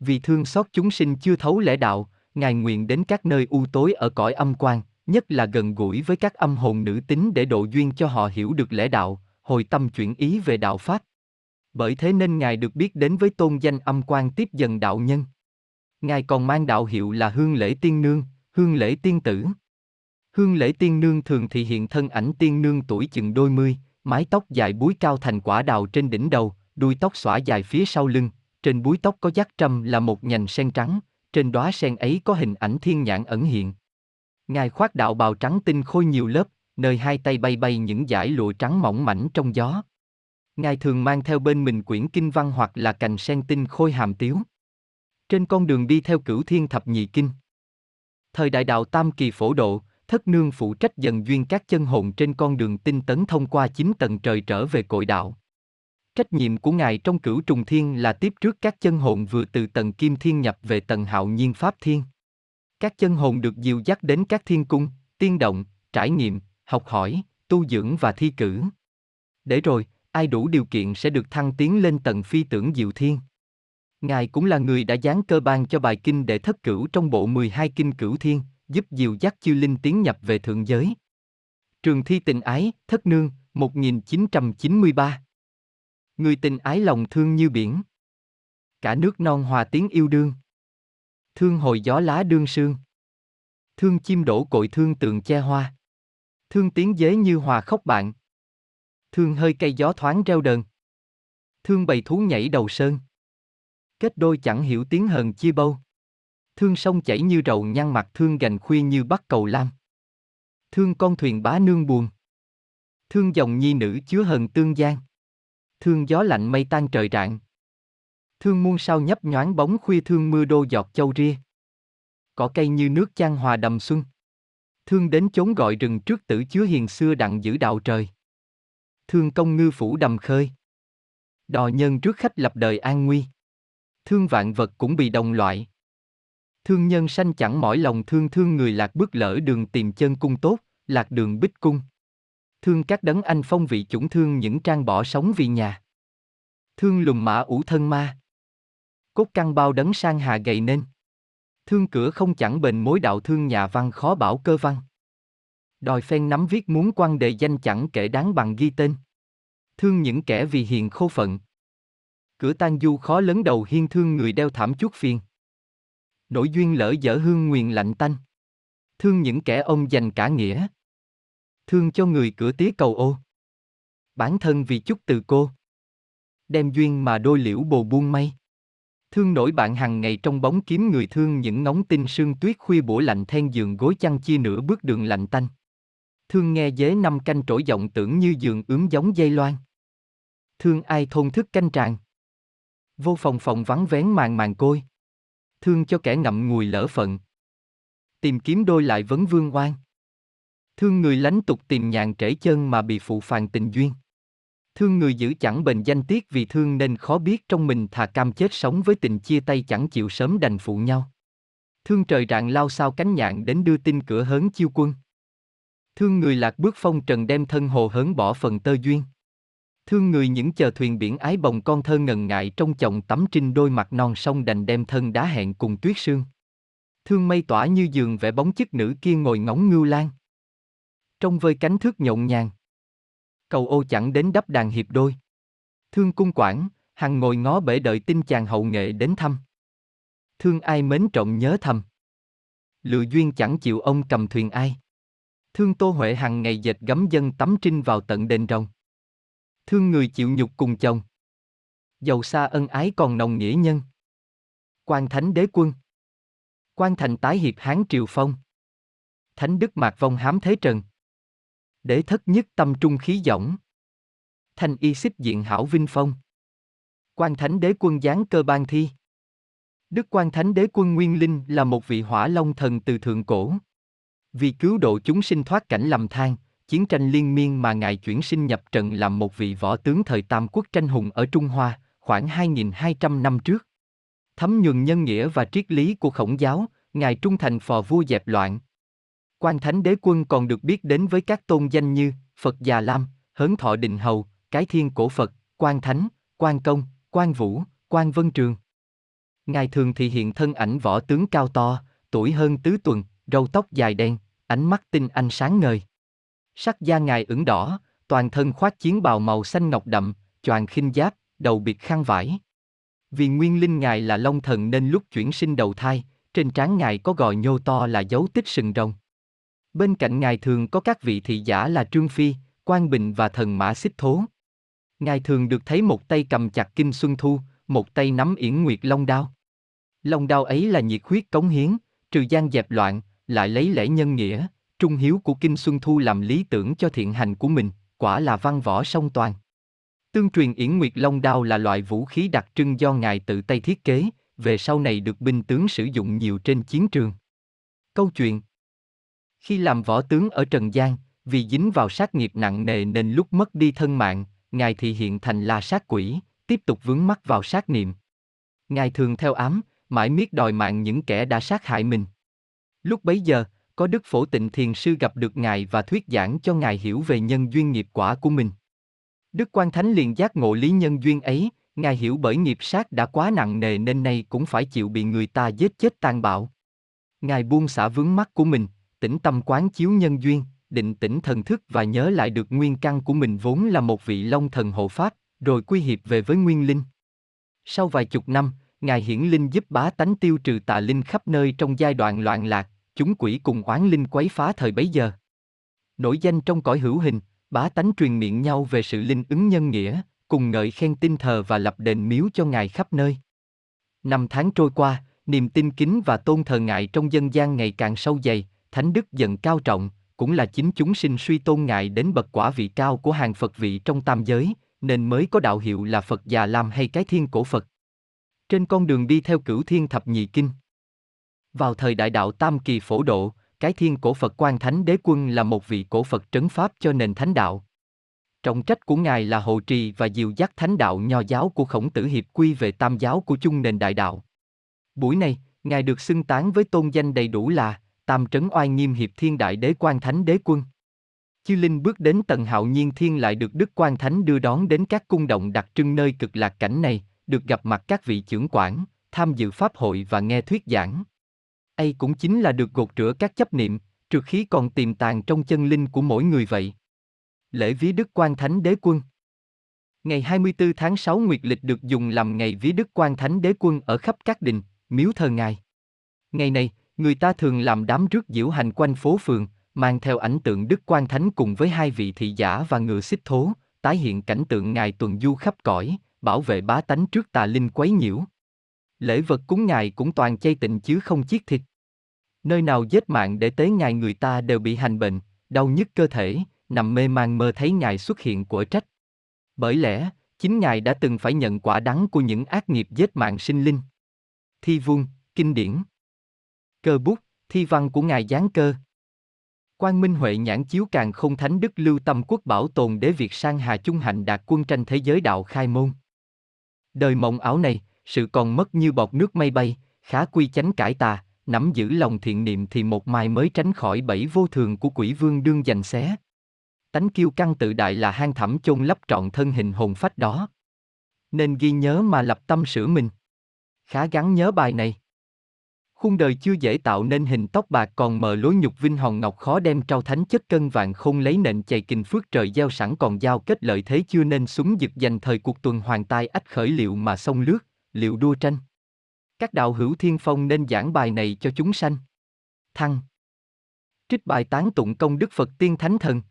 Vì thương xót chúng sinh chưa thấu lẽ đạo, Ngài nguyện đến các nơi u tối ở cõi âm quan, nhất là gần gũi với các âm hồn nữ tính để độ duyên cho họ hiểu được lẽ đạo, hồi tâm chuyển ý về đạo Pháp. Bởi thế nên Ngài được biết đến với tôn danh âm quan tiếp dần đạo nhân. Ngài còn mang đạo hiệu là Hương Lễ Tiên Nương, Hương lễ tiên tử Hương lễ tiên nương thường thị hiện thân ảnh tiên nương tuổi chừng đôi mươi, mái tóc dài búi cao thành quả đào trên đỉnh đầu, đuôi tóc xõa dài phía sau lưng, trên búi tóc có giác trâm là một nhành sen trắng, trên đóa sen ấy có hình ảnh thiên nhãn ẩn hiện. Ngài khoác đạo bào trắng tinh khôi nhiều lớp, nơi hai tay bay bay những dải lụa trắng mỏng mảnh trong gió. Ngài thường mang theo bên mình quyển kinh văn hoặc là cành sen tinh khôi hàm tiếu. Trên con đường đi theo cửu thiên thập nhị kinh. Thời đại đạo Tam Kỳ phổ độ, thất nương phụ trách dần duyên các chân hồn trên con đường tinh tấn thông qua chín tầng trời trở về cội đạo. Trách nhiệm của Ngài trong cửu trùng thiên là tiếp trước các chân hồn vừa từ tầng kim thiên nhập về tầng hạo nhiên pháp thiên. Các chân hồn được dìu dắt đến các thiên cung, tiên động, trải nghiệm, học hỏi, tu dưỡng và thi cử. Để rồi, ai đủ điều kiện sẽ được thăng tiến lên tầng phi tưởng diệu thiên. Ngài cũng là người đã dán cơ ban cho bài kinh để thất cửu trong bộ 12 kinh cửu thiên, giúp dìu dắt chư linh tiến nhập về thượng giới. Trường thi tình ái, thất nương, 1993 Người tình ái lòng thương như biển. Cả nước non hòa tiếng yêu đương. Thương hồi gió lá đương sương. Thương chim đổ cội thương tường che hoa. Thương tiếng dế như hòa khóc bạn. Thương hơi cây gió thoáng reo đờn. Thương bầy thú nhảy đầu sơn. Kết đôi chẳng hiểu tiếng hờn chia bâu. Thương sông chảy như rầu nhăn mặt thương gành khuya như bắt cầu lam. Thương con thuyền bá nương buồn. Thương dòng nhi nữ chứa hờn tương gian. Thương gió lạnh mây tan trời rạng. Thương muôn sao nhấp nhoáng bóng khuya thương mưa đô giọt châu ria. Cỏ cây như nước chan hòa đầm xuân. Thương đến chốn gọi rừng trước tử chứa hiền xưa đặng giữ đạo trời. Thương công ngư phủ đầm khơi. Đò nhân trước khách lập đời an nguy thương vạn vật cũng bị đồng loại. Thương nhân sanh chẳng mỏi lòng thương thương người lạc bước lỡ đường tìm chân cung tốt, lạc đường bích cung. Thương các đấng anh phong vị chủng thương những trang bỏ sống vì nhà. Thương lùm mã ủ thân ma. Cốt căn bao đấng sang hạ gầy nên. Thương cửa không chẳng bền mối đạo thương nhà văn khó bảo cơ văn. Đòi phen nắm viết muốn quan đề danh chẳng kể đáng bằng ghi tên. Thương những kẻ vì hiền khô phận. Cửa tan du khó lớn đầu hiên thương người đeo thảm chuốt phiền. Nỗi duyên lỡ dở hương nguyền lạnh tanh. Thương những kẻ ông dành cả nghĩa. Thương cho người cửa tía cầu ô. Bản thân vì chút từ cô. Đem duyên mà đôi liễu bồ buông mây. Thương nổi bạn hằng ngày trong bóng kiếm người thương những ngóng tinh sương tuyết khuya bủa lạnh then giường gối chăn chia nửa bước đường lạnh tanh. Thương nghe dế năm canh trỗi giọng tưởng như giường ướm giống dây loan. Thương ai thôn thức canh tràng. Vô phòng phòng vắng vén màn màn côi. Thương cho kẻ ngậm ngùi lỡ phận. Tìm kiếm đôi lại vấn vương oan. Thương người lánh tục tìm nhàn trễ chân mà bị phụ phàn tình duyên. Thương người giữ chẳng bền danh tiết vì thương nên khó biết trong mình thà cam chết sống với tình chia tay chẳng chịu sớm đành phụ nhau. Thương trời rạng lao sao cánh nhạn đến đưa tin cửa hớn chiêu quân. Thương người lạc bước phong trần đem thân hồ hớn bỏ phần tơ duyên. Thương người những chờ thuyền biển ái bồng con thơ ngần ngại trong chồng tắm trinh đôi mặt non sông đành đem thân đá hẹn cùng tuyết sương. Thương mây tỏa như giường vẽ bóng chức nữ kia ngồi ngóng ngưu lan. Trong vơi cánh thước nhộn nhàng. Cầu ô chẳng đến đắp đàn hiệp đôi. Thương cung quản, hằng ngồi ngó bể đợi tin chàng hậu nghệ đến thăm. Thương ai mến trọng nhớ thầm. Lựa duyên chẳng chịu ông cầm thuyền ai. Thương Tô Huệ hằng ngày dệt gấm dân tắm trinh vào tận đền rồng. Thương người chịu nhục cùng chồng. Giàu xa ân ái còn nồng nghĩa nhân. Quan Thánh Đế Quân. Quan Thành tái hiệp Hán Triều Phong. Thánh Đức Mạc Vong hám thế trần. Đế thất nhất tâm trung khí dõng. Thanh y xích diện hảo vinh phong. Quan Thánh Đế Quân giáng cơ ban thi. Đức Quan Thánh Đế Quân Nguyên Linh là một vị hỏa long thần từ thượng cổ. Vì cứu độ chúng sinh thoát cảnh lầm than, chiến tranh liên miên mà ngài chuyển sinh nhập trận làm một vị võ tướng thời Tam Quốc tranh hùng ở Trung Hoa, khoảng 2.200 năm trước. Thấm nhuần nhân nghĩa và triết lý của khổng giáo, ngài trung thành phò vua dẹp loạn. Quan Thánh Đế Quân còn được biết đến với các tôn danh như Phật Già Lam, Hớn Thọ Định Hầu, Cái Thiên Cổ Phật, Quan Thánh, Quan Công, Quan Vũ, Quan Vân Trường. Ngài thường thị hiện thân ảnh võ tướng cao to, tuổi hơn tứ tuần, râu tóc dài đen, ánh mắt tinh anh sáng ngời. Sắc da ngài ửng đỏ, toàn thân khoác chiến bào màu xanh ngọc đậm, choàng khinh giáp, đầu bịt khăn vải. Vì nguyên linh ngài là long thần nên lúc chuyển sinh đầu thai, trên trán ngài có gò nhô to là dấu tích sừng rồng. Bên cạnh ngài thường có các vị thị giả là Trương Phi, Quan Bình và thần mã xích thố. Ngài thường được thấy một tay cầm chặt kinh xuân thu, một tay nắm yển nguyệt long đao. Long đao ấy là nhiệt huyết cống hiến, trừ gian dẹp loạn, lại lấy lễ nhân nghĩa, trung hiếu của Kinh Xuân Thu làm lý tưởng cho thiện hành của mình, quả là văn võ song toàn. Tương truyền Yển Nguyệt Long Đao là loại vũ khí đặc trưng do Ngài tự tay thiết kế, về sau này được binh tướng sử dụng nhiều trên chiến trường. Câu chuyện khi làm võ tướng ở Trần gian, vì dính vào sát nghiệp nặng nề nên lúc mất đi thân mạng, Ngài thì hiện thành là sát quỷ, tiếp tục vướng mắc vào sát niệm. Ngài thường theo ám, mãi miết đòi mạng những kẻ đã sát hại mình. Lúc bấy giờ, có Đức Phổ Tịnh Thiền Sư gặp được Ngài và thuyết giảng cho Ngài hiểu về nhân duyên nghiệp quả của mình. Đức Quan Thánh liền giác ngộ lý nhân duyên ấy, Ngài hiểu bởi nghiệp sát đã quá nặng nề nên nay cũng phải chịu bị người ta giết chết tàn bạo. Ngài buông xả vướng mắt của mình, tĩnh tâm quán chiếu nhân duyên, định tĩnh thần thức và nhớ lại được nguyên căn của mình vốn là một vị long thần hộ pháp, rồi quy hiệp về với nguyên linh. Sau vài chục năm, Ngài hiển linh giúp bá tánh tiêu trừ tà linh khắp nơi trong giai đoạn loạn lạc, chúng quỷ cùng oán linh quấy phá thời bấy giờ. Nổi danh trong cõi hữu hình, bá tánh truyền miệng nhau về sự linh ứng nhân nghĩa, cùng ngợi khen tinh thờ và lập đền miếu cho ngài khắp nơi. Năm tháng trôi qua, niềm tin kính và tôn thờ ngài trong dân gian ngày càng sâu dày, thánh đức dần cao trọng, cũng là chính chúng sinh suy tôn ngài đến bậc quả vị cao của hàng Phật vị trong tam giới, nên mới có đạo hiệu là Phật già Lam hay cái thiên cổ Phật. Trên con đường đi theo cửu thiên thập nhị kinh, vào thời đại đạo Tam Kỳ phổ độ, cái thiên cổ Phật Quan Thánh Đế Quân là một vị cổ Phật trấn pháp cho nền thánh đạo. Trọng trách của Ngài là hộ trì và dìu dắt thánh đạo nho giáo của khổng tử hiệp quy về tam giáo của chung nền đại đạo. Buổi này, Ngài được xưng tán với tôn danh đầy đủ là Tam Trấn Oai Nghiêm Hiệp Thiên Đại Đế Quan Thánh Đế Quân. Chư Linh bước đến tầng hạo nhiên thiên lại được Đức Quan Thánh đưa đón đến các cung động đặc trưng nơi cực lạc cảnh này, được gặp mặt các vị trưởng quản, tham dự pháp hội và nghe thuyết giảng. A cũng chính là được gột rửa các chấp niệm, trượt khí còn tiềm tàng trong chân linh của mỗi người vậy. Lễ Ví Đức Quan Thánh Đế Quân Ngày 24 tháng 6 Nguyệt lịch được dùng làm ngày Ví Đức Quan Thánh Đế Quân ở khắp các đình, miếu thờ ngài. Ngày này, người ta thường làm đám rước diễu hành quanh phố phường, mang theo ảnh tượng Đức Quan Thánh cùng với hai vị thị giả và ngựa xích thố, tái hiện cảnh tượng ngài tuần du khắp cõi, bảo vệ bá tánh trước tà linh quấy nhiễu. Lễ vật cúng ngài cũng toàn chay tịnh chứ không chiết thịt. Nơi nào giết mạng để tế ngài người ta đều bị hành bệnh, đau nhức cơ thể, nằm mê man mơ thấy ngài xuất hiện của trách. Bởi lẽ, chính ngài đã từng phải nhận quả đắng của những ác nghiệp giết mạng sinh linh. Thi vuông, kinh điển. Cơ bút, thi văn của ngài giáng cơ. Quan Minh Huệ nhãn chiếu càng không thánh đức lưu tâm quốc bảo tồn để việc sang Hà Trung Hạnh đạt quân tranh thế giới đạo khai môn. Đời mộng ảo này, sự còn mất như bọt nước mây bay, khá quy chánh cải tà, nắm giữ lòng thiện niệm thì một mai mới tránh khỏi bẫy vô thường của quỷ vương đương giành xé. Tánh kiêu căng tự đại là hang thẳm chôn lấp trọn thân hình hồn phách đó. Nên ghi nhớ mà lập tâm sửa mình. Khá gắn nhớ bài này. Khuôn đời chưa dễ tạo nên hình tóc bạc còn mờ lối nhục vinh hòn ngọc khó đem trao thánh chất cân vàng không lấy nện chày kình phước trời gieo sẵn còn giao kết lợi thế chưa nên súng giật dành thời cuộc tuần hoàng tai ách khởi liệu mà sông lướt, liệu đua tranh. Các đạo hữu thiên phong nên giảng bài này cho chúng sanh. Thăng. Trích bài tán tụng công đức Phật tiên thánh thần.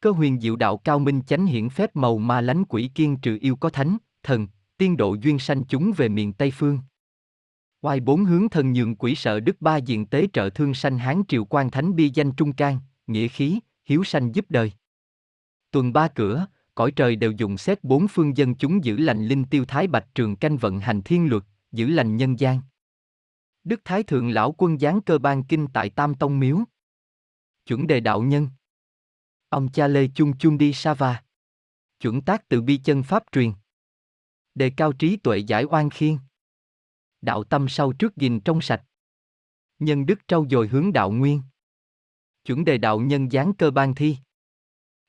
Cơ huyền diệu đạo cao minh chánh hiển phép màu ma lánh quỷ kiên trừ yêu có thánh, thần, tiên độ duyên sanh chúng về miền Tây Phương. Oai bốn hướng thần nhượng quỷ sợ đức ba diện tế trợ thương sanh hán triều quan thánh bi danh trung can, nghĩa khí, hiếu sanh giúp đời. Tuần ba cửa, cõi trời đều dùng xét bốn phương dân chúng giữ lành linh tiêu thái bạch trường canh vận hành thiên luật, giữ lành nhân gian. Đức Thái Thượng Lão Quân giáng cơ ban kinh tại Tam Tông Miếu. Chuẩn đề đạo nhân. Ông cha Lê Chung Chung đi Sava. Chuẩn tác từ bi chân Pháp truyền. Đề cao trí tuệ giải oan khiên. Đạo tâm sau trước gìn trong sạch. Nhân đức trau dồi hướng đạo nguyên. Chuẩn đề đạo nhân giáng cơ ban thi.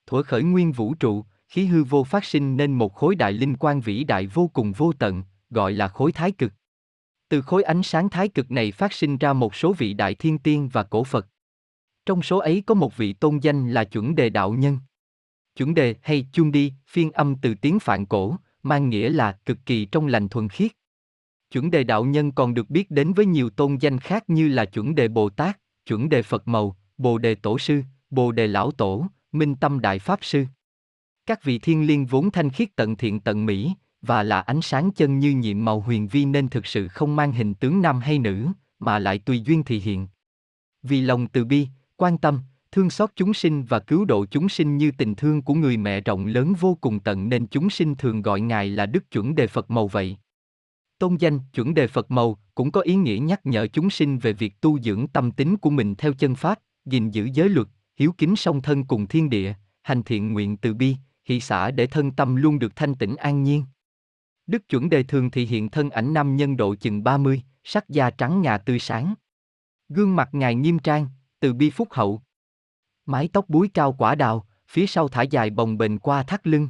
Thuở khởi nguyên vũ trụ, khí hư vô phát sinh nên một khối đại linh quan vĩ đại vô cùng vô tận, gọi là khối thái cực. Từ khối ánh sáng thái cực này phát sinh ra một số vị đại thiên tiên và cổ Phật. Trong số ấy có một vị tôn danh là chuẩn đề đạo nhân. Chuẩn đề hay chung đi, phiên âm từ tiếng phạn cổ, mang nghĩa là cực kỳ trong lành thuần khiết. Chuẩn đề đạo nhân còn được biết đến với nhiều tôn danh khác như là chuẩn đề Bồ Tát, chuẩn đề Phật Màu, Bồ đề Tổ Sư, Bồ đề Lão Tổ, Minh Tâm Đại Pháp Sư. Các vị thiên liên vốn thanh khiết tận thiện tận mỹ, và là ánh sáng chân như nhiệm màu huyền vi nên thực sự không mang hình tướng nam hay nữ, mà lại tùy duyên thị hiện. Vì lòng từ bi, quan tâm, thương xót chúng sinh và cứu độ chúng sinh như tình thương của người mẹ rộng lớn vô cùng tận nên chúng sinh thường gọi Ngài là Đức Chuẩn Đề Phật Màu vậy. Tôn danh Chuẩn Đề Phật Màu cũng có ý nghĩa nhắc nhở chúng sinh về việc tu dưỡng tâm tính của mình theo chân Pháp, gìn giữ giới luật, hiếu kính song thân cùng thiên địa, hành thiện nguyện từ bi, hỷ xã để thân tâm luôn được thanh tịnh an nhiên. Đức chuẩn đề thường thị hiện thân ảnh nam nhân độ chừng 30, sắc da trắng ngà tươi sáng. Gương mặt ngài nghiêm trang, từ bi phúc hậu. Mái tóc búi cao quả đào, phía sau thả dài bồng bềnh qua thắt lưng.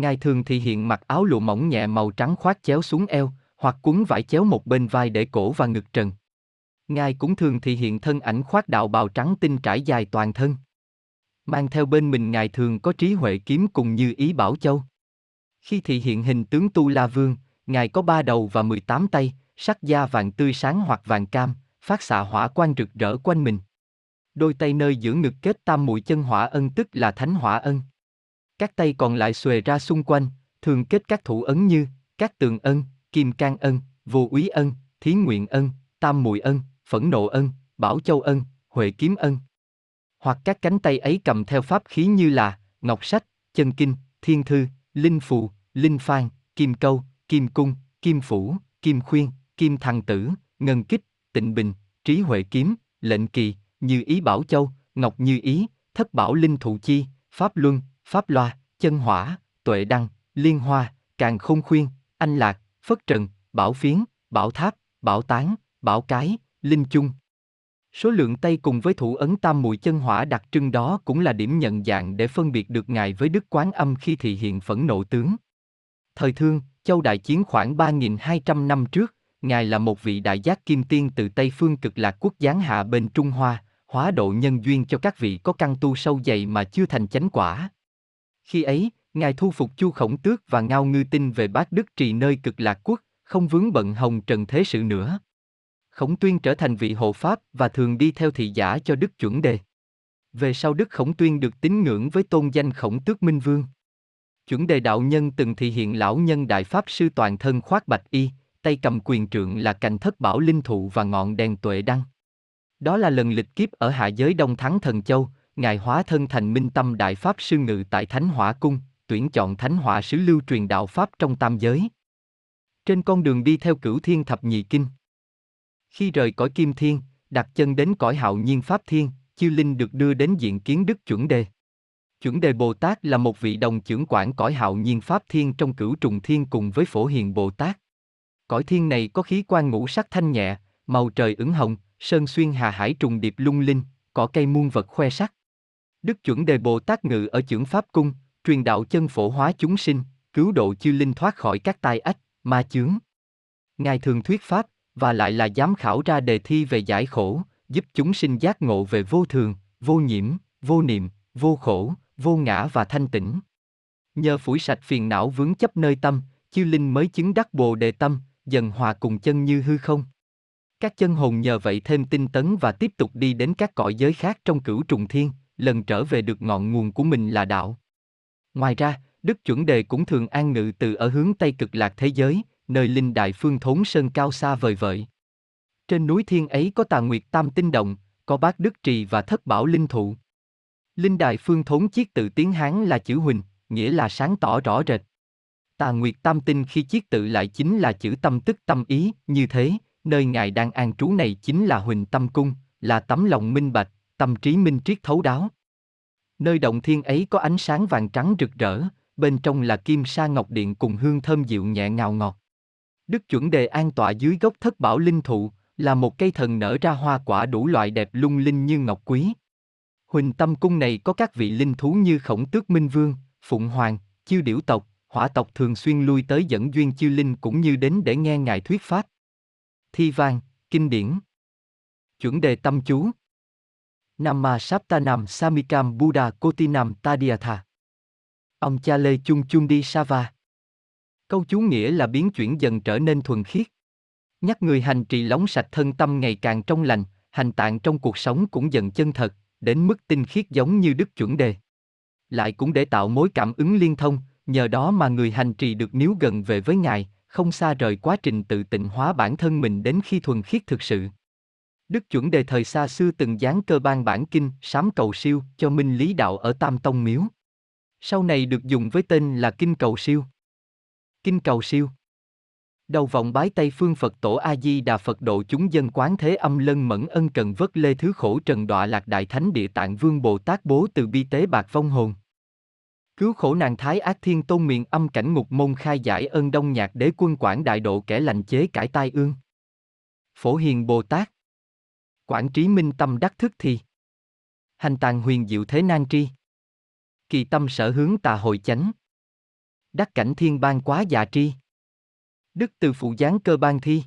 Ngài thường thì hiện mặc áo lụa mỏng nhẹ màu trắng khoác chéo xuống eo, hoặc cuốn vải chéo một bên vai để cổ và ngực trần. Ngài cũng thường thì hiện thân ảnh khoác đạo bào trắng tinh trải dài toàn thân. Mang theo bên mình Ngài thường có trí huệ kiếm cùng như ý bảo châu. Khi thị hiện hình tướng Tu La Vương, Ngài có ba đầu và 18 tay, sắc da vàng tươi sáng hoặc vàng cam, phát xạ hỏa quang rực rỡ quanh mình. Đôi tay nơi giữa ngực kết tam mũi chân hỏa ân tức là thánh hỏa ân. Các tay còn lại xuề ra xung quanh, thường kết các thủ ấn như các tường ân, kim can ân, vô úy ân, thí nguyện ân, tam mùi ân, phẫn nộ ân, bảo châu ân, huệ kiếm ân. Hoặc các cánh tay ấy cầm theo pháp khí như là ngọc sách, chân kinh, thiên thư, linh phù, linh phan, kim câu, kim cung, kim phủ, kim khuyên, kim thằng tử, ngân kích, tịnh bình, trí huệ kiếm, lệnh kỳ, như ý bảo châu, ngọc như ý, thất bảo linh thụ chi, pháp luân, pháp loa, chân hỏa, tuệ đăng, liên hoa, càng không khuyên, anh lạc, phất trần, bảo phiến, bảo tháp, bảo tán, bảo cái, linh chung. Số lượng tay cùng với thủ ấn tam mùi chân hỏa đặc trưng đó cũng là điểm nhận dạng để phân biệt được ngài với Đức Quán Âm khi thị hiện phẫn nộ tướng. Thời thương, Châu Đại Chiến khoảng 3.200 năm trước, Ngài là một vị đại giác kim tiên từ Tây phương cực lạc quốc giáng hạ bên Trung Hoa, hóa độ nhân duyên cho các vị có căn tu sâu dày mà chưa thành chánh quả. Khi ấy, Ngài thu phục Chu Khổng Tước và Ngao Ngư Tinh về bát đức trì nơi cực lạc quốc, không vướng bận hồng trần thế sự nữa. Khổng Tuyên trở thành vị hộ pháp và thường đi theo thị giả cho Đức chuẩn đề. Về sau Đức Khổng Tuyên được tín ngưỡng với tôn danh Khổng Tước Minh Vương. Chuẩn đề đạo nhân từng thị hiện lão nhân đại pháp sư toàn thân khoác bạch y, tay cầm quyền trượng là cành thất bảo linh thụ và ngọn đèn tuệ đăng. Đó là lần lịch kiếp ở hạ giới Đông Thắng Thần Châu, Ngài hóa thân thành minh tâm đại pháp sư ngự tại Thánh Hỏa Cung, tuyển chọn Thánh Hỏa sứ lưu truyền đạo Pháp trong tam giới. Trên con đường đi theo cửu thiên thập nhị kinh. Khi rời cõi kim thiên, đặt chân đến cõi hạo nhiên Pháp thiên, chiêu linh được đưa đến diện kiến đức chuẩn đề. Chuẩn đề Bồ Tát là một vị đồng trưởng quản cõi hạo nhiên Pháp thiên trong cửu trùng thiên cùng với phổ hiền Bồ Tát. Cõi thiên này có khí quan ngũ sắc thanh nhẹ, màu trời ửng hồng, sơn xuyên hà hải trùng điệp lung linh, cỏ cây muôn vật khoe sắc. Đức chuẩn đề Bồ Tát ngự ở trưởng Pháp cung, truyền đạo chân phổ hóa chúng sinh, cứu độ chư linh thoát khỏi các tai ách, ma chướng. Ngài thường thuyết Pháp, và lại là giám khảo ra đề thi về giải khổ, giúp chúng sinh giác ngộ về vô thường, vô nhiễm, vô niệm, vô khổ, vô ngã và thanh tĩnh. Nhờ phủi sạch phiền não vướng chấp nơi tâm, chư linh mới chứng đắc bồ đề tâm, dần hòa cùng chân như hư không. Các chân hồn nhờ vậy thêm tinh tấn và tiếp tục đi đến các cõi giới khác trong cửu trùng thiên, lần trở về được ngọn nguồn của mình là đạo. Ngoài ra, Đức Chuẩn Đề cũng thường an ngự từ ở hướng Tây cực lạc thế giới, nơi linh đại phương thốn sơn cao xa vời vợi. Trên núi thiên ấy có tà nguyệt tam tinh động, có bát đức trì và thất bảo linh thụ. Linh đại phương thốn chiết tự tiếng Hán là chữ huỳnh, nghĩa là sáng tỏ rõ rệt. Tà nguyệt tam tinh khi chiết tự lại chính là chữ tâm tức tâm ý, như thế, nơi ngài đang an trú này chính là huỳnh tâm cung, là tấm lòng minh bạch, tâm trí minh triết thấu đáo. Nơi động thiên ấy có ánh sáng vàng trắng rực rỡ, bên trong là kim sa ngọc điện cùng hương thơm dịu nhẹ ngào ngọt. Đức chuẩn đề an tọa dưới gốc thất bảo linh thụ, là một cây thần nở ra hoa quả đủ loại đẹp lung linh như ngọc quý. Huỳnh tâm cung này có các vị linh thú như khổng tước minh vương, phụng hoàng, chiêu điểu tộc, hỏa tộc thường xuyên lui tới dẫn duyên chiêu linh cũng như đến để nghe ngài thuyết pháp. Thi vang, kinh điển. Chuẩn đề tâm chú. Namma Saptanam Samikam Buddha Kotinam Tadiatha. Ông cha lê chung chung đi Sava. Câu chú nghĩa là biến chuyển dần trở nên thuần khiết. Nhắc người hành trì lóng sạch thân tâm ngày càng trong lành, hành tạng trong cuộc sống cũng dần chân thật, đến mức tinh khiết giống như đức chuẩn đề. Lại cũng để tạo mối cảm ứng liên thông, nhờ đó mà người hành trì được níu gần về với Ngài, không xa rời quá trình tự tịnh hóa bản thân mình đến khi thuần khiết thực sự. Đức chuẩn đề thời xa xưa từng dán cơ ban bản kinh, sám cầu siêu, cho minh lý đạo ở Tam Tông Miếu. Sau này được dùng với tên là Kinh Cầu Siêu. Kinh Cầu Siêu Đầu vọng bái Tây Phương Phật Tổ A-di Đà Phật độ chúng dân quán thế âm lân mẫn ân cần vất lê thứ khổ trần đọa lạc đại thánh địa tạng vương Bồ Tát bố từ bi tế bạc vong hồn. Cứu khổ nàng thái ác thiên tôn miền âm cảnh ngục môn khai giải ơn đông nhạc đế quân quản đại độ kẻ lành chế cải tai ương. Phổ hiền Bồ Tát quản trí minh tâm đắc thức thì. Hành tàng huyền diệu thế nan tri. Kỳ tâm sở hướng tà hội chánh. Đắc cảnh thiên ban quá già tri. Đức từ phụ giáng cơ ban thi.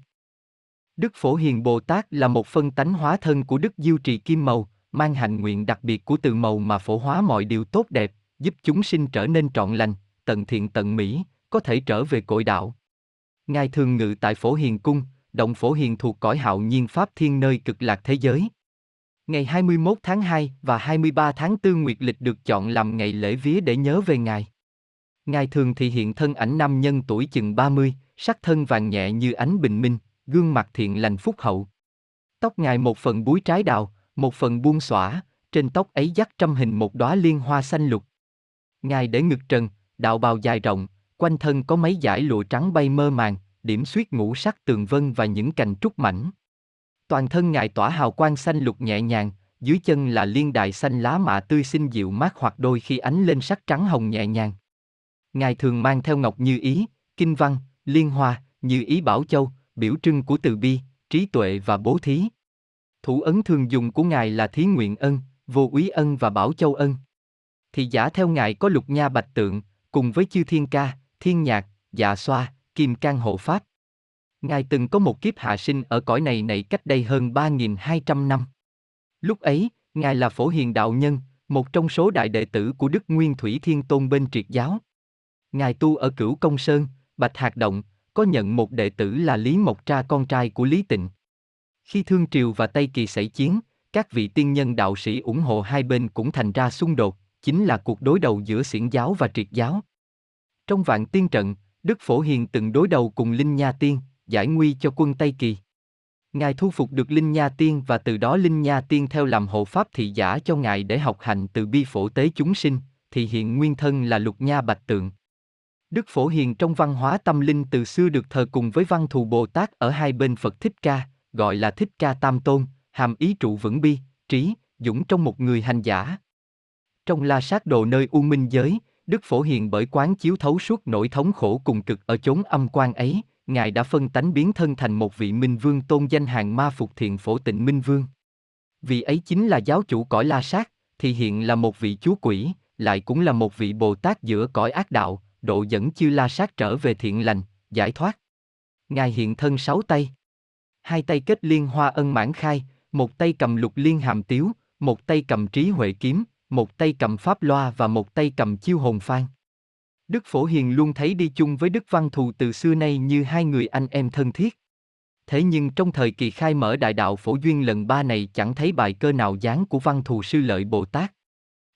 Đức Phổ Hiền Bồ Tát là một phân tánh hóa thân của Đức Diêu Trì Kim Màu, mang hành nguyện đặc biệt của từ màu mà phổ hóa mọi điều tốt đẹp, giúp chúng sinh trở nên trọn lành, tận thiện tận mỹ, có thể trở về cội đạo. Ngài thường ngự tại Phổ Hiền Cung, động Phổ Hiền thuộc cõi hạo nhiên Pháp Thiên nơi cực lạc thế giới. Ngày 21 tháng 2 và 23 tháng 4 Nguyệt Lịch được chọn làm ngày lễ vía để nhớ về Ngài. Ngài thường thị hiện thân ảnh nam nhân tuổi chừng 30, sắc thân vàng nhẹ như ánh bình minh, gương mặt thiện lành phúc hậu. Tóc Ngài một phần búi trái đào, một phần buông xõa, trên tóc ấy dắt trăm hình một đóa liên hoa xanh lục. Ngài để ngực trần, đạo bào dài rộng, quanh thân có mấy dải lụa trắng bay mơ màng, điểm xuyết ngũ sắc tường vân và những cành trúc mảnh. Toàn thân ngài tỏa hào quang xanh lục nhẹ nhàng, dưới chân là liên đài xanh lá mạ tươi xinh dịu mát hoặc đôi khi ánh lên sắc trắng hồng nhẹ nhàng. Ngài thường mang theo ngọc như ý, kinh văn, liên hoa, như ý bảo châu, biểu trưng của từ bi, trí tuệ và bố thí. Thủ ấn thường dùng của ngài là thí nguyện ân, vô úy ân và bảo châu ân. Thì giả theo ngài có lục nha bạch tượng, cùng với chư thiên ca, thiên nhạc, dạ xoa, kim can hộ pháp. Ngài từng có một kiếp hạ sinh ở cõi này này cách đây hơn 3.200 năm. Lúc ấy, Ngài là phổ hiền đạo nhân, một trong số đại đệ tử của Đức Nguyên Thủy Thiên Tôn bên triệt giáo. Ngài tu ở Cửu Công Sơn, Bạch Hạc Động, có nhận một đệ tử là Lý Mộc Tra con trai của Lý Tịnh. Khi Thương Triều và Tây Kỳ xảy chiến, các vị tiên nhân đạo sĩ ủng hộ hai bên cũng thành ra xung đột, chính là cuộc đối đầu giữa xiển giáo và triệt giáo. Trong vạn tiên trận, Đức Phổ Hiền từng đối đầu cùng Linh Nha Tiên, giải nguy cho quân Tây Kỳ. Ngài thu phục được Linh Nha Tiên và từ đó Linh Nha Tiên theo làm hộ pháp thị giả cho Ngài để học hành từ bi phổ tế chúng sinh, thì hiện nguyên thân là Lục Nha Bạch Tượng. Đức Phổ Hiền trong văn hóa tâm linh từ xưa được thờ cùng với văn thù Bồ Tát ở hai bên Phật Thích Ca, gọi là Thích Ca Tam Tôn, hàm ý trụ vững bi, trí, dũng trong một người hành giả. Trong la sát đồ nơi U Minh giới, Đức Phổ Hiền bởi quán chiếu thấu suốt nỗi thống khổ cùng cực ở chốn âm quan ấy, Ngài đã phân tánh biến thân thành một vị Minh Vương tôn danh hàng ma phục thiện phổ tịnh Minh Vương. Vị ấy chính là giáo chủ cõi la sát, thì hiện là một vị chúa quỷ, lại cũng là một vị Bồ Tát giữa cõi ác đạo, độ dẫn chư la sát trở về thiện lành, giải thoát. Ngài hiện thân sáu tay. Hai tay kết liên hoa ân mãn khai, một tay cầm lục liên hàm tiếu, một tay cầm trí huệ kiếm, một tay cầm pháp loa và một tay cầm chiêu hồn phan. Đức Phổ Hiền luôn thấy đi chung với Đức Văn Thù từ xưa nay như hai người anh em thân thiết. Thế nhưng trong thời kỳ khai mở đại đạo phổ duyên lần ba này chẳng thấy bài cơ nào dáng của Văn Thù sư lợi Bồ Tát.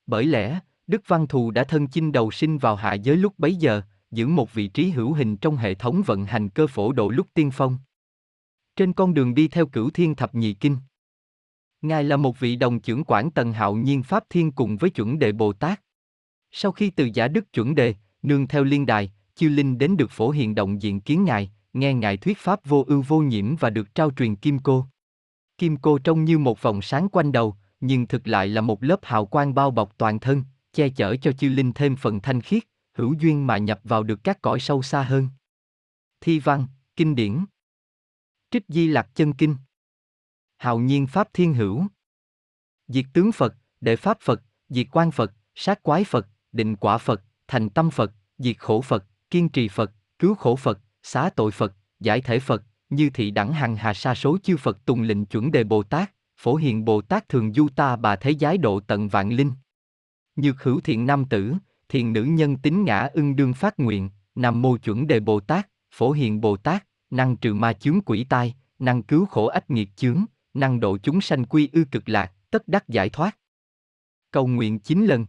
Bởi lẽ, Đức Văn Thù đã thân chinh đầu sinh vào hạ giới lúc bấy giờ, giữ một vị trí hữu hình trong hệ thống vận hành cơ phổ độ lúc tiên phong. Trên con đường đi theo cửu thiên thập nhị kinh. Ngài là một vị đồng trưởng quản tần hạo nhiên Pháp Thiên cùng với chuẩn đề Bồ Tát. Sau khi từ giả đức chuẩn đề, nương theo liên đài, chiêu linh đến được phổ hiện động diện kiến ngài, nghe ngài thuyết pháp vô ưu vô nhiễm và được trao truyền kim cô. Kim cô trông như một vòng sáng quanh đầu, nhưng thực lại là một lớp hào quang bao bọc toàn thân, che chở cho chiêu linh thêm phần thanh khiết, hữu duyên mà nhập vào được các cõi sâu xa hơn. Thi văn, kinh điển. Trích Di Lạc Chân Kinh. Hào nhiên Pháp Thiên Hữu. Diệt tướng Phật, Đệ Pháp Phật, Diệt quan Phật, Sát quái Phật, Định quả Phật, Thành tâm Phật, Diệt khổ Phật, Kiên trì Phật, Cứu khổ Phật, Xá tội Phật, Giải thể Phật, như thị đẳng hằng hà sa số chư Phật tùng lệnh chuẩn đề Bồ Tát, phổ hiền Bồ Tát thường du ta bà thế giái độ tận vạn linh. Nhược hữu thiện nam tử, thiện nữ nhân tính ngã ưng đương phát nguyện, nam mô chuẩn đề Bồ Tát, phổ hiền Bồ Tát, năng trừ ma chướng quỷ tai, năng cứu khổ ách nghiệt chướng, năng độ chúng sanh quy ư cực lạc, tất đắc giải thoát. Cầu nguyện chín lần.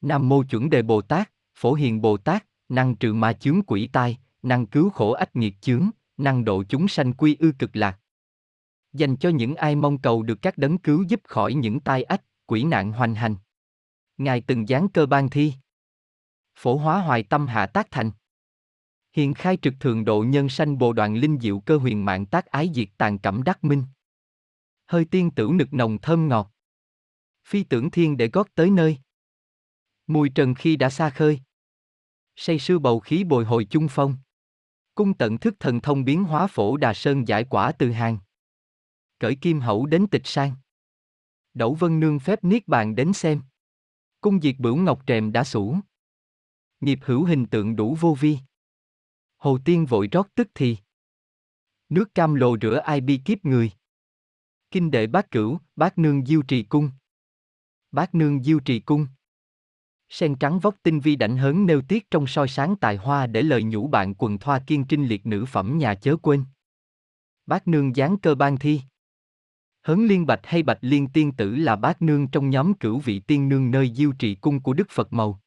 Nam mô chuẩn đề Bồ Tát, phổ hiền Bồ Tát, năng trừ ma chướng quỷ tai, năng cứu khổ ách nghiệt chướng, năng độ chúng sanh quy ư cực lạc. Dành cho những ai mong cầu được các đấng cứu giúp khỏi những tai ách, quỷ nạn hoành hành. Ngài từng giáng cơ ban thi. Phổ hóa hoài tâm hạ tác thành. Hiền khai trực thường độ nhân sanh bồ đoàn linh diệu cơ huyền mạng tác ái diệt tàn cẩm đắc minh. Hơi tiên tử nực nồng thơm ngọt. Phi tưởng thiên để gót tới nơi. Mùi trần khi đã xa khơi. Say sưa bầu khí bồi hồi chung phong. Cung tận thức thần thông biến hóa phổ đà sơn giải quả từ hàng. Cởi kim hậu đến tịch sang. Đẩu vân nương phép niết bàn đến xem. Cung diệt bửu ngọc trèm đã sủ. Nghiệp hữu hình tượng đủ vô vi. Hồ tiên vội rót tức thì. Nước cam lồ rửa ai bi kiếp người. Kinh đệ bát cửu, bát nương diêu trì cung. Bát nương diêu trì cung. Sen trắng vóc tinh vi đảnh hớn nêu tiết trong soi sáng tài hoa để lời nhủ bạn quần thoa kiên trinh liệt nữ phẩm nhà chớ quên. Bát nương dáng cơ ban thi. Hớn liên bạch hay bạch liên tiên tử là bát nương trong nhóm cửu vị tiên nương nơi diêu trì cung của Đức Phật Màu.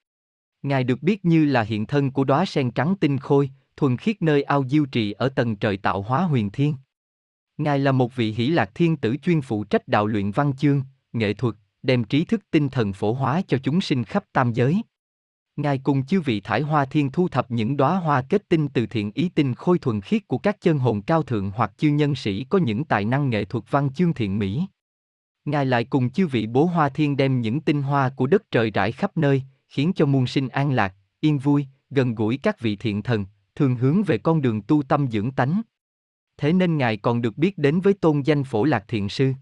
Ngài được biết như là hiện thân của đóa sen trắng tinh khôi, thuần khiết nơi ao diêu trì ở tầng trời tạo hóa huyền thiên. Ngài là một vị hỷ lạc thiên tử chuyên phụ trách đạo luyện văn chương, nghệ thuật, đem trí thức tinh thần phổ hóa cho chúng sinh khắp tam giới. Ngài cùng chư vị thải hoa thiên thu thập những đóa hoa kết tinh từ thiện ý tinh khôi thuần khiết của các chân hồn cao thượng hoặc chư nhân sĩ có những tài năng nghệ thuật văn chương thiện mỹ. Ngài lại cùng chư vị bố hoa thiên đem những tinh hoa của đất trời rải khắp nơi, khiến cho muôn sinh an lạc, yên vui, gần gũi các vị thiện thần, thường hướng về con đường tu tâm dưỡng tánh. Thế nên Ngài còn được biết đến với tôn danh phổ lạc thiện sư.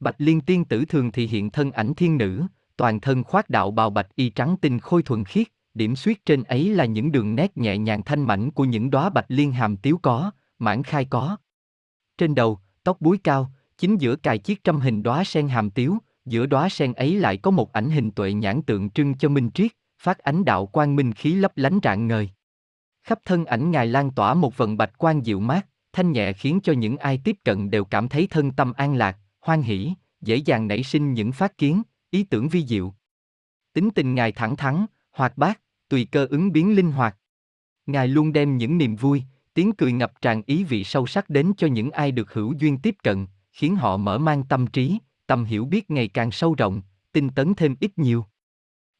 Bạch Liên tiên tử thường thì hiện thân ảnh thiên nữ, toàn thân khoác đạo bào bạch y trắng tinh khôi thuần khiết, điểm xuyết trên ấy là những đường nét nhẹ nhàng thanh mảnh của những đóa bạch liên hàm tiếu có, mãn khai có. Trên đầu, tóc búi cao, chính giữa cài chiếc trăm hình đóa sen hàm tiếu, giữa đóa sen ấy lại có một ảnh hình tuệ nhãn tượng trưng cho minh triết, phát ánh đạo quang minh khí lấp lánh rạng ngời. Khắp thân ảnh ngài lan tỏa một vần bạch quang dịu mát, thanh nhẹ khiến cho những ai tiếp cận đều cảm thấy thân tâm an lạc, hoan hỷ, dễ dàng nảy sinh những phát kiến, ý tưởng vi diệu. Tính tình ngài thẳng thắn, hoạt bát, tùy cơ ứng biến linh hoạt. Ngài luôn đem những niềm vui, tiếng cười ngập tràn ý vị sâu sắc đến cho những ai được hữu duyên tiếp cận, khiến họ mở mang tâm trí, tâm hiểu biết ngày càng sâu rộng, tinh tấn thêm ít nhiều.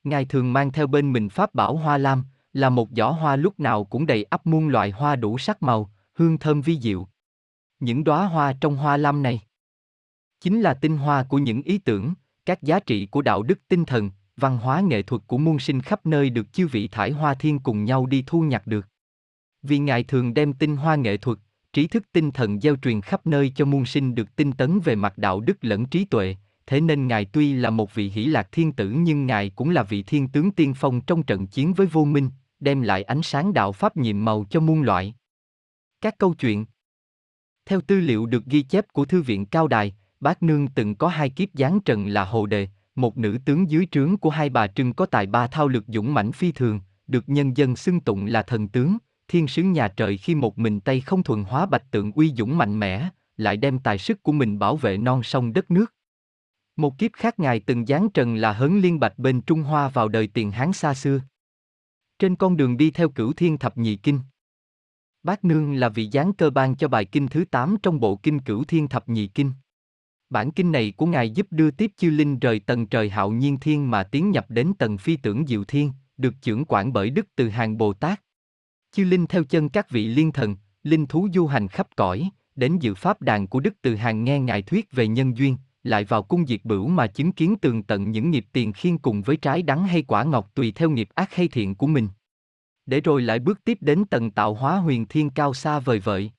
Ngài thường mang theo bên mình pháp bảo hoa lam, là một giỏ hoa lúc nào cũng đầy ắp muôn loại hoa đủ sắc màu, hương thơm vi diệu. Những đóa hoa trong hoa lam này chính là tinh hoa của những ý tưởng, các giá trị của đạo đức tinh thần, văn hóa nghệ thuật của muôn sinh khắp nơi được chư vị thải hoa thiên cùng nhau đi thu nhặt được. Vì Ngài thường đem tinh hoa nghệ thuật, trí thức tinh thần gieo truyền khắp nơi cho muôn sinh được tinh tấn về mặt đạo đức lẫn trí tuệ, thế nên Ngài tuy là một vị hỷ lạc thiên tử nhưng Ngài cũng là vị thiên tướng tiên phong trong trận chiến với vô minh, đem lại ánh sáng đạo pháp nhiệm màu cho muôn loại. Các câu chuyện Theo tư liệu được ghi chép của Thư viện Cao Đài, bác Nương từng có hai kiếp giáng trần là Hồ Đề, một nữ tướng dưới trướng của hai bà Trưng có tài ba thao lược dũng mãnh phi thường, được nhân dân xưng tụng là thần tướng, thiên sứ nhà trời khi một mình tay không thuần hóa bạch tượng uy dũng mạnh mẽ, lại đem tài sức của mình bảo vệ non sông đất nước. Một kiếp khác ngài từng giáng trần là hớn liên bạch bên Trung Hoa vào đời tiền Hán xa xưa. Trên con đường đi theo cửu thiên thập nhị kinh. Bát Nương là vị giáng cơ ban cho bài kinh thứ 8 trong bộ kinh cửu thiên thập nhị kinh. Bản kinh này của Ngài giúp đưa tiếp chư linh rời tầng trời hạo nhiên thiên mà tiến nhập đến tầng phi tưởng diệu thiên, được trưởng quản bởi Đức Từ Hàng Bồ Tát. Chư linh theo chân các vị liên thần, linh thú du hành khắp cõi, đến dự pháp đàn của Đức Từ Hàng nghe Ngài thuyết về nhân duyên, lại vào cung diệt bửu mà chứng kiến tường tận những nghiệp tiền khiên cùng với trái đắng hay quả ngọt tùy theo nghiệp ác hay thiện của mình. Để rồi lại bước tiếp đến tầng tạo hóa huyền thiên cao xa vời vợi.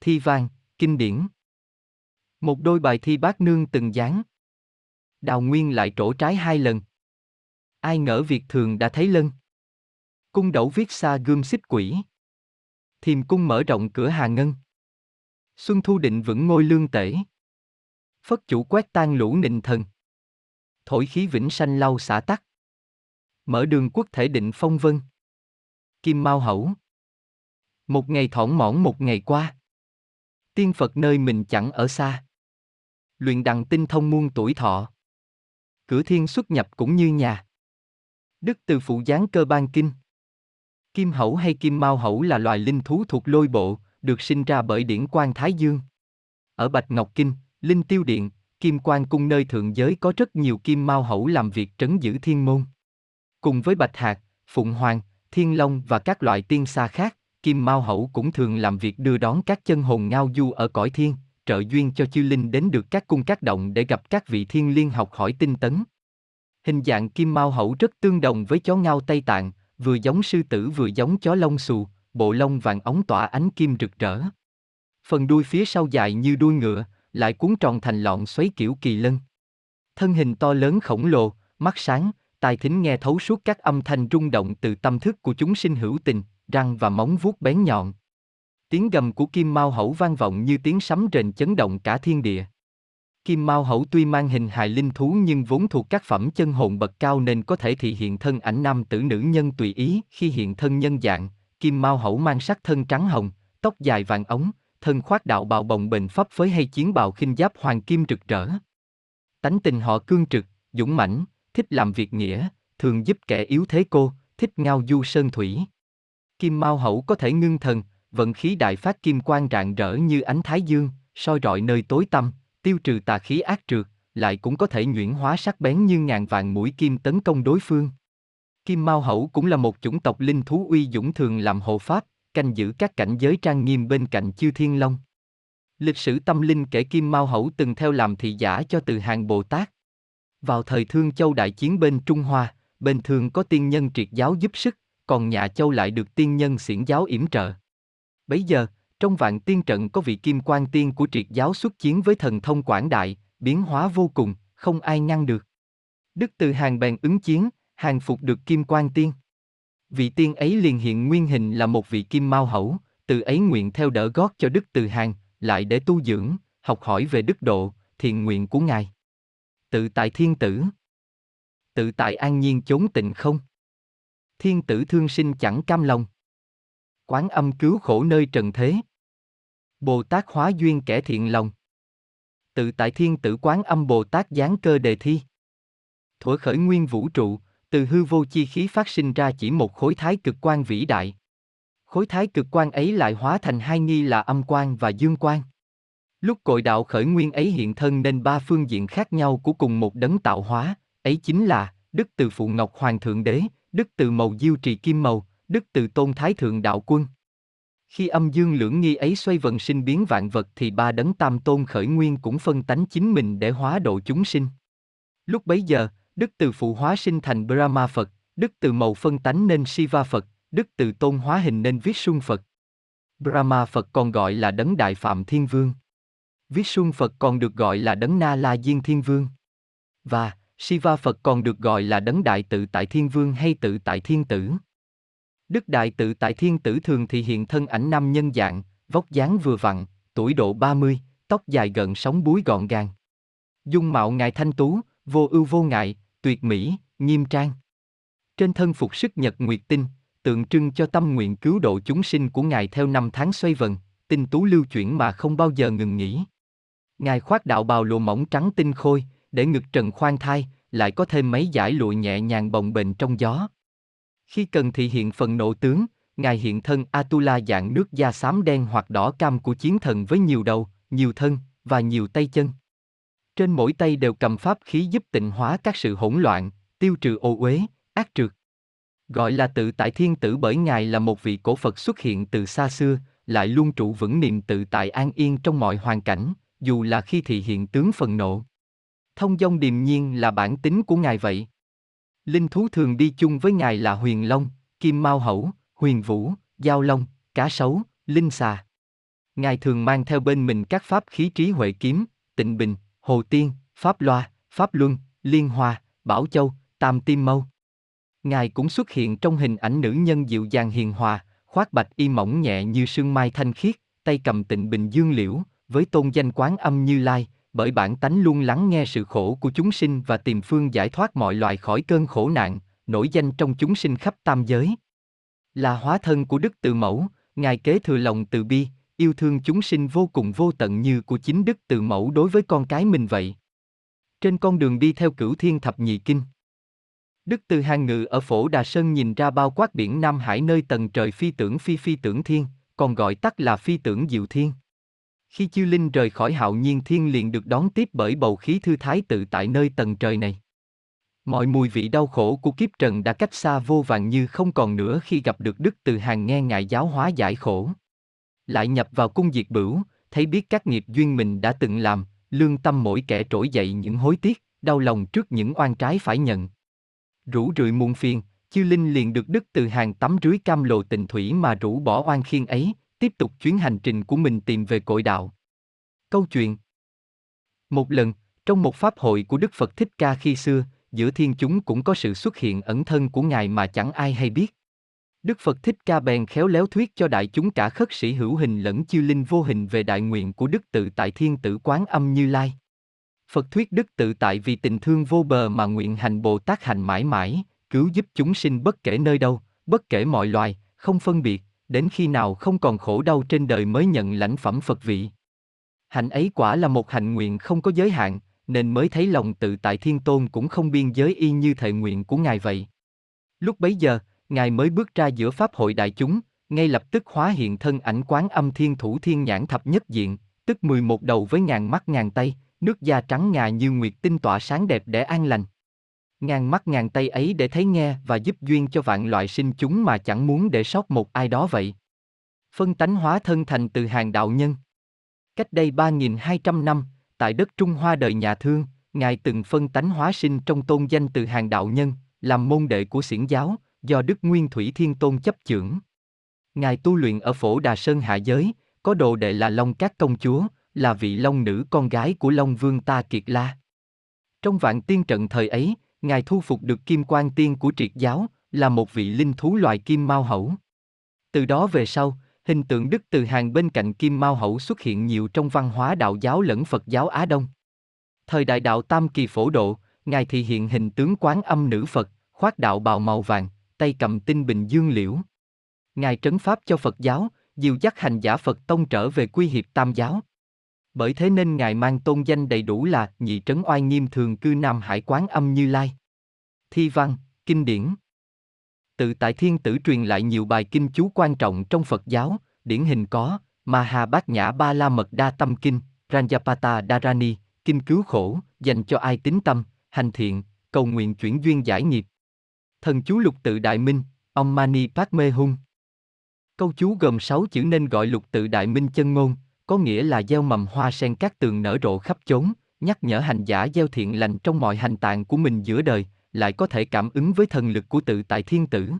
Thi vang, kinh điển một đôi bài thi bác nương từng dáng Đào Nguyên lại trổ trái hai lần. Ai ngỡ việc thường đã thấy lân. Cung đẩu viết xa gươm xích quỷ. Thiềm cung mở rộng cửa hà ngân. Xuân thu định vững ngôi lương tể. Phất chủ quét tan lũ nịnh thần. Thổi khí vĩnh sanh lau xả tắc. Mở đường quốc thể định phong vân. Kim Mao hẩu Một ngày thỏn mỏn một ngày qua. Tiên Phật nơi mình chẳng ở xa luyện đằng tinh thông muôn tuổi thọ. Cửa thiên xuất nhập cũng như nhà. Đức từ phụ giáng cơ ban kinh. Kim hẩu hay kim mao hẩu là loài linh thú thuộc lôi bộ, được sinh ra bởi điển quan Thái Dương. Ở Bạch Ngọc Kinh, Linh Tiêu Điện, Kim Quan Cung nơi thượng giới có rất nhiều kim mao hẩu làm việc trấn giữ thiên môn. Cùng với Bạch Hạc, Phụng Hoàng, Thiên Long và các loại tiên xa khác, kim mao Hậu cũng thường làm việc đưa đón các chân hồn ngao du ở cõi thiên, trợ duyên cho chư linh đến được các cung các động để gặp các vị thiên liên học hỏi tinh tấn. Hình dạng kim mao hậu rất tương đồng với chó ngao Tây Tạng, vừa giống sư tử vừa giống chó lông xù, bộ lông vàng ống tỏa ánh kim rực rỡ. Phần đuôi phía sau dài như đuôi ngựa, lại cuốn tròn thành lọn xoáy kiểu kỳ lân. Thân hình to lớn khổng lồ, mắt sáng, tai thính nghe thấu suốt các âm thanh rung động từ tâm thức của chúng sinh hữu tình, răng và móng vuốt bén nhọn. Tiếng gầm của Kim Mao Hậu vang vọng như tiếng sấm rền chấn động cả thiên địa. Kim Mao Hậu tuy mang hình hài linh thú nhưng vốn thuộc các phẩm chân hồn bậc cao nên có thể thị hiện thân ảnh nam tử nữ nhân tùy ý khi hiện thân nhân dạng. Kim Mao Hậu mang sắc thân trắng hồng, tóc dài vàng ống, thân khoác đạo bào bồng bềnh pháp phới hay chiến bào khinh giáp hoàng kim rực rỡ. Tánh tình họ cương trực, dũng mãnh, thích làm việc nghĩa, thường giúp kẻ yếu thế cô, thích ngao du sơn thủy. Kim Mao hậu có thể ngưng thần, vận khí đại phát kim quang rạng rỡ như ánh thái dương, soi rọi nơi tối tăm, tiêu trừ tà khí ác trượt, lại cũng có thể nhuyễn hóa sắc bén như ngàn vạn mũi kim tấn công đối phương. Kim Mao Hậu cũng là một chủng tộc linh thú uy dũng thường làm hộ pháp, canh giữ các cảnh giới trang nghiêm bên cạnh chư thiên long. Lịch sử tâm linh kể Kim Mao Hậu từng theo làm thị giả cho từ hàng Bồ Tát. Vào thời Thương Châu đại chiến bên Trung Hoa, bên thường có tiên nhân triệt giáo giúp sức, còn nhà Châu lại được tiên nhân xiển giáo yểm trợ. Bấy giờ, trong vạn tiên trận có vị kim quan tiên của triệt giáo xuất chiến với thần thông quảng đại, biến hóa vô cùng, không ai ngăn được. Đức từ hàng bèn ứng chiến, hàng phục được kim quan tiên. Vị tiên ấy liền hiện nguyên hình là một vị kim mau hậu từ ấy nguyện theo đỡ gót cho Đức Từ Hàng, lại để tu dưỡng, học hỏi về đức độ, thiện nguyện của Ngài. Tự tại thiên tử. Tự tại an nhiên chốn tịnh không. Thiên tử thương sinh chẳng cam lòng. Quán âm cứu khổ nơi trần thế. Bồ Tát hóa duyên kẻ thiện lòng. Tự tại thiên tử quán âm Bồ Tát giáng cơ đề thi. Thuở khởi nguyên vũ trụ, từ hư vô chi khí phát sinh ra chỉ một khối thái cực quan vĩ đại. Khối thái cực quan ấy lại hóa thành hai nghi là âm quan và dương quan. Lúc cội đạo khởi nguyên ấy hiện thân nên ba phương diện khác nhau của cùng một đấng tạo hóa, ấy chính là Đức từ Phụ Ngọc Hoàng Thượng Đế, Đức từ Mầu Diêu Trì Kim Mầu, Đức từ Tôn Thái Thượng Đạo Quân. Khi âm dương lưỡng nghi ấy xoay vận sinh biến vạn vật thì ba đấng tam tôn khởi nguyên cũng phân tánh chính mình để hóa độ chúng sinh. Lúc bấy giờ, Đức từ phụ hóa sinh thành Brahma Phật, Đức từ màu phân tánh nên Shiva Phật, Đức từ tôn hóa hình nên viết Vishnu Phật. Brahma Phật còn gọi là đấng Đại Phạm Thiên Vương. Vishnu Phật còn được gọi là đấng Na La Diên Thiên Vương. Và, Shiva Phật còn được gọi là đấng Đại Tự Tại Thiên Vương hay Tự Tại Thiên Tử. Đức Đại Tự Tại Thiên Tử thường thì hiện thân ảnh nam nhân dạng, vóc dáng vừa vặn, tuổi độ 30, tóc dài gần sóng búi gọn gàng. Dung mạo ngài thanh tú, vô ưu vô ngại, tuyệt mỹ, nghiêm trang. Trên thân phục sức nhật nguyệt tinh, tượng trưng cho tâm nguyện cứu độ chúng sinh của ngài theo năm tháng xoay vần, tinh tú lưu chuyển mà không bao giờ ngừng nghỉ. Ngài khoác đạo bào lụa mỏng trắng tinh khôi, để ngực trần khoan thai, lại có thêm mấy giải lụa nhẹ nhàng bồng bềnh trong gió. Khi cần thì hiện phần nộ tướng, Ngài hiện thân Atula dạng nước da xám đen hoặc đỏ cam của chiến thần với nhiều đầu, nhiều thân, và nhiều tay chân. Trên mỗi tay đều cầm pháp khí giúp tịnh hóa các sự hỗn loạn, tiêu trừ ô uế, ác trượt. Gọi là tự tại thiên tử bởi Ngài là một vị cổ Phật xuất hiện từ xa xưa, lại luôn trụ vững niềm tự tại an yên trong mọi hoàn cảnh, dù là khi thị hiện tướng phần nộ. Thông dong điềm nhiên là bản tính của Ngài vậy. Linh thú thường đi chung với Ngài là huyền long, kim mao hẩu, huyền vũ, giao long, cá sấu, linh xà. Ngài thường mang theo bên mình các pháp khí trí huệ kiếm, tịnh bình, hồ tiên, pháp loa, pháp luân, liên hoa, bảo châu, tam tim mâu. Ngài cũng xuất hiện trong hình ảnh nữ nhân dịu dàng hiền hòa, khoác bạch y mỏng nhẹ như sương mai thanh khiết, tay cầm tịnh bình dương liễu, với tôn danh quán âm như lai, bởi bản tánh luôn lắng nghe sự khổ của chúng sinh và tìm phương giải thoát mọi loài khỏi cơn khổ nạn, nổi danh trong chúng sinh khắp tam giới. Là hóa thân của Đức Từ Mẫu, Ngài kế thừa lòng từ bi, yêu thương chúng sinh vô cùng vô tận như của chính Đức Từ Mẫu đối với con cái mình vậy. Trên con đường đi theo cửu thiên thập nhị kinh. Đức Từ Hàng ngự ở phổ Đà Sơn nhìn ra bao quát biển Nam Hải nơi tầng trời phi tưởng phi phi tưởng thiên, còn gọi tắt là phi tưởng diệu thiên. Khi Chiêu linh rời khỏi hạo nhiên thiên liền được đón tiếp bởi bầu khí thư thái tự tại nơi tầng trời này. Mọi mùi vị đau khổ của kiếp trần đã cách xa vô vàng như không còn nữa khi gặp được Đức Từ Hàng nghe ngài giáo hóa giải khổ. Lại nhập vào cung diệt bửu, thấy biết các nghiệp duyên mình đã từng làm, lương tâm mỗi kẻ trỗi dậy những hối tiếc, đau lòng trước những oan trái phải nhận. Rủ rượi muôn phiền, chư linh liền được Đức Từ Hàng tắm rưới cam lồ tình thủy mà rủ bỏ oan khiên ấy, tiếp tục chuyến hành trình của mình tìm về cội đạo. Câu chuyện Một lần, trong một pháp hội của Đức Phật Thích Ca khi xưa, giữa thiên chúng cũng có sự xuất hiện ẩn thân của Ngài mà chẳng ai hay biết. Đức Phật Thích Ca bèn khéo léo thuyết cho đại chúng cả khất sĩ hữu hình lẫn chư linh vô hình về đại nguyện của Đức Tự Tại Thiên Tử Quán Âm Như Lai. Phật thuyết Đức Tự Tại vì tình thương vô bờ mà nguyện hành Bồ Tát hành mãi mãi, cứu giúp chúng sinh bất kể nơi đâu, bất kể mọi loài, không phân biệt, đến khi nào không còn khổ đau trên đời mới nhận lãnh phẩm Phật vị. Hạnh ấy quả là một hạnh nguyện không có giới hạn, nên mới thấy lòng tự tại thiên tôn cũng không biên giới y như thệ nguyện của Ngài vậy. Lúc bấy giờ, Ngài mới bước ra giữa Pháp hội đại chúng, ngay lập tức hóa hiện thân ảnh quán âm thiên thủ thiên nhãn thập nhất diện, tức 11 đầu với ngàn mắt ngàn tay, nước da trắng ngà như nguyệt tinh tỏa sáng đẹp để an lành. Ngàn mắt ngàn tay ấy để thấy nghe và giúp duyên cho vạn loại sinh chúng mà chẳng muốn để sót một ai đó vậy. Phân tánh hóa thân thành từ hàng đạo nhân. Cách đây 3.200 năm, tại đất Trung Hoa đời nhà thương, Ngài từng phân tánh hóa sinh trong tôn danh từ hàng đạo nhân, làm môn đệ của xiển giáo, do Đức Nguyên Thủy Thiên Tôn chấp chưởng. Ngài tu luyện ở phổ Đà Sơn hạ giới, có đồ đệ là Long Cát Công Chúa, là vị Long nữ con gái của Long Vương Ta Kiệt La. Trong vạn tiên trận thời ấy, Ngài thu phục được Kim Quan Tiên của triệt giáo, là một vị linh thú loài kim mao hậu. Từ đó về sau, Hình tượng Đức Từ Hàng bên cạnh Kim Mao Hậu xuất hiện nhiều trong văn hóa đạo giáo lẫn Phật giáo Á Đông. Thời đại đạo Tam Kỳ phổ độ, Ngài thị hiện hình tướng quán âm nữ Phật, khoác đạo bào màu vàng, tay cầm tinh bình dương liễu. Ngài trấn pháp cho Phật giáo, dìu dắt hành giả Phật tông trở về quy hiệp tam giáo. Bởi thế nên Ngài mang tôn danh đầy đủ là Nhị Trấn Oai Nghiêm Thường Cư Nam Hải Quán Âm Như Lai. Thi văn, kinh điển Tự tại thiên tử truyền lại nhiều bài kinh chú quan trọng trong Phật giáo, điển hình có Maha Bát Nhã Ba La Mật Đa Tâm Kinh, Ranjapata Dharani, Kinh Cứu Khổ, dành cho ai tín tâm, hành thiện, cầu nguyện chuyển duyên giải nghiệp. Thần chú lục tự đại minh, ông Mani Padme Hung. Câu chú gồm 6 chữ nên gọi lục tự đại minh chân ngôn, có nghĩa là gieo mầm hoa sen các tường nở rộ khắp chốn, nhắc nhở hành giả gieo thiện lành trong mọi hành tạng của mình giữa đời, lại có thể cảm ứng với thần lực của tự tại thiên tử.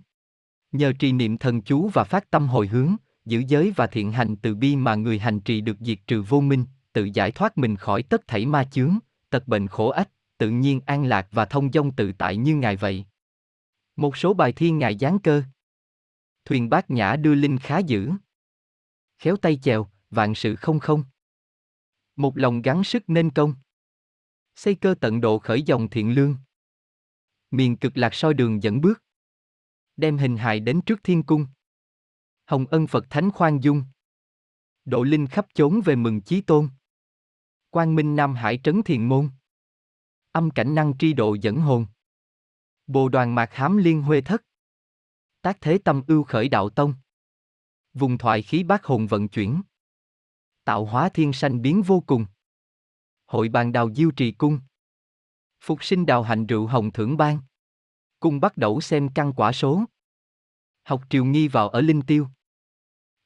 Nhờ trì niệm thần chú và phát tâm hồi hướng, giữ giới và thiện hành từ bi mà người hành trì được diệt trừ vô minh, tự giải thoát mình khỏi tất thảy ma chướng, tật bệnh khổ ách, tự nhiên an lạc và thông dong tự tại như Ngài vậy. Một số bài thiên Ngài giáng cơ. Thuyền bát nhã đưa linh khá dữ. Khéo tay chèo, vạn sự không không. Một lòng gắng sức nên công. Xây cơ tận độ khởi dòng thiện lương. Miền cực lạc soi đường dẫn bước. Đem hình hài đến trước thiên cung. Hồng ân Phật Thánh khoan dung. Độ linh khắp chốn về mừng chí tôn. Quang Minh Nam Hải trấn thiền môn. Âm cảnh năng tri độ dẫn hồn. Bồ đoàn mạc hám liên huê thất. Tác thế tâm ưu khởi đạo tông. Vùng thoại khí bát hồn vận chuyển. Tạo hóa thiên sanh biến vô cùng. Hội bàn đào diêu trì cung. Phục sinh đào hạnh rượu hồng thưởng ban. Cung bắt đầu xem căn quả số. Học triều nghi vào ở linh tiêu.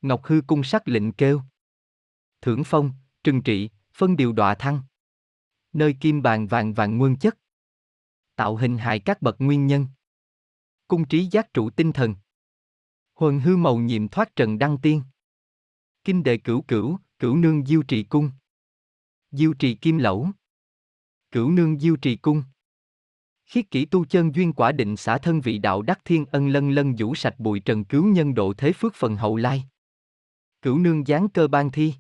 Ngọc hư cung sắc lệnh kêu. Thưởng phong, trừng trị, phân điều đọa thăng. Nơi kim bàn vàng vàng nguyên chất. Tạo hình hại các bậc nguyên nhân. Cung trí giác trụ tinh thần. Huần hư màu nhiệm thoát trần đăng tiên. Kinh đệ cửu cửu, cửu nương diêu trì cung. Diêu trì kim lẩu. Cửu nương diêu trì cung. Khiết kỷ tu chân duyên quả định xả thân vị đạo đắc thiên ân lân lân vũ sạch bụi trần cứu nhân độ thế phước phần hậu lai. Cửu nương giáng cơ ban thi.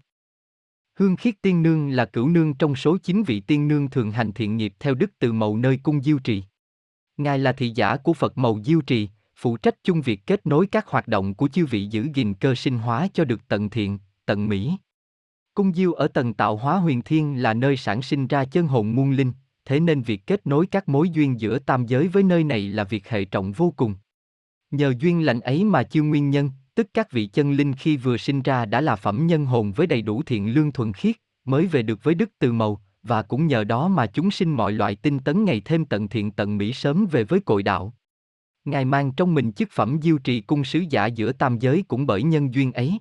Hương khiết tiên nương là cửu nương trong số 9 vị tiên nương thường hành thiện nghiệp theo đức từ màu nơi cung diêu trì. Ngài là thị giả của Phật màu diêu trì, phụ trách chung việc kết nối các hoạt động của chư vị giữ gìn cơ sinh hóa cho được tận thiện, tận mỹ. Cung diêu ở tầng tạo hóa huyền thiên là nơi sản sinh ra chân hồn muôn linh, thế nên việc kết nối các mối duyên giữa tam giới với nơi này là việc hệ trọng vô cùng. Nhờ duyên lành ấy mà chư nguyên nhân, tức các vị chân linh khi vừa sinh ra đã là phẩm nhân hồn với đầy đủ thiện lương thuần khiết, mới về được với đức từ màu, và cũng nhờ đó mà chúng sinh mọi loại tinh tấn ngày thêm tận thiện tận mỹ sớm về với cội đạo. Ngài mang trong mình chức phẩm diêu trì cung sứ giả giữa tam giới cũng bởi nhân duyên ấy.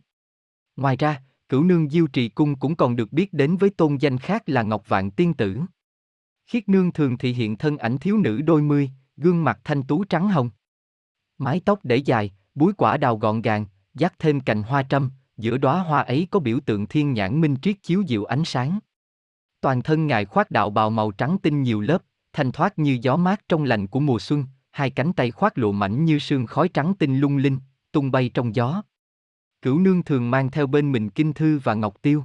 Ngoài ra, cửu nương diêu trì cung cũng còn được biết đến với tôn danh khác là Ngọc Vạn Tiên Tử. Khiết nương thường thị hiện thân ảnh thiếu nữ đôi mươi, gương mặt thanh tú trắng hồng. Mái tóc để dài, búi quả đào gọn gàng, dắt thêm cành hoa trâm, giữa đóa hoa ấy có biểu tượng thiên nhãn minh triết chiếu dịu ánh sáng. Toàn thân ngài khoác đạo bào màu trắng tinh nhiều lớp, thanh thoát như gió mát trong lành của mùa xuân, hai cánh tay khoác lụa mảnh như sương khói trắng tinh lung linh, tung bay trong gió. Cửu nương thường mang theo bên mình kinh thư và ngọc tiêu.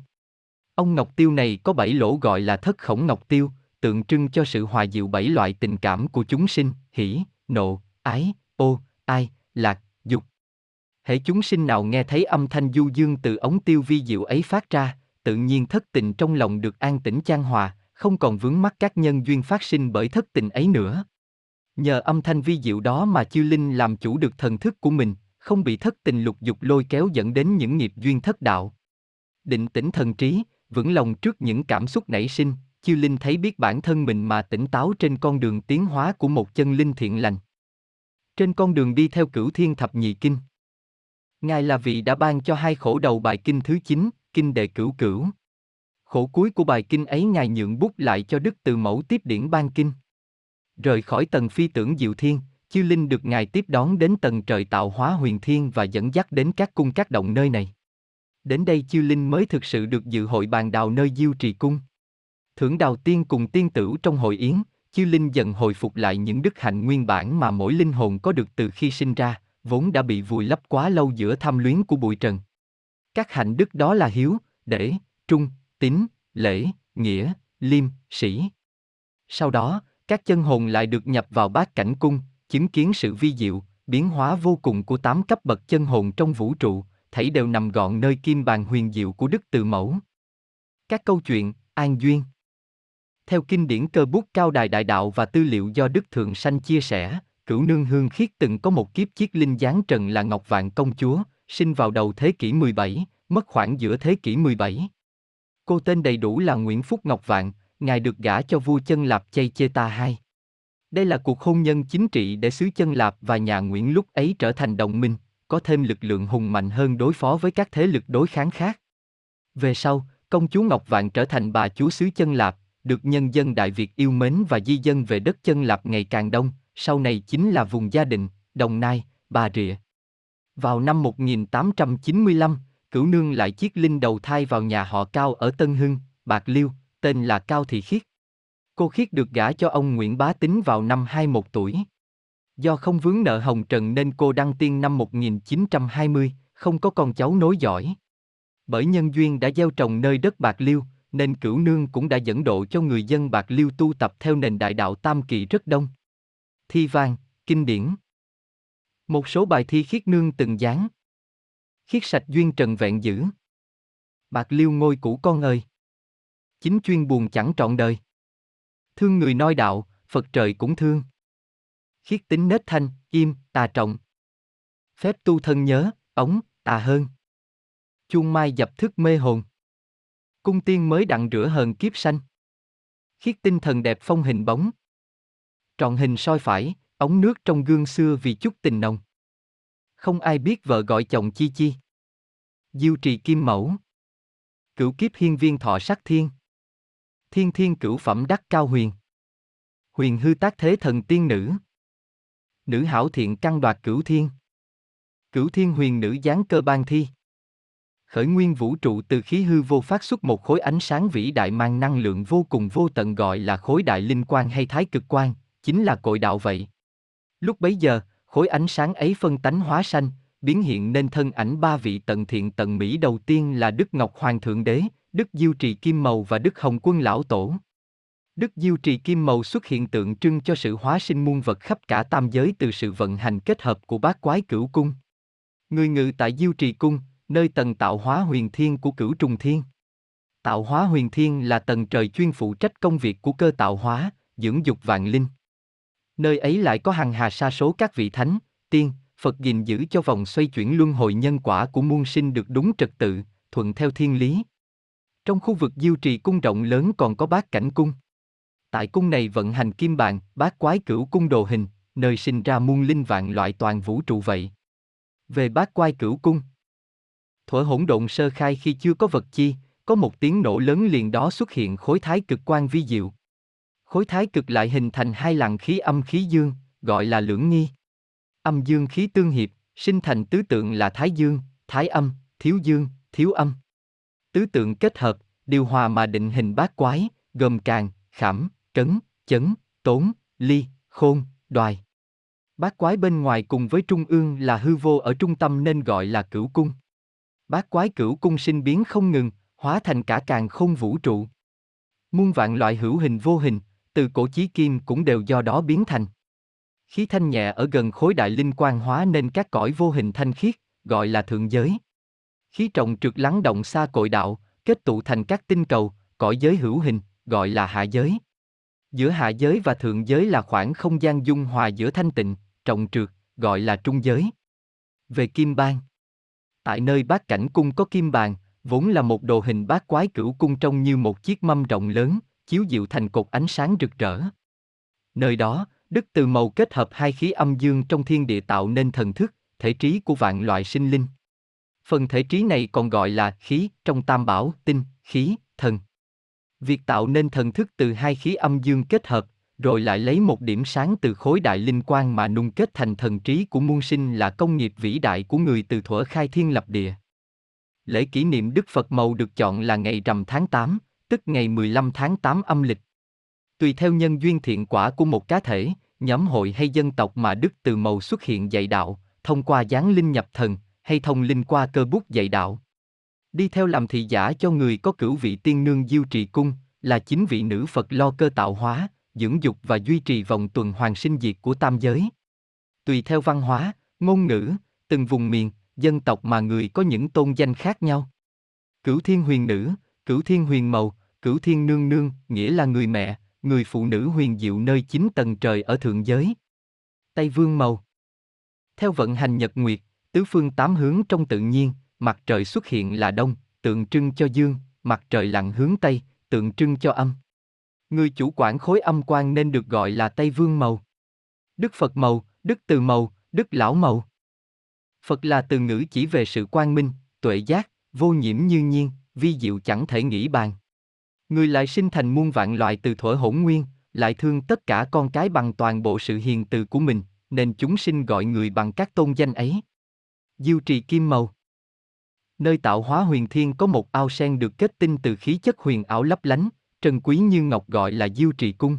Ông ngọc tiêu này có bảy lỗ gọi là thất khổng ngọc tiêu, tượng trưng cho sự hòa dịu bảy loại tình cảm của chúng sinh, hỷ, nộ, ái, ô, ai, lạc, dục. Hễ chúng sinh nào nghe thấy âm thanh du dương từ ống tiêu vi diệu ấy phát ra, tự nhiên thất tình trong lòng được an tĩnh chan hòa, không còn vướng mắc các nhân duyên phát sinh bởi thất tình ấy nữa. Nhờ âm thanh vi diệu đó mà chư linh làm chủ được thần thức của mình, không bị thất tình lục dục lôi kéo dẫn đến những nghiệp duyên thất đạo. Định tĩnh thần trí, vững lòng trước những cảm xúc nảy sinh, chiêu linh thấy biết bản thân mình mà tỉnh táo trên con đường tiến hóa của một chân linh thiện lành. Trên con đường đi theo cửu thiên thập nhị kinh. Ngài là vị đã ban cho hai khổ đầu bài kinh thứ 9, kinh đệ cửu cửu. Khổ cuối của bài kinh ấy Ngài nhượng bút lại cho Đức Từ Mẫu tiếp điển ban kinh. Rời khỏi tầng phi tưởng diệu thiên, chư linh được Ngài tiếp đón đến tầng trời tạo hóa huyền thiên và dẫn dắt đến các cung các động nơi này. Đến đây chư linh mới thực sự được dự hội bàn đào nơi diêu trì cung. Thưởng đào tiên cùng tiên tử trong hội yến, chư linh dần hồi phục lại những đức hạnh nguyên bản mà mỗi linh hồn có được từ khi sinh ra, vốn đã bị vùi lấp quá lâu giữa tham luyến của bụi trần. Các hạnh đức đó là hiếu, để, trung, tín, lễ, nghĩa, liêm, sĩ. Sau đó, các chân hồn lại được nhập vào bát cảnh cung, chứng kiến sự vi diệu, biến hóa vô cùng của tám cấp bậc chân hồn trong vũ trụ, thảy đều nằm gọn nơi kim bàn huyền diệu của Đức Từ Mẫu. Các câu chuyện, An Duyên Theo kinh điển cơ bút cao đài đại đạo và tư liệu do Đức Thượng Sanh chia sẻ, cửu nương hương khiết từng có một kiếp chiếc linh giáng trần là Ngọc Vạn Công Chúa, sinh vào đầu thế kỷ 17, mất khoảng giữa thế kỷ 17. Cô tên đầy đủ là Nguyễn Phúc Ngọc Vạn, ngài được gả cho vua chân Lạp Chay Chê Ta hai đây là cuộc hôn nhân chính trị để xứ chân Lạp và nhà Nguyễn lúc ấy trở thành đồng minh, có thêm lực lượng hùng mạnh hơn đối phó với các thế lực đối kháng khác. Về sau, công chúa Ngọc Vạn trở thành bà chúa xứ chân Lạp, được nhân dân Đại Việt yêu mến và di dân về đất chân Lạp ngày càng đông, sau này chính là vùng gia đình, Đồng Nai, Bà Rịa. Vào năm 1895, Cửu Nương lại chiếc linh đầu thai vào nhà họ Cao ở Tân Hưng, Bạc Liêu, tên là Cao Thị Khiết. Cô Khiết được gả cho ông Nguyễn Bá Tính vào năm 21 tuổi. Do không vướng nợ hồng trần nên cô đăng tiên năm 1920, không có con cháu nối dõi. Bởi nhân duyên đã gieo trồng nơi đất Bạc Liêu, nên cửu nương cũng đã dẫn độ cho người dân Bạc Liêu tu tập theo nền đại đạo Tam Kỳ rất đông. Thi vang, kinh điển Một số bài thi khiết nương từng dán. Khiết sạch duyên trần vẹn giữ. Bạc Liêu ngôi cũ con ơi. Chính chuyên buồn chẳng trọn đời. Thương người noi đạo, Phật trời cũng thương. Khiết tính nết thanh, im, tà trọng. Phép tu thân nhớ, ống, tà hơn. Chuông mai dập thức mê hồn. Cung tiên mới đặng rửa hờn kiếp sanh. Khiết tinh thần đẹp phong hình bóng. Trọn hình soi phải, ống nước trong gương xưa vì chút tình nồng. Không ai biết vợ gọi chồng chi chi. Diêu trì kim mẫu. Cửu kiếp hiên viên thọ sắc thiên. Thiên thiên cửu phẩm đắc cao huyền. Huyền hư tác thế thần tiên nữ. Nữ hảo thiện căn đoạt cửu thiên. Cửu thiên huyền nữ giáng cơ ban thi. Khởi nguyên vũ trụ từ khí hư vô phát xuất một khối ánh sáng vĩ đại mang năng lượng vô cùng vô tận gọi là khối đại linh quan hay thái cực quan chính là cội đạo vậy. Lúc bấy giờ, khối ánh sáng ấy phân tánh hóa sanh, biến hiện nên thân ảnh ba vị tận thiện tận mỹ đầu tiên là Đức Ngọc Hoàng Thượng Đế, Đức Diêu Trì Kim màu và Đức Hồng Quân Lão Tổ. Đức Diêu Trì Kim màu xuất hiện tượng trưng cho sự hóa sinh muôn vật khắp cả tam giới từ sự vận hành kết hợp của bát quái cửu cung. Người ngự tại Diêu Trì Cung, nơi tầng tạo hóa huyền thiên của cửu trùng thiên. Tạo hóa huyền thiên là tầng trời chuyên phụ trách công việc của cơ tạo hóa, dưỡng dục vạn linh. Nơi ấy lại có hàng hà sa số các vị thánh, tiên, Phật gìn giữ cho vòng xoay chuyển luân hồi nhân quả của muôn sinh được đúng trật tự, thuận theo thiên lý. Trong khu vực diêu trì cung rộng lớn còn có bát cảnh cung. Tại cung này vận hành kim bàn, bát quái cửu cung đồ hình, nơi sinh ra muôn linh vạn loại toàn vũ trụ vậy. Về bát quái cửu cung. Thuở hỗn độn sơ khai khi chưa có vật chi, có một tiếng nổ lớn liền đó xuất hiện khối thái cực quan vi diệu. Khối thái cực lại hình thành hai làn khí âm khí dương, gọi là lưỡng nghi. Âm dương khí tương hiệp, sinh thành tứ tượng là thái dương, thái âm, thiếu dương, thiếu âm. Tứ tượng kết hợp, điều hòa mà định hình bát quái, gồm càng, khảm, cấn, chấn, tốn, ly, khôn, đoài. Bát quái bên ngoài cùng với trung ương là hư vô ở trung tâm nên gọi là cửu cung. Bát quái cửu cung sinh biến không ngừng, hóa thành cả càng không vũ trụ. Muôn vạn loại hữu hình vô hình, từ cổ chí kim cũng đều do đó biến thành. Khí thanh nhẹ ở gần khối đại linh quan hóa nên các cõi vô hình thanh khiết, gọi là thượng giới. Khí trọng trượt lắng động xa cội đạo, kết tụ thành các tinh cầu, cõi giới hữu hình, gọi là hạ giới. Giữa hạ giới và thượng giới là khoảng không gian dung hòa giữa thanh tịnh, trọng trượt, gọi là trung giới. Về kim bang Tại nơi bát cảnh cung có kim bàn, vốn là một đồ hình bát quái cửu cung trông như một chiếc mâm rộng lớn, chiếu dịu thành cột ánh sáng rực rỡ. Nơi đó, Đức Từ Màu kết hợp hai khí âm dương trong thiên địa tạo nên thần thức, thể trí của vạn loại sinh linh. Phần thể trí này còn gọi là khí trong tam bảo, tinh, khí, thần. Việc tạo nên thần thức từ hai khí âm dương kết hợp, rồi lại lấy một điểm sáng từ khối đại linh quang mà nung kết thành thần trí của muôn sinh là công nghiệp vĩ đại của người từ thuở khai thiên lập địa. Lễ kỷ niệm Đức Phật Màu được chọn là ngày rằm tháng 8, tức ngày 15 tháng 8 âm lịch. Tùy theo nhân duyên thiện quả của một cá thể, nhóm hội hay dân tộc mà Đức Từ Màu xuất hiện dạy đạo, thông qua giáng linh nhập thần, hay thông linh qua cơ bút dạy đạo. Đi theo làm thị giả cho người có cửu vị tiên nương diêu trì cung, là chính vị nữ Phật lo cơ tạo hóa, dưỡng dục và duy trì vòng tuần hoàn sinh diệt của tam giới. Tùy theo văn hóa, ngôn ngữ, từng vùng miền, dân tộc mà người có những tôn danh khác nhau. Cửu thiên huyền nữ, cửu thiên huyền màu, cửu thiên nương nương, nghĩa là người mẹ, người phụ nữ huyền diệu nơi chín tầng trời ở thượng giới. Tây vương màu Theo vận hành nhật nguyệt, tứ phương tám hướng trong tự nhiên, mặt trời xuất hiện là đông, tượng trưng cho dương, mặt trời lặn hướng tây, tượng trưng cho âm. Người chủ quản khối âm quan nên được gọi là Tây Vương Màu. Đức Phật Màu, Đức Từ Màu, Đức Lão Màu. Phật là từ ngữ chỉ về sự quang minh, tuệ giác, vô nhiễm như nhiên, vi diệu chẳng thể nghĩ bàn. Người lại sinh thành muôn vạn loại từ thuở hỗn nguyên, lại thương tất cả con cái bằng toàn bộ sự hiền từ của mình, nên chúng sinh gọi người bằng các tôn danh ấy. Diêu trì kim màu Nơi tạo hóa huyền thiên có một ao sen được kết tinh từ khí chất huyền ảo lấp lánh, trần quý như ngọc gọi là diêu trì cung.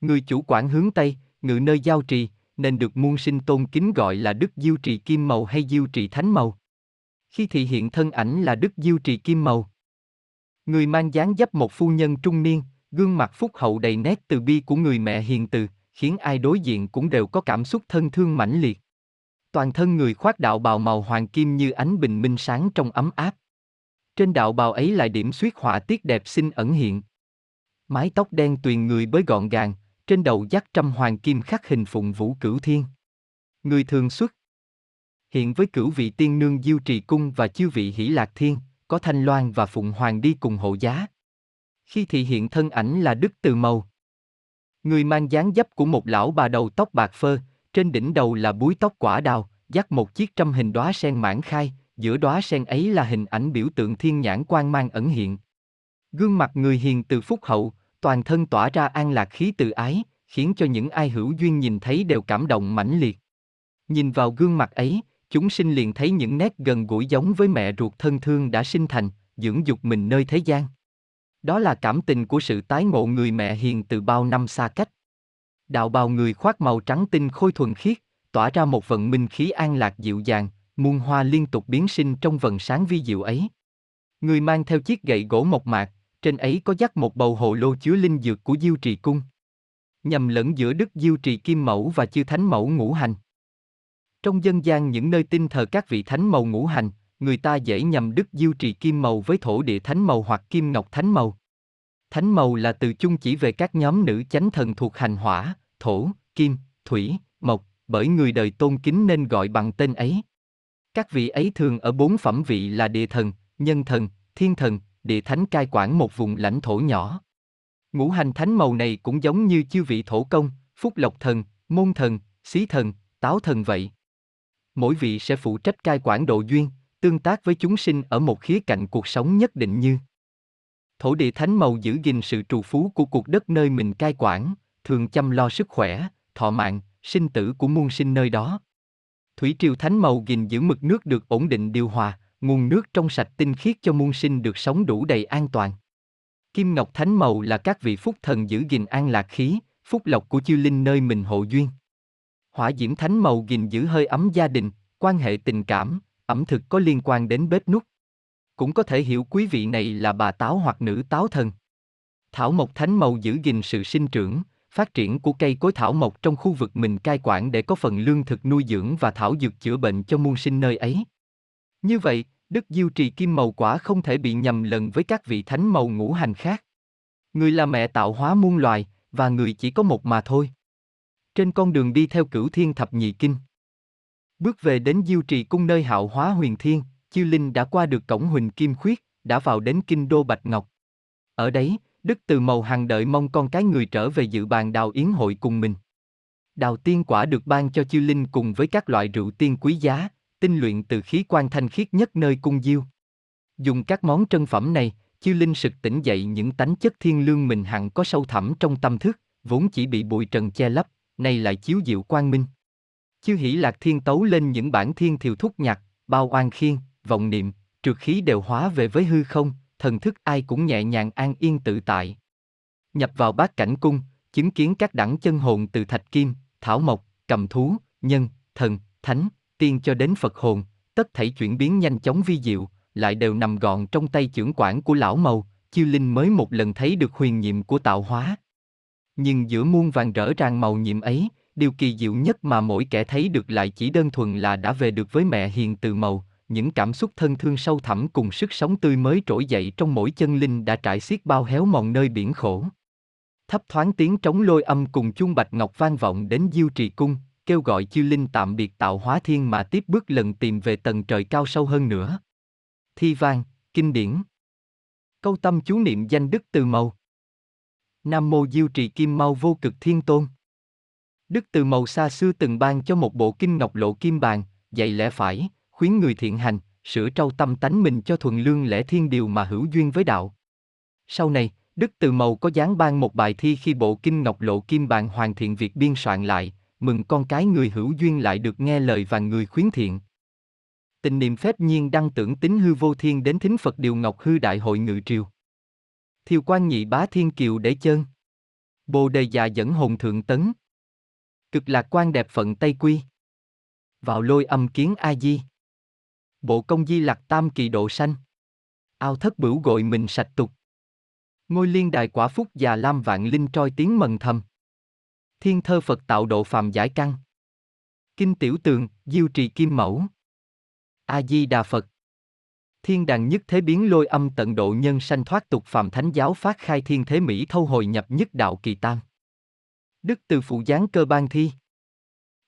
Người chủ quản hướng Tây, ngự nơi giao trì, nên được muôn sinh tôn kính gọi là Đức Diêu Trì Kim Màu hay Diêu Trì Thánh Màu. Khi thị hiện thân ảnh là Đức Diêu Trì Kim Màu. Người mang dáng dấp một phu nhân trung niên, gương mặt phúc hậu đầy nét từ bi của người mẹ hiền từ, khiến ai đối diện cũng đều có cảm xúc thân thương mãnh liệt. Toàn thân người khoác đạo bào màu hoàng kim như ánh bình minh sáng trong ấm áp. Trên đạo bào ấy là điểm suyết họa tiết đẹp xinh ẩn hiện. Mái tóc đen tuyền người bới gọn gàng, trên đầu dắt trăm hoàng kim khắc hình phụng vũ cửu thiên. Người thường xuất hiện với cửu vị tiên nương diêu trì cung và chư vị hỷ lạc thiên, có thanh loan và phụng hoàng đi cùng hộ giá. Khi thị hiện thân ảnh là Đức Từ Màu. Người mang dáng dấp của một lão bà đầu tóc bạc phơ, trên đỉnh đầu là búi tóc quả đào, dắt một chiếc trăm hình đóa sen mãn khai, giữa đóa sen ấy là hình ảnh biểu tượng thiên nhãn quan mang ẩn hiện. Gương mặt người hiền từ phúc hậu, toàn thân tỏa ra an lạc khí từ ái, khiến cho những ai hữu duyên nhìn thấy đều cảm động mãnh liệt. Nhìn vào gương mặt ấy, chúng sinh liền thấy những nét gần gũi giống với mẹ ruột thân thương đã sinh thành, dưỡng dục mình nơi thế gian. Đó là cảm tình của sự tái ngộ người mẹ hiền từ bao năm xa cách. Đạo bào người khoác màu trắng tinh khôi thuần khiết, tỏa ra một vận minh khí an lạc dịu dàng, muôn hoa liên tục biến sinh trong vần sáng vi diệu ấy. Người mang theo chiếc gậy gỗ mộc mạc, trên ấy có dắt một bầu hồ lô chứa linh dược của Diêu Trì Cung. Nhầm lẫn giữa Đức Diêu Trì Kim Mẫu và Chư Thánh Mẫu Ngũ Hành. Trong dân gian những nơi tin thờ các vị thánh màu ngũ hành, người ta dễ nhầm Đức Diêu Trì Kim Màu với thổ địa thánh màu hoặc Kim Ngọc Thánh Màu. Thánh màu là từ chung chỉ về các nhóm nữ chánh thần thuộc hành hỏa, thổ, kim, thủy, mộc, bởi người đời tôn kính nên gọi bằng tên ấy. Các vị ấy thường ở bốn phẩm vị là địa thần, nhân thần, thiên thần, địa thánh cai quản một vùng lãnh thổ nhỏ. Ngũ hành thánh màu này cũng giống như chư vị thổ công, phúc lộc thần, môn thần, xí thần, táo thần vậy. Mỗi vị sẽ phụ trách cai quản độ duyên, tương tác với chúng sinh ở một khía cạnh cuộc sống nhất định như Thổ địa thánh màu giữ gìn sự trù phú của cuộc đất nơi mình cai quản, thường chăm lo sức khỏe, thọ mạng, sinh tử của muôn sinh nơi đó. Thủy triều thánh màu gìn giữ mực nước được ổn định điều hòa, nguồn nước trong sạch tinh khiết cho muôn sinh được sống đủ đầy an toàn. Kim Ngọc Thánh Màu là các vị phúc thần giữ gìn an lạc khí, phúc lộc của chư linh nơi mình hộ duyên. Hỏa Diễm Thánh Màu gìn giữ hơi ấm gia đình, quan hệ tình cảm, ẩm thực có liên quan đến bếp nút. Cũng có thể hiểu quý vị này là bà táo hoặc nữ táo thần. Thảo Mộc Thánh Màu giữ gìn sự sinh trưởng, phát triển của cây cối thảo mộc trong khu vực mình cai quản để có phần lương thực nuôi dưỡng và thảo dược chữa bệnh cho muôn sinh nơi ấy. Như vậy, Đức Diêu Trì Kim Màu quả không thể bị nhầm lẫn với các vị thánh màu ngũ hành khác. Người là mẹ tạo hóa muôn loài, và người chỉ có một mà thôi. Trên con đường đi theo cửu thiên thập nhị kinh. Bước về đến Diêu Trì cung nơi hạo hóa huyền thiên, Chiêu Linh đã qua được cổng Huỳnh Kim Khuyết, đã vào đến kinh đô Bạch Ngọc. Ở đấy, Đức Từ Màu Hằng đợi mong con cái người trở về dự bàn đào yến hội cùng mình. Đào tiên quả được ban cho Chiêu Linh cùng với các loại rượu tiên quý giá, tinh luyện từ khí quan thanh khiết nhất nơi cung diêu. Dùng các món trân phẩm này, Chiêu Linh sực tỉnh dậy những tánh chất thiên lương mình hẳn có sâu thẳm trong tâm thức, vốn chỉ bị bụi trần che lấp, nay lại chiếu diệu quang minh. Chiêu hỷ lạc thiên tấu lên những bản thiên thiều thúc nhạc, bao oan khiên, vọng niệm, trượt khí đều hóa về với hư không, thần thức ai cũng nhẹ nhàng an yên tự tại. Nhập vào bát cảnh cung, chứng kiến các đẳng chân hồn từ thạch kim, thảo mộc, cầm thú, nhân, thần, thánh, tiên cho đến Phật hồn, tất thảy chuyển biến nhanh chóng vi diệu, lại đều nằm gọn trong tay trưởng quản của lão màu, Chiêu Linh mới một lần thấy được huyền nhiệm của tạo hóa. Nhưng giữa muôn vàng rỡ ràng màu nhiệm ấy, điều kỳ diệu nhất mà mỗi kẻ thấy được lại chỉ đơn thuần là đã về được với mẹ hiền từ màu, những cảm xúc thân thương sâu thẳm cùng sức sống tươi mới trỗi dậy trong mỗi chân linh đã trải xiết bao héo mòn nơi biển khổ. Thấp thoáng tiếng trống lôi âm cùng chuông bạch ngọc vang vọng đến diêu trì cung, kêu gọi chư linh tạm biệt tạo hóa thiên mà tiếp bước lần tìm về tầng trời cao sâu hơn nữa. Thi vang, kinh điển. Câu tâm chú niệm danh đức từ màu. Nam mô diêu trì kim mau vô cực thiên tôn. Đức từ màu xa xưa từng ban cho một bộ kinh ngọc lộ kim bàn, dạy lẽ phải, khuyến người thiện hành, sửa trâu tâm tánh mình cho thuần lương lẽ thiên điều mà hữu duyên với đạo. Sau này, Đức Từ Mầu có dán ban một bài thi khi bộ kinh ngọc lộ kim bàn hoàn thiện việc biên soạn lại, mừng con cái người hữu duyên lại được nghe lời và người khuyến thiện. Tình niệm phép nhiên đăng tưởng tính hư vô thiên đến thính Phật điều ngọc hư đại hội ngự triều. Thiều quan nhị bá thiên kiều để chân. Bồ đề già dẫn hồn thượng tấn. Cực lạc quan đẹp phận Tây Quy. Vào lôi âm kiến A-di. Bộ công di lạc tam kỳ độ sanh. Ao thất bửu gội mình sạch tục. Ngôi liên đài quả phúc già lam vạn linh troi tiếng mần thầm. Thiên thơ Phật tạo độ phàm giải căn. Kinh tiểu tường, diêu trì kim mẫu. A-di-đà Phật. Thiên đàng nhất thế biến lôi âm tận độ nhân sanh thoát tục phàm thánh giáo phát khai thiên thế Mỹ thâu hồi nhập nhất đạo kỳ tam. Đức từ phụ giáng cơ ban thi.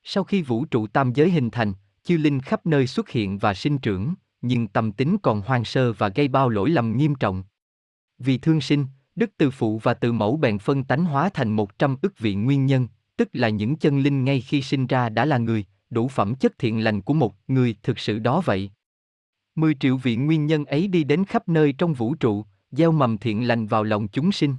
Sau khi vũ trụ tam giới hình thành, chư linh khắp nơi xuất hiện và sinh trưởng, nhưng tâm tính còn hoang sơ và gây bao lỗi lầm nghiêm trọng. Vì thương sinh, Đức từ phụ và từ mẫu bèn phân tánh hóa thành một trăm ức vị nguyên nhân, tức là những chân linh ngay khi sinh ra đã là người, đủ phẩm chất thiện lành của một người thực sự đó vậy. Mười triệu vị nguyên nhân ấy đi đến khắp nơi trong vũ trụ, gieo mầm thiện lành vào lòng chúng sinh.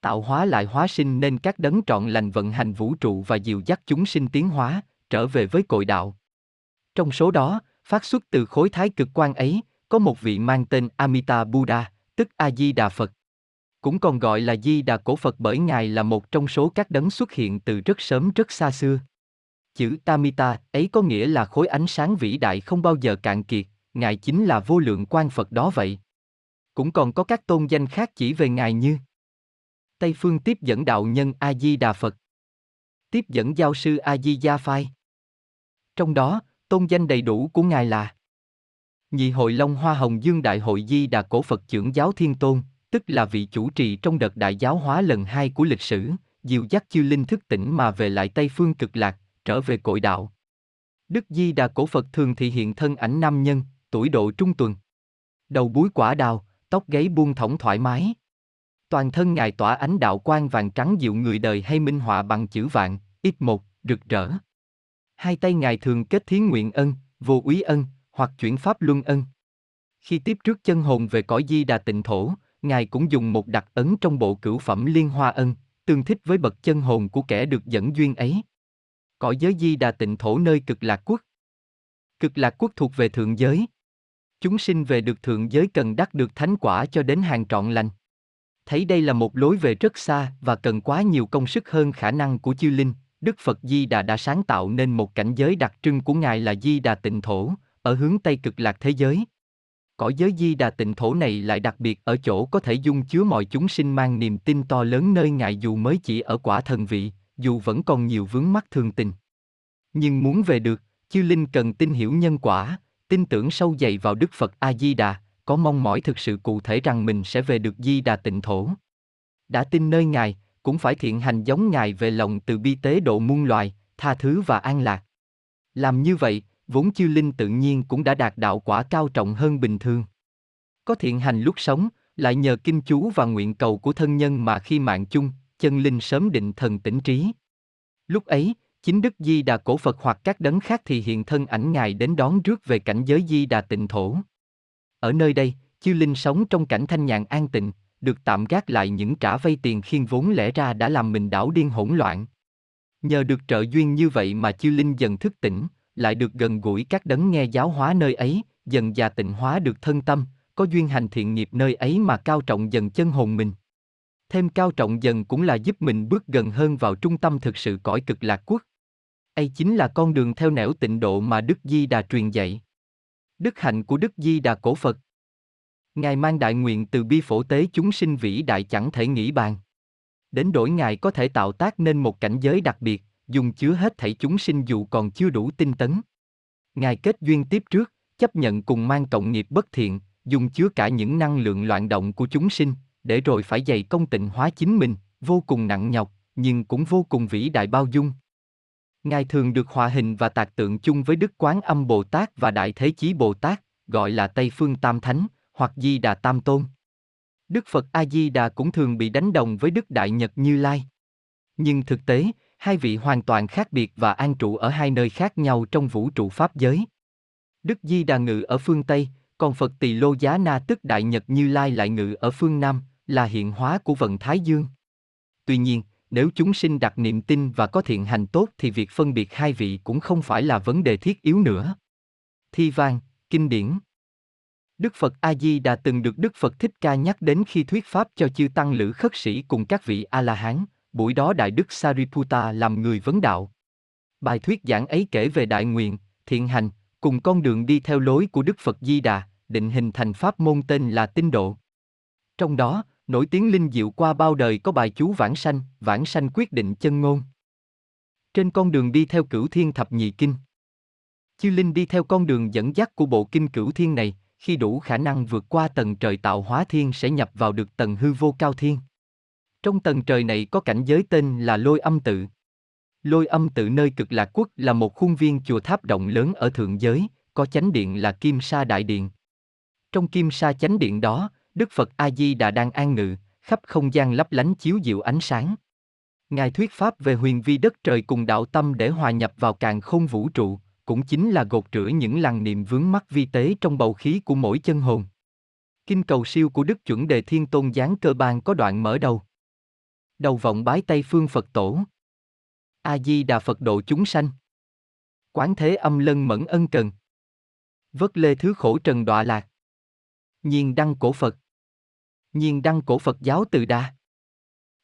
Tạo hóa lại hóa sinh nên các đấng trọn lành vận hành vũ trụ và dìu dắt chúng sinh tiến hóa, trở về với cội đạo. Trong số đó, phát xuất từ khối thái cực quan ấy, có một vị mang tên Amita Buddha, tức A Di Đà Phật. Cũng còn gọi là Di Đà Cổ Phật bởi Ngài là một trong số các đấng xuất hiện từ rất sớm rất xa xưa. Chữ Tamita ấy có nghĩa là khối ánh sáng vĩ đại không bao giờ cạn kiệt, Ngài chính là vô lượng quan Phật đó vậy. Cũng còn có các tôn danh khác chỉ về Ngài như Tây Phương tiếp dẫn đạo nhân A Di Đà Phật, tiếp dẫn giáo sư A Di Gia Phai. Trong đó, tôn danh đầy đủ của Ngài là Nhị hội Long Hoa Hồng Dương Đại hội Di Đà Cổ Phật trưởng giáo Thiên Tôn, tức là vị chủ trì trong đợt đại giáo hóa lần hai của lịch sử, dìu dắt chư linh thức tỉnh mà về lại Tây Phương cực lạc, trở về cội đạo. Đức Di Đà Cổ Phật thường thị hiện thân ảnh nam nhân, tuổi độ trung tuần. Đầu búi quả đào, tóc gáy buông thõng thoải mái. Toàn thân ngài tỏa ánh đạo quang vàng trắng dịu người đời hay minh họa bằng chữ vạn, ít một, rực rỡ. Hai tay ngài thường kết thiến nguyện ân, vô úy ân, hoặc chuyển pháp luân ân. Khi tiếp trước chân hồn về cõi di đà tịnh thổ, ngài cũng dùng một đặc ấn trong bộ cửu phẩm liên hoa ân, tương thích với bậc chân hồn của kẻ được dẫn duyên ấy. Cõi giới di đà tịnh thổ nơi cực lạc quốc. Cực lạc quốc thuộc về thượng giới. Chúng sinh về được thượng giới cần đắc được thánh quả cho đến hàng trọn lành. Thấy đây là một lối về rất xa và cần quá nhiều công sức hơn khả năng của chư linh, Đức Phật Di Đà đã sáng tạo nên một cảnh giới đặc trưng của Ngài là Di Đà tịnh thổ, ở hướng Tây cực lạc thế giới. Cõi giới Di Đà tịnh thổ này lại đặc biệt ở chỗ có thể dung chứa mọi chúng sinh mang niềm tin to lớn nơi Ngài dù mới chỉ ở quả thần vị, dù vẫn còn nhiều vướng mắc thường tình. Nhưng muốn về được, chư linh cần tin hiểu nhân quả, tin tưởng sâu dày vào Đức Phật A Di Đà, có mong mỏi thực sự cụ thể rằng mình sẽ về được Di Đà tịnh thổ. Đã tin nơi Ngài, cũng phải thiện hành giống Ngài về lòng từ bi tế độ muôn loài, tha thứ và an lạc. Làm như vậy, vốn chư linh tự nhiên cũng đã đạt đạo quả cao trọng hơn bình thường. Có thiện hành lúc sống, lại nhờ kinh chú và nguyện cầu của thân nhân mà khi mạng chung, chân linh sớm định thần tỉnh trí. Lúc ấy, chính Đức Di Đà Cổ Phật hoặc các đấng khác thì hiện thân ảnh Ngài đến đón rước về cảnh giới Di Đà tịnh thổ. Ở nơi đây, chư linh sống trong cảnh thanh nhàn an tịnh, được tạm gác lại những trả vay tiền khiên vốn lẽ ra đã làm mình đảo điên hỗn loạn. Nhờ được trợ duyên như vậy mà chiêu linh dần thức tỉnh, lại được gần gũi các đấng nghe giáo hóa nơi ấy, dần già tịnh hóa được thân tâm, có duyên hành thiện nghiệp nơi ấy mà cao trọng dần chân hồn mình. Thêm cao trọng dần cũng là giúp mình bước gần hơn vào trung tâm thực sự cõi cực lạc quốc. ấy chính là con đường theo nẻo tịnh độ mà Đức Di Đà truyền dạy. Đức hạnh của Đức Di Đà Cổ Phật Ngài mang đại nguyện từ bi phổ tế chúng sinh vĩ đại chẳng thể nghĩ bàn. Đến đổi Ngài có thể tạo tác nên một cảnh giới đặc biệt, dùng chứa hết thảy chúng sinh dù còn chưa đủ tinh tấn. Ngài kết duyên tiếp trước, chấp nhận cùng mang cộng nghiệp bất thiện, dùng chứa cả những năng lượng loạn động của chúng sinh, để rồi phải dày công tịnh hóa chính mình, vô cùng nặng nhọc, nhưng cũng vô cùng vĩ đại bao dung. Ngài thường được hòa hình và tạc tượng chung với Đức Quán Âm Bồ Tát và Đại Thế Chí Bồ Tát, gọi là Tây Phương Tam Thánh, hoặc Di Đà Tam Tôn. Đức Phật A Di Đà cũng thường bị đánh đồng với Đức Đại Nhật Như Lai. Nhưng thực tế, hai vị hoàn toàn khác biệt và an trụ ở hai nơi khác nhau trong vũ trụ pháp giới. Đức Di Đà ngự ở phương Tây, còn Phật Tỳ Lô Giá Na tức Đại Nhật Như Lai lại ngự ở phương Nam, là hiện hóa của vận Thái Dương. Tuy nhiên, nếu chúng sinh đặt niệm tin và có thiện hành tốt thì việc phân biệt hai vị cũng không phải là vấn đề thiết yếu nữa. Thi vang, kinh điển Đức Phật A Di Đà từng được Đức Phật Thích Ca nhắc đến khi thuyết pháp cho chư tăng lữ khất sĩ cùng các vị A La Hán, buổi đó Đại Đức Sariputta làm người vấn đạo. Bài thuyết giảng ấy kể về đại nguyện, thiện hành, cùng con đường đi theo lối của Đức Phật Di Đà, định hình thành pháp môn tên là tinh độ. Trong đó, nổi tiếng linh diệu qua bao đời có bài chú vãng sanh, vãng sanh quyết định chân ngôn. Trên con đường đi theo cửu thiên thập nhị kinh. Chư Linh đi theo con đường dẫn dắt của bộ kinh cửu thiên này, khi đủ khả năng vượt qua tầng trời tạo hóa thiên sẽ nhập vào được tầng hư vô cao thiên. Trong tầng trời này có cảnh giới tên là lôi âm tự. Lôi âm tự nơi cực lạc quốc là một khuôn viên chùa tháp rộng lớn ở thượng giới, có chánh điện là Kim Sa Đại Điện. Trong Kim Sa chánh điện đó, Đức Phật A-di Đà đang an ngự, khắp không gian lấp lánh chiếu diệu ánh sáng. Ngài thuyết pháp về huyền vi đất trời cùng đạo tâm để hòa nhập vào càng không vũ trụ, cũng chính là gột rửa những làn niệm vướng mắc vi tế trong bầu khí của mỗi chân hồn. Kinh cầu siêu của Đức chuẩn đề thiên tôn giáng cơ ban có đoạn mở đầu. Đầu vọng bái Tây phương Phật tổ. A-di Đà Phật độ chúng sanh. Quán thế âm lân mẫn ân cần. Vất lê thứ khổ trần đọa lạc. Nhiên đăng cổ Phật. Nhiên đăng cổ Phật giáo từ đa.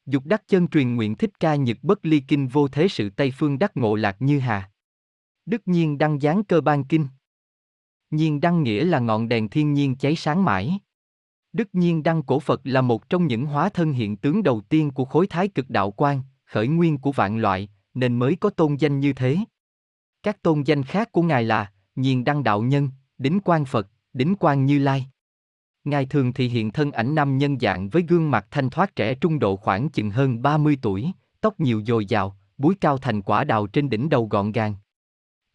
Dục đắc chân truyền nguyện thích ca nhật bất ly kinh vô thế sự Tây phương đắc ngộ lạc như hà. Đức nhiên đăng giáng cơ ban kinh. Nhiên đăng nghĩa là ngọn đèn thiên nhiên cháy sáng mãi. Đức nhiên đăng cổ Phật là một trong những hóa thân hiện tướng đầu tiên của khối thái cực đạo quan, khởi nguyên của vạn loại, nên mới có tôn danh như thế. Các tôn danh khác của Ngài là Nhiên đăng đạo nhân, Đính quan Phật, Đính quan Như Lai. Ngài thường thì hiện thân ảnh nam nhân dạng với gương mặt thanh thoát trẻ trung độ khoảng chừng hơn 30 tuổi, tóc nhiều dồi dào, búi cao thành quả đào trên đỉnh đầu gọn gàng.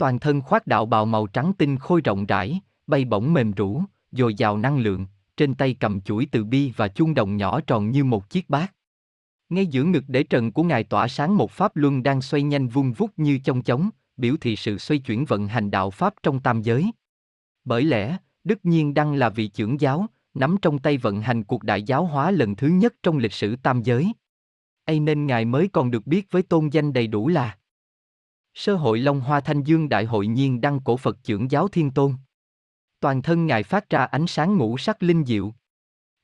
Toàn thân khoác đạo bào màu trắng tinh khôi rộng rãi, bay bổng mềm rũ, dồi dào năng lượng, trên tay cầm chuỗi từ bi và chuông đồng nhỏ tròn như một chiếc bát. Ngay giữa ngực để trần của ngài tỏa sáng một pháp luân đang xoay nhanh vung vút như trong chóng, biểu thị sự xoay chuyển vận hành đạo pháp trong tam giới. Bởi lẽ, Đức Nhiên Đăng là vị trưởng giáo, nắm trong tay vận hành cuộc đại giáo hóa lần thứ nhất trong lịch sử tam giới. Ây nên ngài mới còn được biết với tôn danh đầy đủ là Sơ hội Long Hoa Thanh Dương Đại hội nhiên đăng cổ Phật trưởng giáo Thiên Tôn. Toàn thân ngài phát ra ánh sáng ngũ sắc linh diệu.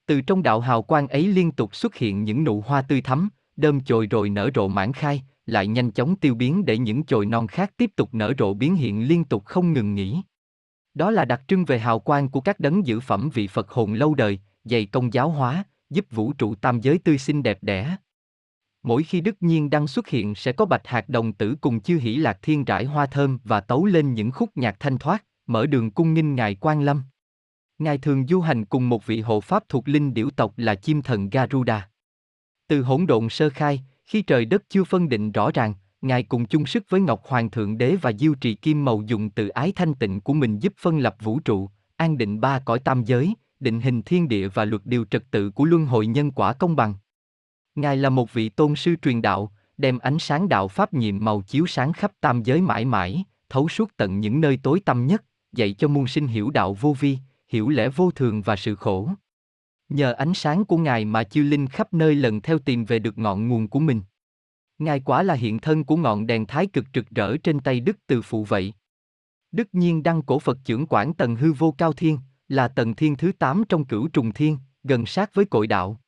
Từ trong đạo hào quang ấy liên tục xuất hiện những nụ hoa tươi thắm, đơm chồi rồi nở rộ mãn khai, lại nhanh chóng tiêu biến để những chồi non khác tiếp tục nở rộ biến hiện liên tục không ngừng nghỉ. Đó là đặc trưng về hào quang của các đấng giữ phẩm vị Phật hồn lâu đời, dày công giáo hóa, giúp vũ trụ tam giới tươi xinh đẹp đẽ. Mỗi khi Đức Nhiên đăng xuất hiện sẽ có bạch hạt đồng tử cùng chư hỷ lạc thiên rải hoa thơm và tấu lên những khúc nhạc thanh thoát, mở đường cung nghinh Ngài Quan Lâm. Ngài thường du hành cùng một vị hộ pháp thuộc linh điểu tộc là chim thần Garuda. Từ hỗn độn sơ khai, khi trời đất chưa phân định rõ ràng, Ngài cùng chung sức với Ngọc Hoàng Thượng Đế và Diêu Trì Kim Màu dùng từ ái thanh tịnh của mình giúp phân lập vũ trụ, an định ba cõi tam giới, định hình thiên địa và luật điều trật tự của luân hồi nhân quả công bằng. Ngài là một vị tôn sư truyền đạo, đem ánh sáng đạo pháp nhiệm màu chiếu sáng khắp tam giới mãi mãi, thấu suốt tận những nơi tối tăm nhất, dạy cho muôn sinh hiểu đạo vô vi, hiểu lẽ vô thường và sự khổ. Nhờ ánh sáng của Ngài mà chư linh khắp nơi lần theo tìm về được ngọn nguồn của mình. Ngài quả là hiện thân của ngọn đèn thái cực trực rỡ trên tay Đức Từ Phụ vậy. Đức nhiên đăng cổ Phật trưởng quản tầng hư vô cao thiên, là tầng thiên thứ 8 trong cửu trùng thiên, gần sát với cội đạo.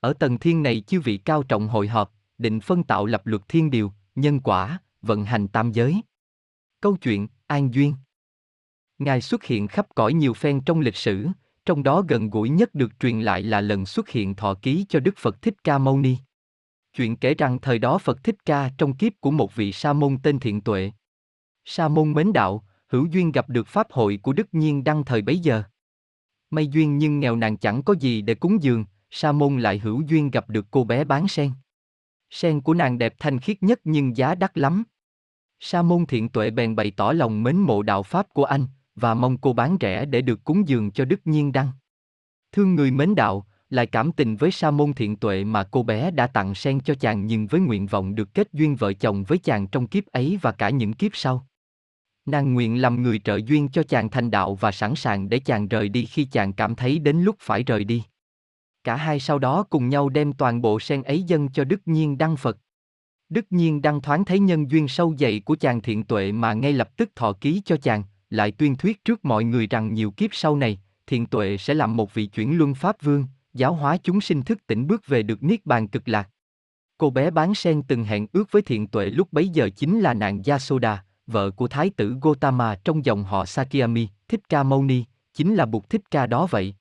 Ở tầng thiên này chư vị cao trọng hội họp, định phân tạo lập luật thiên điều, nhân quả, vận hành tam giới. Câu chuyện, an duyên Ngài xuất hiện khắp cõi nhiều phen trong lịch sử, trong đó gần gũi nhất được truyền lại là lần xuất hiện thọ ký cho Đức Phật Thích Ca Mâu Ni. Chuyện kể rằng thời đó Phật Thích Ca trong kiếp của một vị sa môn tên Thiện Tuệ. Sa môn mến đạo, hữu duyên gặp được pháp hội của Đức Nhiên Đăng thời bấy giờ. May duyên nhưng nghèo nàn chẳng có gì để cúng dường, sa môn lại hữu duyên gặp được cô bé bán sen. Sen của nàng đẹp thanh khiết nhất nhưng giá đắt lắm. Sa môn thiện tuệ bèn bày tỏ lòng mến mộ đạo pháp của anh, và mong cô bán rẻ để được cúng dường cho Đức Nhiên Đăng. Thương người mến đạo, lại cảm tình với sa môn thiện tuệ mà cô bé đã tặng sen cho chàng nhưng với nguyện vọng được kết duyên vợ chồng với chàng trong kiếp ấy và cả những kiếp sau. Nàng nguyện làm người trợ duyên cho chàng thành đạo và sẵn sàng để chàng rời đi khi chàng cảm thấy đến lúc phải rời đi. Cả hai sau đó cùng nhau đem toàn bộ sen ấy dâng cho Đức Nhiên Đăng Phật. Đức Nhiên Đăng thoáng thấy nhân duyên sâu dày của chàng thiện tuệ mà ngay lập tức thọ ký cho chàng, lại tuyên thuyết trước mọi người rằng nhiều kiếp sau này, thiện tuệ sẽ làm một vị chuyển luân pháp vương, giáo hóa chúng sinh thức tỉnh bước về được niết bàn cực lạc. Cô bé bán sen từng hẹn ước với thiện tuệ lúc bấy giờ chính là nàng Yasoda, vợ của thái tử Gotama trong dòng họ Sakyami, Thích Ca Mâu Ni, chính là Bụt Thích Ca đó vậy.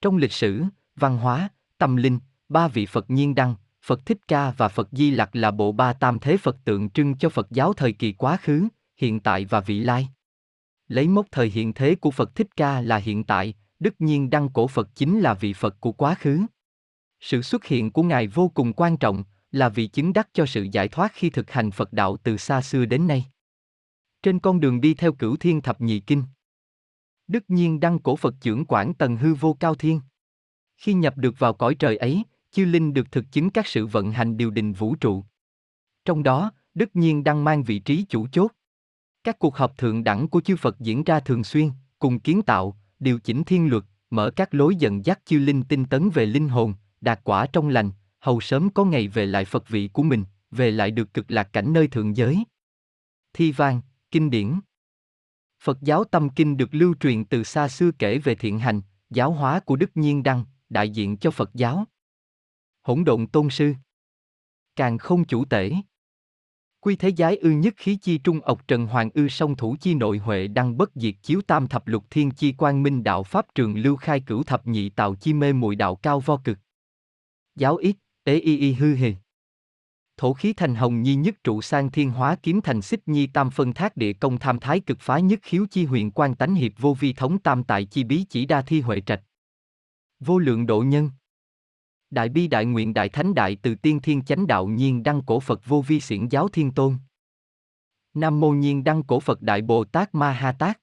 Trong lịch sử, văn hóa, tâm linh, ba vị Phật nhiên đăng, Phật Thích Ca và Phật Di Lặc là bộ ba tam thế Phật tượng trưng cho Phật giáo thời kỳ quá khứ, hiện tại và vị lai. Lấy mốc thời hiện thế của Phật Thích Ca là hiện tại, đức nhiên đăng cổ Phật chính là vị Phật của quá khứ. Sự xuất hiện của Ngài vô cùng quan trọng, là vị chứng đắc cho sự giải thoát khi thực hành Phật đạo từ xa xưa đến nay. Trên con đường đi theo cửu thiên thập nhị kinh, Đức nhiên đăng cổ Phật trưởng quản tầng hư vô cao thiên. Khi nhập được vào cõi trời ấy, chư linh được thực chứng các sự vận hành điều đình vũ trụ. Trong đó, Đức nhiên đăng mang vị trí chủ chốt. Các cuộc họp thượng đẳng của chư Phật diễn ra thường xuyên, cùng kiến tạo, điều chỉnh thiên luật, mở các lối dẫn dắt chư linh tinh tấn về linh hồn, đạt quả trong lành, hầu sớm có ngày về lại Phật vị của mình, về lại được cực lạc cảnh nơi thượng giới. Thi vang, kinh điển Phật giáo tâm kinh được lưu truyền từ xa xưa kể về thiện hành, giáo hóa của Đức Nhiên Đăng, đại diện cho Phật giáo. Hỗn độn tôn sư Càng không chủ tể Quy thế giái ư nhất khí chi trung ộc trần hoàng ư song thủ chi nội huệ đăng bất diệt chiếu tam thập lục thiên chi quang minh đạo pháp trường lưu khai cửu thập nhị tạo chi mê muội đạo cao vo cực. Giáo ít, tế y y hư hề. Thổ khí thành hồng nhi nhất trụ sang thiên hóa kiếm thành xích nhi tam phân thác địa công tham thái cực phá nhất khiếu chi huyện quan tánh hiệp vô vi thống tam tại chi bí chỉ đa thi huệ trạch. Vô lượng độ nhân. Đại bi đại nguyện đại thánh đại từ tiên thiên chánh đạo nhiên đăng cổ Phật vô vi xiển giáo thiên tôn. Nam mô nhiên đăng cổ Phật đại Bồ Tát Ma Ha Tát.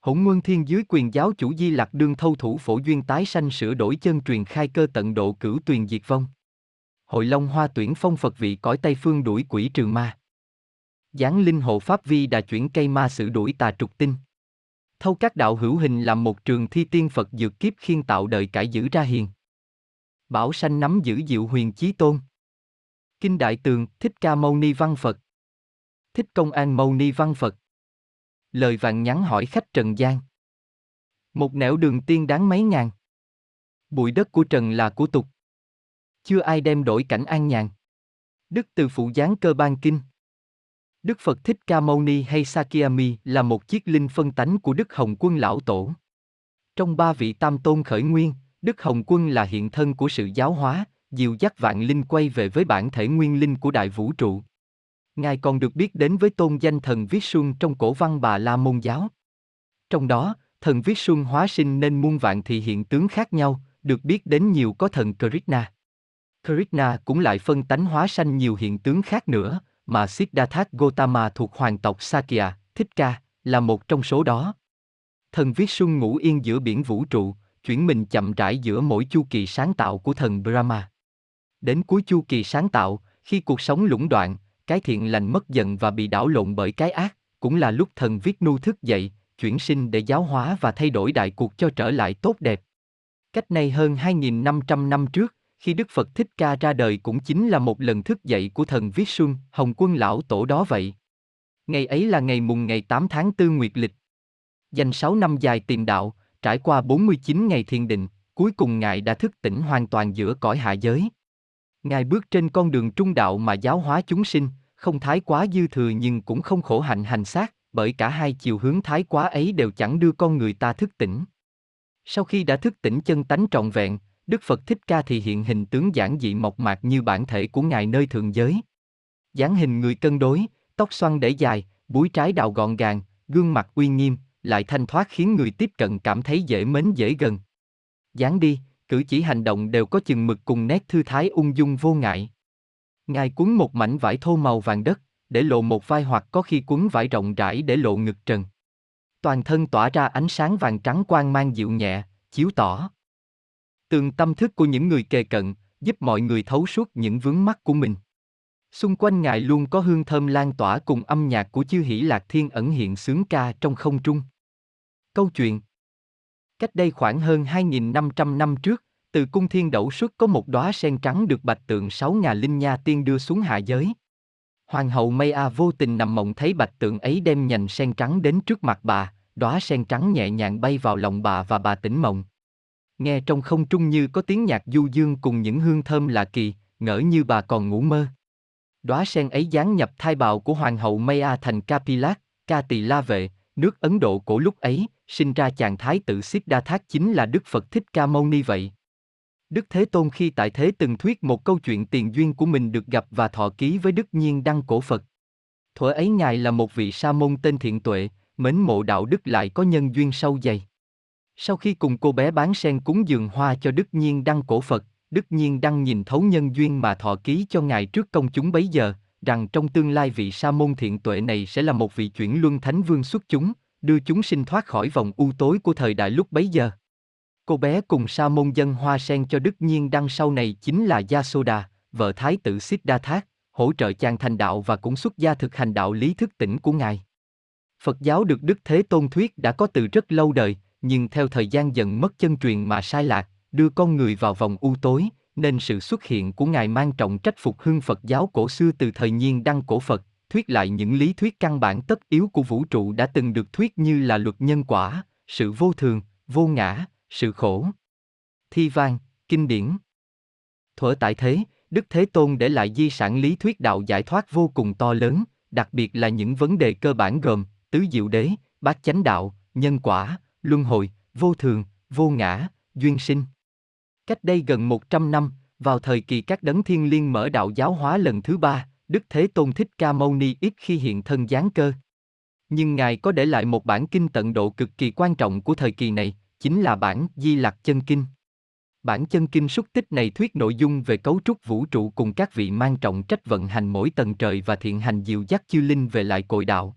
Hỗn nguyên thiên dưới quyền giáo chủ di lạc đương thâu thủ phổ duyên tái sanh sửa đổi chân truyền khai cơ tận độ cửu tuyền diệt vong. Hội Long Hoa tuyển phong Phật vị cõi Tây Phương đuổi quỷ trừ ma. Giáng linh hộ Pháp Vi đà chuyển cây ma sự đuổi tà trục tinh. Thâu các đạo hữu hình làm một trường thi tiên Phật dược kiếp khiên tạo đời cải giữ ra hiền. Bảo sanh nắm giữ diệu huyền chí tôn. Kinh Đại Tường, Thích Ca Mâu Ni Văn Phật. Thích Công An Mâu Ni Văn Phật. Lời vàng nhắn hỏi khách Trần gian. Một nẻo đường tiên đáng mấy ngàn. Bụi đất của Trần là của tục. Chưa ai đem đổi cảnh an nhàn. Đức từ phụ giáng cơ ban kinh. Đức Phật Thích Ca Mâu Ni hay Sakyami là một chiếc linh phân tánh của Đức Hồng Quân Lão Tổ. Trong ba vị tam tôn khởi nguyên, Đức Hồng Quân là hiện thân của sự giáo hóa, dìu dắt vạn linh quay về với bản thể nguyên linh của đại vũ trụ. Ngài còn được biết đến với tôn danh thần Viết Xuân trong cổ văn Bà La Môn giáo. Trong đó, thần Viết Xuân hóa sinh nên muôn vạn thị hiện tướng khác nhau, được biết đến nhiều có thần Krishna. Krishna cũng lại phân tánh hóa sanh nhiều hiện tướng khác nữa, mà Siddhartha Gautama thuộc hoàng tộc Sakya, Thích Ca, là một trong số đó. Thần Viết Xuân ngủ yên giữa biển vũ trụ, chuyển mình chậm rãi giữa mỗi chu kỳ sáng tạo của thần Brahma. Đến cuối chu kỳ sáng tạo, khi cuộc sống lũng đoạn, cái thiện lành mất dần và bị đảo lộn bởi cái ác, cũng là lúc thần viết nu thức dậy, chuyển sinh để giáo hóa và thay đổi đại cuộc cho trở lại tốt đẹp. Cách này hơn 2.500 năm trước, khi Đức Phật Thích Ca ra đời cũng chính là một lần thức dậy của thần Viết Xuân, Hồng Quân Lão Tổ đó vậy. Ngày ấy là ngày mùng ngày 8 tháng 4 Nguyệt Lịch. Dành 6 năm dài tìm đạo, trải qua 49 ngày thiền định, cuối cùng Ngài đã thức tỉnh hoàn toàn giữa cõi hạ giới. Ngài bước trên con đường trung đạo mà giáo hóa chúng sinh, không thái quá dư thừa nhưng cũng không khổ hạnh hành xác, bởi cả hai chiều hướng thái quá ấy đều chẳng đưa con người ta thức tỉnh. Sau khi đã thức tỉnh chân tánh trọn vẹn, Đức Phật Thích Ca thì hiện hình tướng giản dị mộc mạc như bản thể của Ngài nơi thượng giới. dáng hình người cân đối, tóc xoăn để dài, búi trái đào gọn gàng, gương mặt uy nghiêm, lại thanh thoát khiến người tiếp cận cảm thấy dễ mến dễ gần. dáng đi, cử chỉ hành động đều có chừng mực cùng nét thư thái ung dung vô ngại. Ngài cuốn một mảnh vải thô màu vàng đất, để lộ một vai hoặc có khi cuốn vải rộng rãi để lộ ngực trần. Toàn thân tỏa ra ánh sáng vàng trắng quang mang dịu nhẹ, chiếu tỏ. Tường tâm thức của những người kề cận, giúp mọi người thấu suốt những vướng mắt của mình. Xung quanh ngài luôn có hương thơm lan tỏa cùng âm nhạc của chư hỷ lạc thiên ẩn hiện sướng ca trong không trung. Câu chuyện Cách đây khoảng hơn 2.500 năm trước, từ cung thiên đậu xuất có một đóa sen trắng được bạch tượng sáu ngà linh nha tiên đưa xuống hạ giới. Hoàng hậu Mây A vô tình nằm mộng thấy bạch tượng ấy đem nhành sen trắng đến trước mặt bà, đóa sen trắng nhẹ nhàng bay vào lòng bà và bà tỉnh mộng. Nghe trong không trung như có tiếng nhạc du dương cùng những hương thơm lạ kỳ, ngỡ như bà còn ngủ mơ. Đóa sen ấy dán nhập thai bào của hoàng hậu Maya thành Kapilak, Ca Tỳ La Vệ, nước Ấn Độ cổ lúc ấy, sinh ra chàng thái tử Siddhartha chính là Đức Phật Thích Ca Mâu Ni vậy. Đức Thế Tôn khi tại thế từng thuyết một câu chuyện tiền duyên của mình được gặp và thọ ký với Đức Nhiên Đăng Cổ Phật. Thuở ấy Ngài là một vị sa môn tên thiện tuệ, mến mộ đạo đức lại có nhân duyên sâu dày. Sau khi cùng cô bé bán sen cúng dường hoa cho Đức Nhiên Đăng Cổ Phật, Đức Nhiên Đăng nhìn thấu nhân duyên mà thọ ký cho Ngài trước công chúng bấy giờ, rằng trong tương lai vị sa môn thiện tuệ này sẽ là một vị chuyển luân thánh vương xuất chúng, đưa chúng sinh thoát khỏi vòng u tối của thời đại lúc bấy giờ. Cô bé cùng sa môn dân hoa sen cho Đức Nhiên Đăng sau này chính là Yasoda, vợ thái tử Siddhartha, hỗ trợ chàng thành đạo và cũng xuất gia thực hành đạo lý thức tỉnh của Ngài. Phật giáo được Đức Thế Tôn thuyết đã có từ rất lâu đời, nhưng theo thời gian dần mất chân truyền mà sai lạc, đưa con người vào vòng u tối, nên sự xuất hiện của Ngài mang trọng trách phục hưng Phật giáo cổ xưa từ thời nhiên đăng cổ Phật, thuyết lại những lý thuyết căn bản tất yếu của vũ trụ đã từng được thuyết như là luật nhân quả, sự vô thường, vô ngã, sự khổ. Thi vang, kinh điển. Thuở tại thế, Đức Thế Tôn để lại di sản lý thuyết đạo giải thoát vô cùng to lớn, đặc biệt là những vấn đề cơ bản gồm tứ diệu đế, bát chánh đạo, nhân quả, luân hồi, vô thường, vô ngã, duyên sinh. Cách đây gần 100 năm, vào thời kỳ các đấng thiên liên mở đạo giáo hóa lần thứ ba, Đức Thế Tôn Thích Ca Mâu Ni ít khi hiện thân giáng cơ. Nhưng Ngài có để lại một bản kinh tận độ cực kỳ quan trọng của thời kỳ này, chính là bản Di Lặc Chân Kinh. Bản chân kinh xúc tích này thuyết nội dung về cấu trúc vũ trụ cùng các vị mang trọng trách vận hành mỗi tầng trời và thiện hành diệu dắt chư linh về lại cội đạo.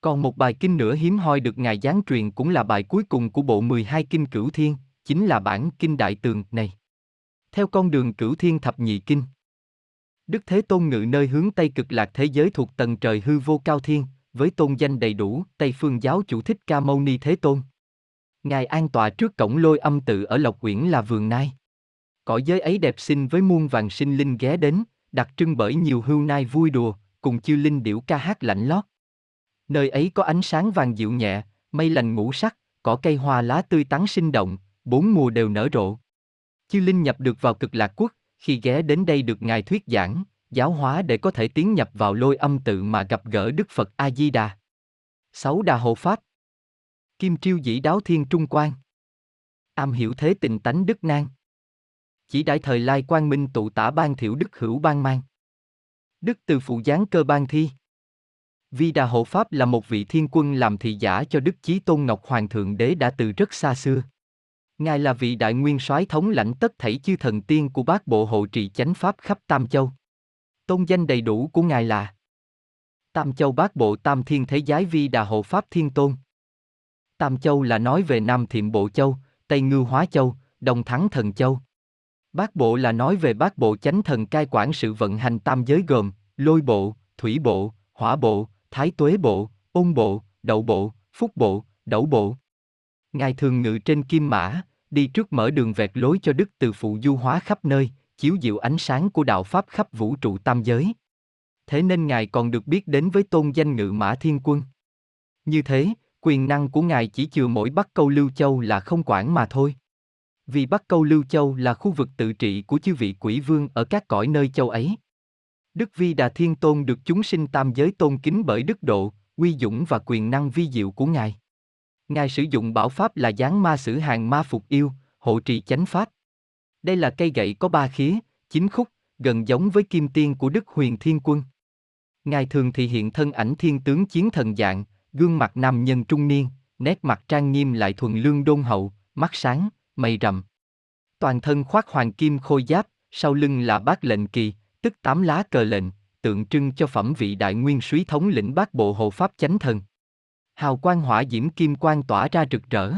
Còn một bài kinh nữa hiếm hoi được Ngài giáng truyền cũng là bài cuối cùng của bộ 12 kinh cửu thiên, chính là bản kinh đại tường này. Theo con đường cửu thiên thập nhị kinh. Đức Thế Tôn ngự nơi hướng Tây cực lạc thế giới thuộc tầng trời hư vô cao thiên, với tôn danh đầy đủ Tây Phương giáo chủ thích Ca Mâu Ni Thế Tôn. Ngài an tọa trước cổng lôi âm tự ở Lộc quyển là vườn nai. Cõi giới ấy đẹp xinh với muôn vàng sinh linh ghé đến, đặc trưng bởi nhiều hưu nai vui đùa, cùng chư linh điểu ca hát lạnh lót. Nơi ấy có ánh sáng vàng dịu nhẹ, mây lành ngũ sắc, cỏ cây hoa lá tươi tắn sinh động, bốn mùa đều nở rộ. Chư linh nhập được vào cực lạc quốc, khi ghé đến đây được ngài thuyết giảng, giáo hóa để có thể tiến nhập vào lôi âm tự mà gặp gỡ Đức Phật A Di Đà. Sáu Đà Hộ Pháp Kim triêu dĩ đáo thiên trung quan. Am hiểu thế tình tánh đức nan. Chỉ đại thời lai quang minh tụ tả ban thiểu đức hữu ban mang. Đức từ phụ giáng cơ ban thi. Vi Đà Hộ Pháp là một vị thiên quân làm thị giả cho Đức Chí Tôn Ngọc Hoàng Thượng Đế đã từ rất xa xưa. Ngài là vị đại nguyên soái thống lãnh tất thảy chư thần tiên của bát bộ hộ trì chánh pháp khắp Tam Châu. Tôn danh đầy đủ của Ngài là Tam Châu bát bộ Tam Thiên Thế Giái Vi Đà Hộ Pháp Thiên Tôn. Tam Châu là nói về Nam Thiệm Bộ Châu, Tây Ngư Hóa Châu, Đông Thắng Thần Châu. Bát bộ là nói về bát bộ chánh thần cai quản sự vận hành tam giới gồm lôi bộ, thủy bộ, hỏa bộ, thái tuế bộ, ôn bộ, đậu bộ, phúc bộ, đậu bộ. Ngài thường ngự trên kim mã, đi trước mở đường vẹt lối cho đức từ phụ du hóa khắp nơi, chiếu diệu ánh sáng của đạo Pháp khắp vũ trụ tam giới. Thế nên Ngài còn được biết đến với tôn danh ngự mã thiên quân. Như thế, quyền năng của Ngài chỉ chừa mỗi Bắc Câu Lưu Châu là không quản mà thôi. Vì Bắc Câu Lưu Châu là khu vực tự trị của chư vị quỷ vương ở các cõi nơi châu ấy. Đức Vi Đà Thiên Tôn được chúng sinh tam giới tôn kính bởi đức độ, uy dũng và quyền năng vi diệu của Ngài. Ngài sử dụng bảo pháp là gián ma sử hàng ma phục yêu, hộ trì chánh pháp. Đây là cây gậy có ba khía, chín khúc, gần giống với kim tiên của Đức Huyền Thiên Quân. Ngài thường thị hiện thân ảnh thiên tướng chiến thần dạng, gương mặt nam nhân trung niên, nét mặt trang nghiêm lại thuần lương đôn hậu, mắt sáng, mày rậm. Toàn thân khoác hoàng kim khôi giáp, sau lưng là bát lệnh kỳ, tức tám lá cờ lệnh, tượng trưng cho phẩm vị đại nguyên suý thống lĩnh bát bộ hộ pháp chánh thần. Hào quang hỏa diễm kim quang tỏa ra rực rỡ.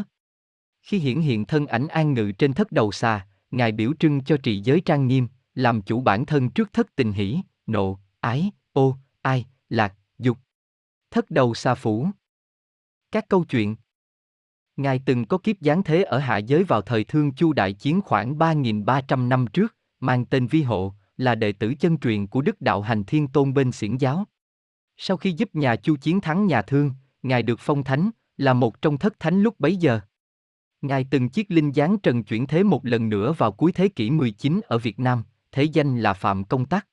Khi hiển hiện thân ảnh an ngự trên thất đầu xa ngài biểu trưng cho trị giới trang nghiêm, làm chủ bản thân trước thất tình hỷ, nộ, ái, ô, ai, lạc, dục. Thất đầu xa phủ. Các câu chuyện Ngài từng có kiếp giáng thế ở hạ giới vào thời thương chu đại chiến khoảng 3.300 năm trước, mang tên Vi Hộ, là đệ tử chân truyền của Đức Đạo Hành Thiên Tôn bên xiển giáo. Sau khi giúp nhà Chu chiến thắng nhà Thương, Ngài được phong thánh, là một trong thất thánh lúc bấy giờ. Ngài từng chiếc linh giáng trần chuyển thế một lần nữa vào cuối thế kỷ 19 ở Việt Nam, thế danh là Phạm Công Tắc.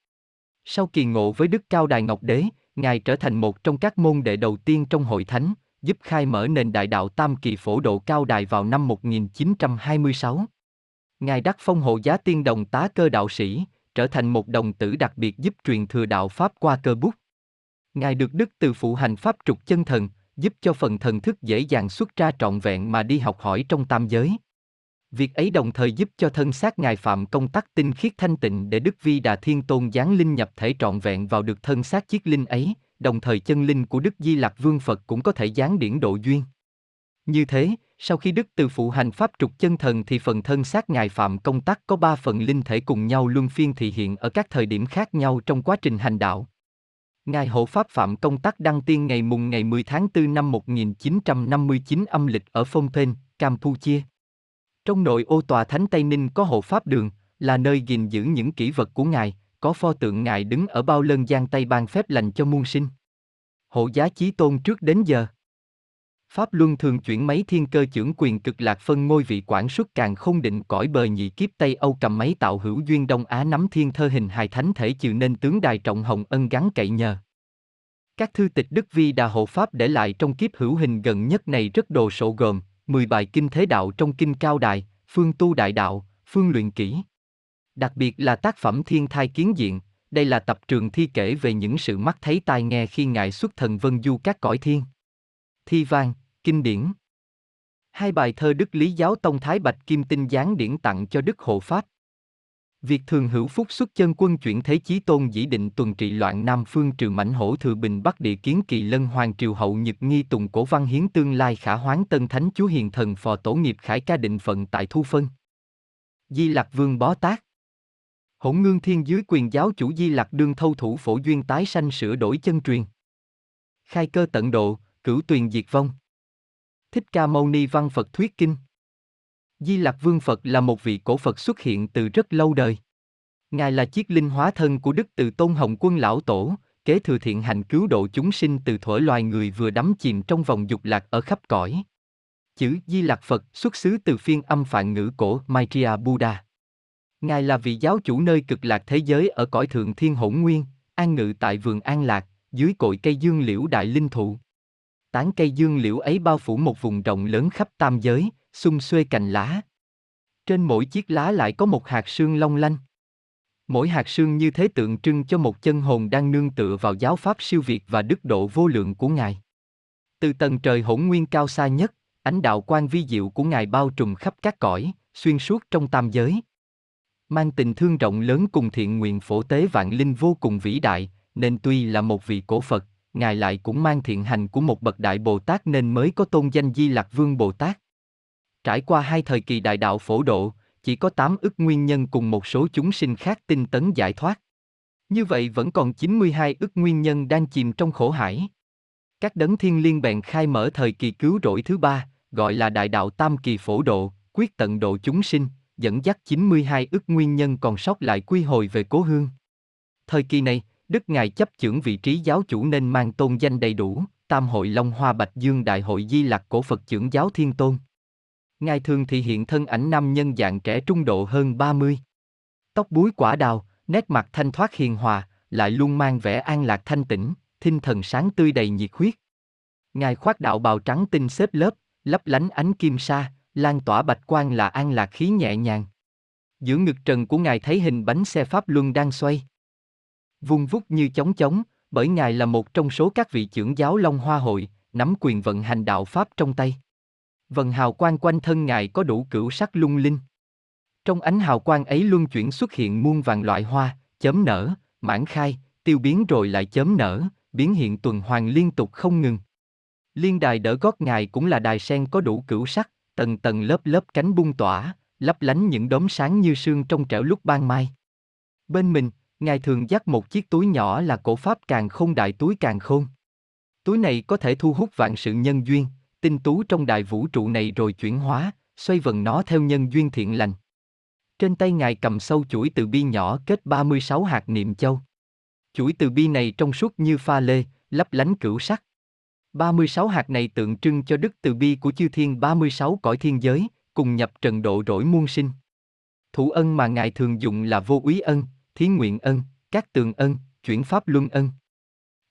Sau kỳ ngộ với Đức Cao Đài Ngọc Đế, Ngài trở thành một trong các môn đệ đầu tiên trong hội thánh, giúp khai mở nền đại đạo Tam Kỳ Phổ Độ Cao Đài vào năm 1926. Ngài đắc phong hộ giá tiên đồng tá cơ đạo sĩ, trở thành một đồng tử đặc biệt giúp truyền thừa đạo Pháp qua cơ bút. Ngài được Đức từ phụ hành Pháp trục chân thần, giúp cho phần thần thức dễ dàng xuất ra trọn vẹn mà đi học hỏi trong tam giới. Việc ấy đồng thời giúp cho thân xác Ngài Phạm công tắc tinh khiết thanh tịnh để Đức Vi Đà Thiên Tôn giáng linh nhập thể trọn vẹn vào được thân xác chiếc linh ấy, đồng thời chân linh của Đức Di Lặc Vương Phật cũng có thể giáng điển độ duyên. Như thế, sau khi Đức từ phụ hành pháp trục chân thần thì phần thân xác Ngài Phạm công tác có ba phần linh thể cùng nhau luân phiên thị hiện ở các thời điểm khác nhau trong quá trình hành đạo. Ngài hộ pháp Phạm công tác đăng tiên ngày mùng ngày 10 tháng 4 năm 1959 âm lịch ở Phnom Penh, Campuchia. Trong nội ô tòa Thánh Tây Ninh có hộ pháp đường, là nơi gìn giữ những kỷ vật của Ngài, có pho tượng Ngài đứng ở bao lân giang Tây ban phép lành cho muôn sinh. Hộ giá chí tôn trước đến giờ. Pháp Luân thường chuyển mấy thiên cơ trưởng quyền cực lạc phân ngôi vị quản xuất càng không định cõi bờ nhị kiếp Tây Âu cầm máy tạo hữu duyên Đông Á nắm thiên thơ hình hài thánh thể chịu nên tướng đài trọng hồng ân gắn cậy nhờ. Các thư tịch Đức Vi Đà Hộ Pháp để lại trong kiếp hữu hình gần nhất này rất đồ sộ gồm 10 bài kinh thế đạo trong kinh cao đài, phương tu đại đạo, phương luyện kỹ. Đặc biệt là tác phẩm Thiên thai kiến diện, đây là tập trường thi kể về những sự mắt thấy tai nghe khi Ngài xuất thần vân du các cõi thiên. Thi vang, kinh điển. Hai bài thơ Đức Lý Giáo Tông Thái Bạch Kim Tinh giáng điển tặng cho Đức Hộ Pháp. Việc thường hữu phúc xuất chân quân chuyển thế chí tôn dĩ định tuần trị loạn Nam phương trừ mảnh hổ thừa bình bắc địa kiến kỳ lân hoàng triều hậu nhật nghi tùng cổ văn hiến tương lai khả hoán tân thánh chúa hiền thần phò tổ nghiệp khải ca định phận tại thu phân. Di Lạc Vương bó tác Hỗn ngương thiên dưới quyền giáo chủ Di Lạc đương thâu thủ phổ duyên tái sanh sửa đổi chân truyền. Khai cơ tận độ, cửu tuyền diệt vong. Thích Ca Mâu Ni Văn Phật Thuyết Kinh Di Lạc Vương Phật là một vị cổ Phật xuất hiện từ rất lâu đời. Ngài là chiếc linh hóa thân của Đức Từ Tôn Hồng Quân Lão Tổ, kế thừa thiện hành cứu độ chúng sinh từ thuở loài người vừa đắm chìm trong vòng dục lạc ở khắp cõi. Chữ Di Lạc Phật xuất xứ từ phiên âm phạn ngữ cổ Maitreya Buddha. Ngài là vị giáo chủ nơi cực lạc thế giới ở cõi thượng thiên hỗn nguyên, an ngự tại vườn an lạc, dưới cội cây dương liễu đại linh thụ. Tán cây dương liễu ấy bao phủ một vùng rộng lớn khắp tam giới, xung xuê cành lá. Trên mỗi chiếc lá lại có một hạt sương long lanh. Mỗi hạt sương như thế tượng trưng cho một chân hồn đang nương tựa vào giáo pháp siêu việt và đức độ vô lượng của Ngài. Từ tầng trời hỗn nguyên cao xa nhất, ánh đạo quan vi diệu của Ngài bao trùm khắp các cõi, xuyên suốt trong tam giới. Mang tình thương rộng lớn cùng thiện nguyện phổ tế vạn linh vô cùng vĩ đại, nên tuy là một vị cổ Phật, Ngài lại cũng mang thiện hành của một bậc đại Bồ Tát nên mới có tôn danh Di Lạc Vương Bồ Tát. Trải qua hai thời kỳ đại đạo phổ độ, chỉ có 8 ức nguyên nhân cùng một số chúng sinh khác tinh tấn giải thoát. Như vậy vẫn còn 92 ức nguyên nhân đang chìm trong khổ hải. Các đấng thiên liên bèn khai mở thời kỳ cứu rỗi thứ ba, gọi là đại đạo tam kỳ phổ độ, quyết tận độ chúng sinh, dẫn dắt 92 ức nguyên nhân còn sót lại quy hồi về cố hương. Thời kỳ này, Đức Ngài chấp chưởng vị trí giáo chủ nên mang tôn danh đầy đủ, Tam hội Long Hoa Bạch Dương Đại hội Di Lạc Cổ Phật trưởng giáo Thiên Tôn. Ngài thường thị hiện thân ảnh nam nhân dạng trẻ trung độ hơn 30. Tóc búi quả đào, nét mặt thanh thoát hiền hòa, lại luôn mang vẻ an lạc thanh tĩnh, tinh thần sáng tươi đầy nhiệt huyết. Ngài khoác đạo bào trắng tinh xếp lớp, lấp lánh ánh kim sa, lan tỏa bạch quang là an lạc khí nhẹ nhàng. Giữa ngực trần của Ngài thấy hình bánh xe Pháp Luân đang xoay. Vung vút như chóng chóng, bởi Ngài là một trong số các vị trưởng giáo Long Hoa Hội, nắm quyền vận hành đạo Pháp trong tay. Vần hào quang quanh thân Ngài có đủ cửu sắc lung linh. Trong ánh hào quang ấy luân chuyển xuất hiện muôn vàng loại hoa, chấm nở, mãn khai, tiêu biến rồi lại chấm nở, biến hiện tuần hoàn liên tục không ngừng. Liên đài đỡ gót ngài cũng là đài sen có đủ cửu sắc, tầng tầng lớp lớp cánh bung tỏa, lấp lánh những đốm sáng như sương trong trẻo lúc ban mai. Bên mình, ngài thường dắt một chiếc túi nhỏ là cổ pháp càng không đại túi càng khôn. Túi này có thể thu hút vạn sự nhân duyên, tinh tú trong đại vũ trụ này rồi chuyển hóa, xoay vần nó theo nhân duyên thiện lành. Trên tay ngài cầm sâu chuỗi từ bi nhỏ kết 36 hạt niệm châu. Chuỗi từ bi này trong suốt như pha lê, lấp lánh cửu sắc. 36 hạt này tượng trưng cho đức từ bi của chư thiên 36 cõi thiên giới, cùng nhập trần độ rỗi muôn sinh. Thủ ân mà Ngài thường dùng là vô úy ân, thí nguyện ân, các tường ân, chuyển pháp luân ân.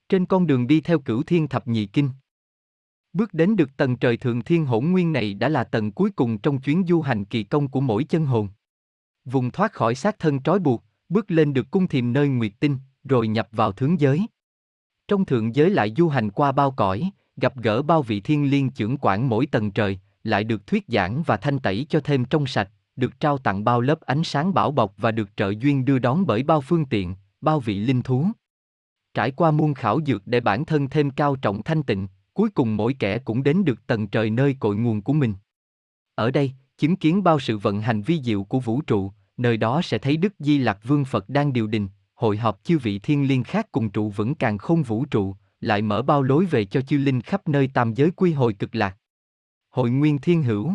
Trên con đường đi theo cửu thiên thập nhị kinh. Bước đến được tầng trời thượng thiên hỗn nguyên này đã là tầng cuối cùng trong chuyến du hành kỳ công của mỗi chân hồn. Vùng thoát khỏi xác thân trói buộc, bước lên được cung thiềm nơi nguyệt tinh, rồi nhập vào thướng giới. Trong thượng giới lại du hành qua bao cõi, gặp gỡ bao vị thiên liên trưởng quản mỗi tầng trời, lại được thuyết giảng và thanh tẩy cho thêm trong sạch, được trao tặng bao lớp ánh sáng bảo bọc và được trợ duyên đưa đón bởi bao phương tiện, bao vị linh thú. Trải qua muôn khảo dược để bản thân thêm cao trọng thanh tịnh, cuối cùng mỗi kẻ cũng đến được tầng trời nơi cội nguồn của mình. Ở đây, chứng kiến bao sự vận hành vi diệu của vũ trụ, nơi đó sẽ thấy Đức Di Lạc Vương Phật đang điều đình, hội họp chư vị thiên liên khác cùng trụ vững càng không vũ trụ, lại mở bao lối về cho chư linh khắp nơi tam giới quy hồi cực lạc. Hội Nguyên Thiên Hữu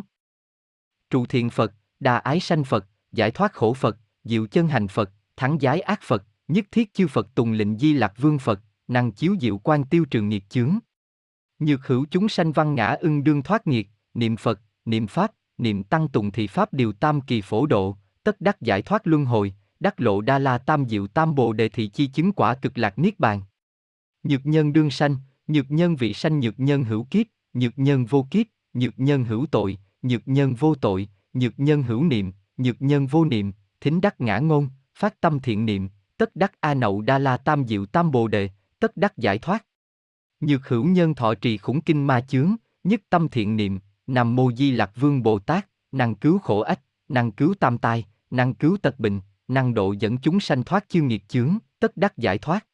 Trụ Thiện Phật, Đà Ái Sanh Phật, Giải Thoát Khổ Phật, Diệu Chân Hành Phật, Thắng Giái Ác Phật, Nhất Thiết Chư Phật Tùng Lệnh Di Lạc Vương Phật, Năng Chiếu Diệu Quan Tiêu Trường Nghiệt Chướng. Nhược hữu chúng sanh văn ngã ưng đương thoát nghiệt, niệm Phật, niệm Pháp, niệm Tăng Tùng Thị Pháp Điều Tam Kỳ Phổ Độ, tất đắc giải thoát luân hồi, đắc lộ đa la tam diệu tam bồ đề thị chi chứng quả cực lạc niết bàn. Nhược nhân đương sanh, nhược nhân vị sanh nhược nhân hữu kiếp, nhược nhân vô kiếp, nhược nhân hữu tội, nhược nhân vô tội, nhược nhân hữu niệm, nhược nhân vô niệm, thính đắc ngã ngôn, phát tâm thiện niệm, tất đắc a nậu đa la tam diệu tam bồ đề, tất đắc giải thoát. Nhược hữu nhân thọ trì khủng kinh ma chướng, nhất tâm thiện niệm, nằm mô di lạc vương Bồ Tát, năng cứu khổ ách, năng cứu tam tai, năng cứu tật bệnh, năng độ dẫn chúng sanh thoát chư nghiệt chướng, tất đắc giải thoát.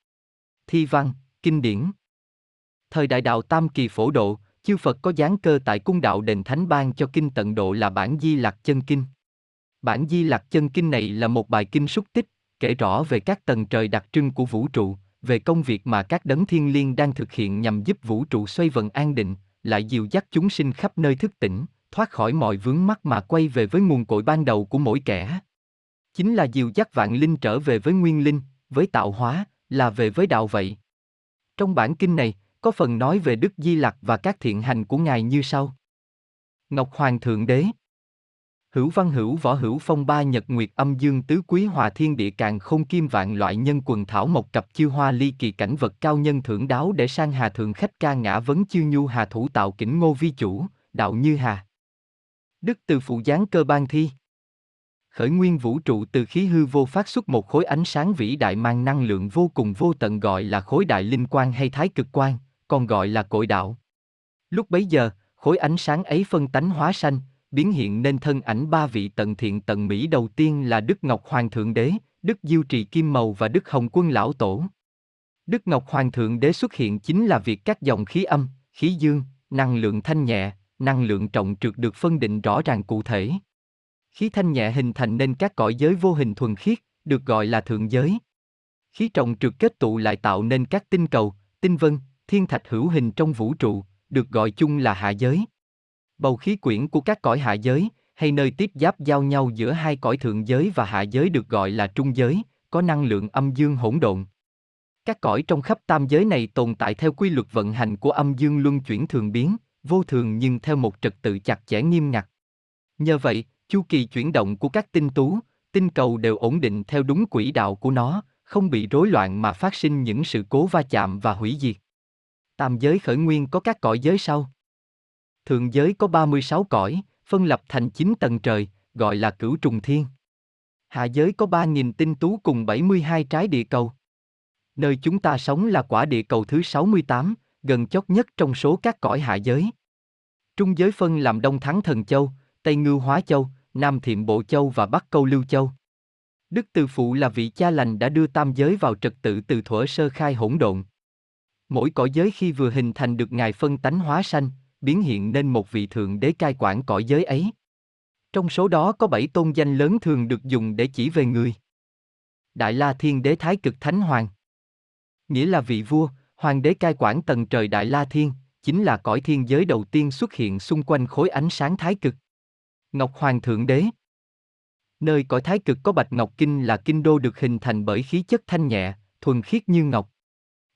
Thi văn, kinh điển Thời đại đạo Tam Kỳ phổ độ, chư Phật có giáng cơ tại cung đạo đền thánh ban cho kinh tận độ là bản Di Lạc Chân Kinh. Bản Di Lạc Chân Kinh này là một bài kinh xúc tích, kể rõ về các tầng trời đặc trưng của vũ trụ, về công việc mà các đấng thiên liêng đang thực hiện nhằm giúp vũ trụ xoay vần an định, lại dìu dắt chúng sinh khắp nơi thức tỉnh, thoát khỏi mọi vướng mắc mà quay về với nguồn cội ban đầu của mỗi kẻ chính là dìu dắt vạn linh trở về với nguyên linh, với tạo hóa, là về với đạo vậy. Trong bản kinh này, có phần nói về Đức Di Lặc và các thiện hành của Ngài như sau. Ngọc Hoàng Thượng Đế Hữu văn hữu võ hữu phong ba nhật nguyệt âm dương tứ quý hòa thiên địa càng không kim vạn loại nhân quần thảo mộc cặp chiêu hoa ly kỳ cảnh vật cao nhân thưởng đáo để sang hà thượng khách ca ngã vấn chiêu nhu hà thủ tạo kỉnh ngô vi chủ, đạo như hà. Đức từ phụ giáng cơ ban thi khởi nguyên vũ trụ từ khí hư vô phát xuất một khối ánh sáng vĩ đại mang năng lượng vô cùng vô tận gọi là khối đại linh quang hay thái cực quang, còn gọi là cội đạo. Lúc bấy giờ, khối ánh sáng ấy phân tánh hóa sanh, biến hiện nên thân ảnh ba vị tận thiện tận mỹ đầu tiên là Đức Ngọc Hoàng Thượng Đế, Đức Diêu Trì Kim Màu và Đức Hồng Quân Lão Tổ. Đức Ngọc Hoàng Thượng Đế xuất hiện chính là việc các dòng khí âm, khí dương, năng lượng thanh nhẹ, năng lượng trọng trượt được phân định rõ ràng cụ thể. Khí thanh nhẹ hình thành nên các cõi giới vô hình thuần khiết, được gọi là thượng giới. Khí trọng trượt kết tụ lại tạo nên các tinh cầu, tinh vân, thiên thạch hữu hình trong vũ trụ, được gọi chung là hạ giới. Bầu khí quyển của các cõi hạ giới, hay nơi tiếp giáp giao nhau giữa hai cõi thượng giới và hạ giới được gọi là trung giới, có năng lượng âm dương hỗn độn. Các cõi trong khắp tam giới này tồn tại theo quy luật vận hành của âm dương luân chuyển thường biến, vô thường nhưng theo một trật tự chặt chẽ nghiêm ngặt. Nhờ vậy, chu kỳ chuyển động của các tinh tú, tinh cầu đều ổn định theo đúng quỹ đạo của nó, không bị rối loạn mà phát sinh những sự cố va chạm và hủy diệt. Tam giới khởi nguyên có các cõi giới sau. Thượng giới có 36 cõi, phân lập thành 9 tầng trời, gọi là cửu trùng thiên. Hạ giới có 3.000 tinh tú cùng 72 trái địa cầu. Nơi chúng ta sống là quả địa cầu thứ 68, gần chót nhất trong số các cõi hạ giới. Trung giới phân làm Đông Thắng Thần Châu, Tây Ngưu Hóa Châu, Nam Thiệm Bộ Châu và Bắc Câu Lưu Châu. Đức Từ Phụ là vị cha lành đã đưa tam giới vào trật tự từ thuở sơ khai hỗn độn. Mỗi cõi giới khi vừa hình thành được Ngài phân tánh hóa sanh, biến hiện nên một vị thượng đế cai quản cõi giới ấy. Trong số đó có bảy tôn danh lớn thường được dùng để chỉ về người. Đại La Thiên Đế Thái Cực Thánh Hoàng Nghĩa là vị vua, hoàng đế cai quản tầng trời Đại La Thiên, chính là cõi thiên giới đầu tiên xuất hiện xung quanh khối ánh sáng Thái Cực. Ngọc Hoàng Thượng Đế Nơi cõi Thái Cực có Bạch Ngọc Kinh là kinh đô được hình thành bởi khí chất thanh nhẹ, thuần khiết như ngọc.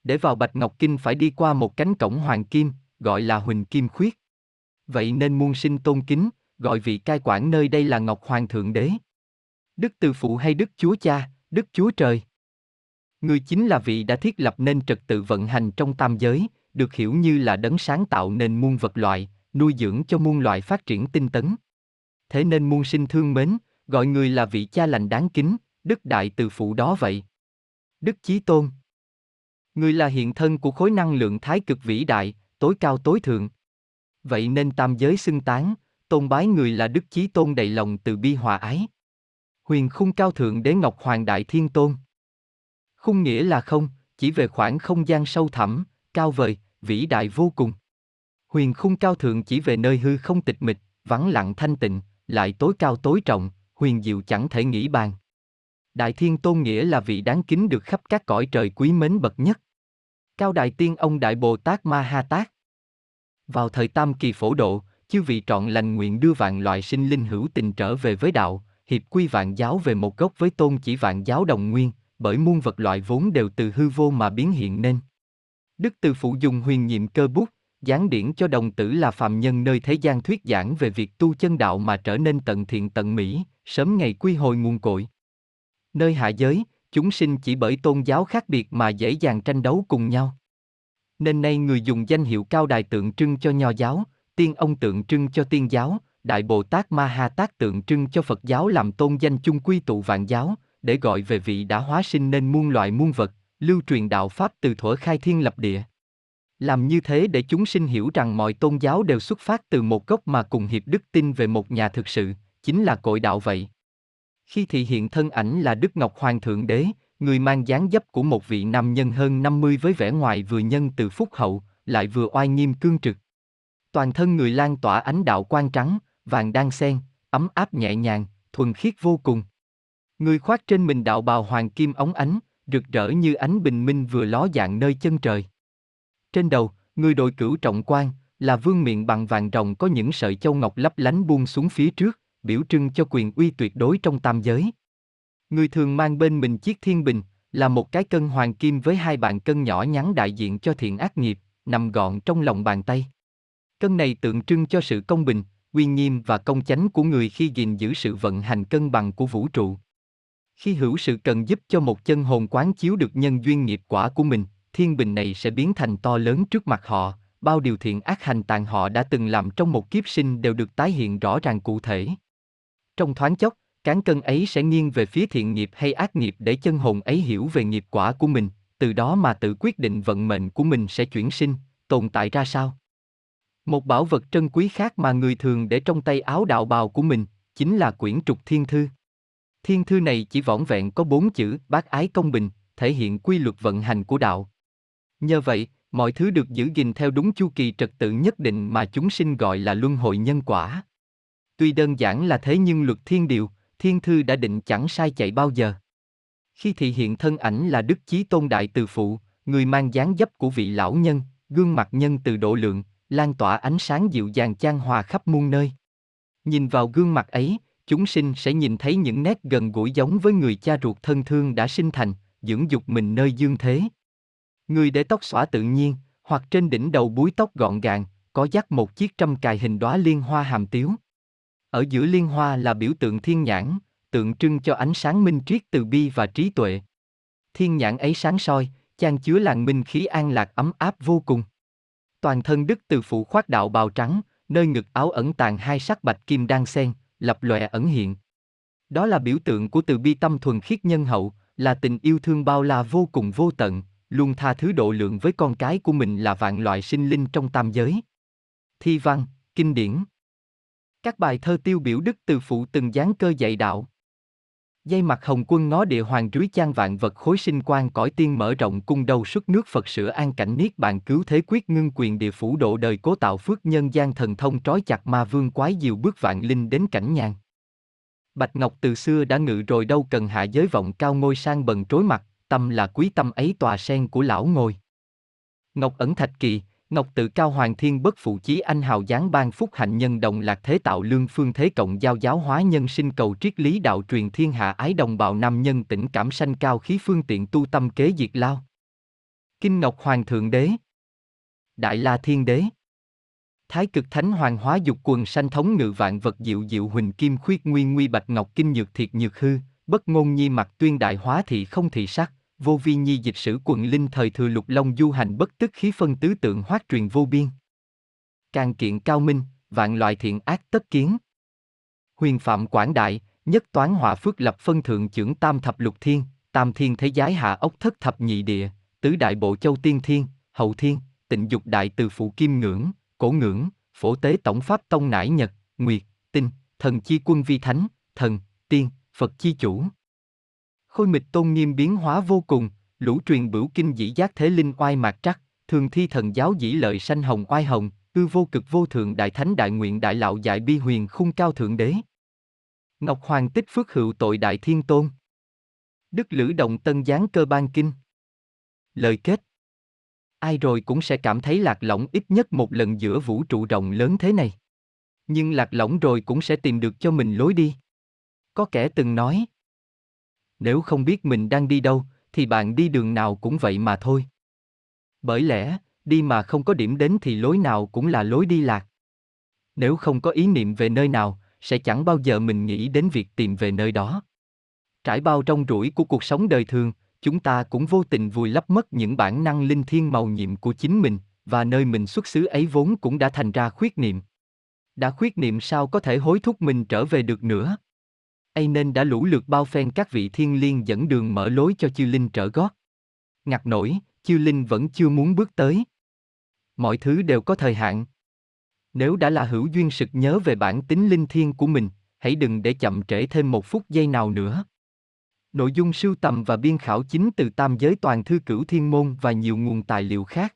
Để vào Bạch Ngọc Kinh phải đi qua một cánh cổng hoàng kim, gọi là Huỳnh Kim Khuyết. Vậy nên muôn sinh tôn kính, gọi vị cai quản nơi đây là Ngọc Hoàng Thượng Đế. Đức Từ Phụ hay Đức Chúa Cha, Đức Chúa Trời. Người chính là vị đã thiết lập nên trật tự vận hành trong tam giới, được hiểu như là đấng sáng tạo nên muôn vật loại, nuôi dưỡng cho muôn loại phát triển tinh tấn. Thế nên muôn sinh thương mến, gọi người là vị cha lành đáng kính, Đức Đại Từ Phụ đó vậy. Đức Chí Tôn Người là hiện thân của khối năng lượng thái cực vĩ đại, tối cao tối thượng. Vậy nên tam giới xưng tán, tôn bái người là Đức Chí Tôn đầy lòng từ bi hòa ái. Huyền khung cao thượng đế Ngọc Hoàng Đại Thiên Tôn. Khung nghĩa là không, chỉ về khoảng không gian sâu thẳm, cao vời, vĩ đại vô cùng. Huyền khung cao thượng chỉ về nơi hư không tịch mịch, vắng lặng thanh tịnh, lại tối cao tối trọng, huyền diệu chẳng thể nghĩ bàn. Đại Thiên Tôn nghĩa là vị đáng kính được khắp các cõi trời quý mến bậc nhất. Cao Đại Tiên ông Đại Bồ Tát Ma Ha Tát. Vào thời Tam Kỳ Phổ Độ, chư vị trọn lành nguyện đưa vạn loại sinh linh hữu tình trở về với đạo, hiệp quy vạn giáo về một gốc với tôn chỉ vạn giáo đồng nguyên, bởi muôn vật loại vốn đều từ hư vô mà biến hiện nên. Đức Từ Phụ dùng huyền nhiệm cơ bút, giảng điển cho đồng tử là phàm nhân nơi thế gian thuyết giảng về việc tu chân đạo mà trở nên tận thiện tận mỹ, sớm ngày quy hồi nguồn cội. Nơi hạ giới, chúng sinh chỉ bởi tôn giáo khác biệt mà dễ dàng tranh đấu cùng nhau. Nên nay người dùng danh hiệu cao đài tượng trưng cho nho giáo, tiên ông tượng trưng cho tiên giáo, đại bồ tát ma ha tát tượng trưng cho phật giáo làm tôn danh chung quy tụ vạn giáo, để gọi về vị đã hóa sinh nên muôn loại muôn vật, lưu truyền đạo pháp từ thuở khai thiên lập địa. Làm như thế để chúng sinh hiểu rằng mọi tôn giáo đều xuất phát từ một gốc mà cùng hiệp đức tin về một nhà thực sự, chính là cội đạo vậy. Khi thị hiện thân ảnh là Đức Ngọc Hoàng Thượng Đế, người mang dáng dấp của một vị nam nhân hơn 50 với vẻ ngoài vừa nhân từ phúc hậu, lại vừa oai nghiêm cương trực. Toàn thân người lan tỏa ánh đạo quang trắng, vàng đan sen, ấm áp nhẹ nhàng, thuần khiết vô cùng. Người khoác trên mình đạo bào hoàng kim ống ánh, rực rỡ như ánh bình minh vừa ló dạng nơi chân trời. Trên đầu, người đội cửu trọng quan, là vương miệng bằng vàng rồng có những sợi châu ngọc lấp lánh buông xuống phía trước, biểu trưng cho quyền uy tuyệt đối trong tam giới. Người thường mang bên mình chiếc thiên bình, là một cái cân hoàng kim với hai bàn cân nhỏ nhắn đại diện cho thiện ác nghiệp, nằm gọn trong lòng bàn tay. Cân này tượng trưng cho sự công bình, uy nghiêm và công chánh của người khi gìn giữ sự vận hành cân bằng của vũ trụ. Khi hữu sự cần giúp cho một chân hồn quán chiếu được nhân duyên nghiệp quả của mình, thiên bình này sẽ biến thành to lớn trước mặt họ, bao điều thiện ác hành tàn họ đã từng làm trong một kiếp sinh đều được tái hiện rõ ràng cụ thể. Trong thoáng chốc, cán cân ấy sẽ nghiêng về phía thiện nghiệp hay ác nghiệp để chân hồn ấy hiểu về nghiệp quả của mình, từ đó mà tự quyết định vận mệnh của mình sẽ chuyển sinh, tồn tại ra sao. Một bảo vật trân quý khác mà người thường để trong tay áo đạo bào của mình, chính là quyển trục thiên thư. Thiên thư này chỉ vỏn vẹn có bốn chữ bác ái công bình, thể hiện quy luật vận hành của đạo. Nhờ vậy, mọi thứ được giữ gìn theo đúng chu kỳ trật tự nhất định mà chúng sinh gọi là luân hồi nhân quả. Tuy đơn giản là thế nhưng luật thiên điều, thiên thư đã định chẳng sai chạy bao giờ. Khi thị hiện thân ảnh là Đức Chí Tôn Đại Từ Phụ, người mang dáng dấp của vị lão nhân, gương mặt nhân từ độ lượng, lan tỏa ánh sáng dịu dàng chan hòa khắp muôn nơi. Nhìn vào gương mặt ấy, chúng sinh sẽ nhìn thấy những nét gần gũi giống với người cha ruột thân thương đã sinh thành, dưỡng dục mình nơi dương thế. Người để tóc xõa tự nhiên, hoặc trên đỉnh đầu búi tóc gọn gàng, có dắt một chiếc trâm cài hình đóa liên hoa hàm tiếu. Ở giữa liên hoa là biểu tượng thiên nhãn, tượng trưng cho ánh sáng minh triết từ bi và trí tuệ. Thiên nhãn ấy sáng soi, chan chứa làn minh khí an lạc ấm áp vô cùng. Toàn thân đức từ phụ khoác đạo bào trắng, nơi ngực áo ẩn tàng hai sắc bạch kim đan xen, lập lòe ẩn hiện. Đó là biểu tượng của từ bi tâm thuần khiết nhân hậu, là tình yêu thương bao la vô cùng vô tận, luôn tha thứ độ lượng với con cái của mình là vạn loại sinh linh trong tam giới. Thi văn, kinh điển các bài thơ tiêu biểu đức từ phụ từng dáng cơ dạy đạo. Dây mặt hồng quân ngó địa hoàng rúi chan vạn vật khối sinh quan cõi tiên mở rộng cung đầu xuất nước Phật sửa an cảnh niết bàn cứu thế quyết ngưng quyền địa phủ độ đời cố tạo phước nhân gian thần thông trói chặt ma vương quái diều bước vạn linh đến cảnh nhàn. Bạch Ngọc từ xưa đã ngự rồi đâu cần hạ giới vọng cao ngôi sang bần trối mặt, tâm là quý tâm ấy tòa sen của lão ngồi. Ngọc ẩn thạch kỳ, Ngọc tự cao hoàng thiên bất phụ chí anh hào giáng ban phúc hạnh nhân đồng lạc thế tạo lương phương thế cộng giao giáo hóa nhân sinh cầu triết lý đạo truyền thiên hạ ái đồng bào nam nhân tỉnh cảm sanh cao khí phương tiện tu tâm kế diệt lao. Kinh Ngọc Hoàng Thượng Đế. Đại La Thiên Đế. Thái cực thánh hoàng hóa dục quần sanh thống ngự vạn vật diệu diệu huỳnh kim khuyết nguyên nguy bạch ngọc kinh nhược thiệt nhược hư, bất ngôn nhi mặt tuyên đại hóa thị không thị sắc, vô vi nhi dịch sử quần linh thời thừa lục long du hành bất tức khí phân tứ tượng hoát truyền vô biên. Càng kiện cao minh, vạn loại thiện ác tất kiến. Huyền phạm quảng đại, nhất toán họa phước lập phân thượng trưởng tam thập lục thiên, tam thiên thế giới hạ ốc thất thập nhị địa, tứ đại bộ châu tiên thiên, hậu thiên, tịnh dục đại từ phụ kim ngưỡng, cổ ngưỡng, phổ tế tổng pháp tông nải nhật, nguyệt, tinh, thần chi quân vi thánh, thần, tiên, Phật chi chủ. Khôi mịch tôn nghiêm biến hóa vô cùng, lũ truyền bửu kinh dĩ giác thế linh oai mạc trắc, thường thi thần giáo dĩ lợi sanh hồng oai hồng, ư vô cực vô thượng đại thánh đại nguyện đại lão dạy bi huyền khung cao thượng đế. Ngọc Hoàng tích phước hữu tội đại thiên tôn. Đức Lữ Động Tân Giáng cơ ban kinh. Lời kết Ai rồi cũng sẽ cảm thấy lạc lõng ít nhất một lần giữa vũ trụ rộng lớn thế này. Nhưng lạc lõng rồi cũng sẽ tìm được cho mình lối đi. Có kẻ từng nói, nếu không biết mình đang đi đâu, thì bạn đi đường nào cũng vậy mà thôi. Bởi lẽ, đi mà không có điểm đến thì lối nào cũng là lối đi lạc. Nếu không có ý niệm về nơi nào, sẽ chẳng bao giờ mình nghĩ đến việc tìm về nơi đó. Trải bao trong rủi của cuộc sống đời thường, chúng ta cũng vô tình vùi lấp mất những bản năng linh thiêng màu nhiệm của chính mình, và nơi mình xuất xứ ấy vốn cũng đã thành ra khuyết niệm. Đã khuyết niệm sao có thể hối thúc mình trở về được nữa? Ấy nên đã lũ lượt bao phen các vị thiên liên dẫn đường mở lối cho chư linh trở gót. Ngặt nổi, chư linh vẫn chưa muốn bước tới. Mọi thứ đều có thời hạn. Nếu đã là hữu duyên sực nhớ về bản tính linh thiêng của mình, hãy đừng để chậm trễ thêm một phút giây nào nữa. Nội dung sưu tầm và biên khảo chính từ tam giới toàn thư cửu thiên môn và nhiều nguồn tài liệu khác.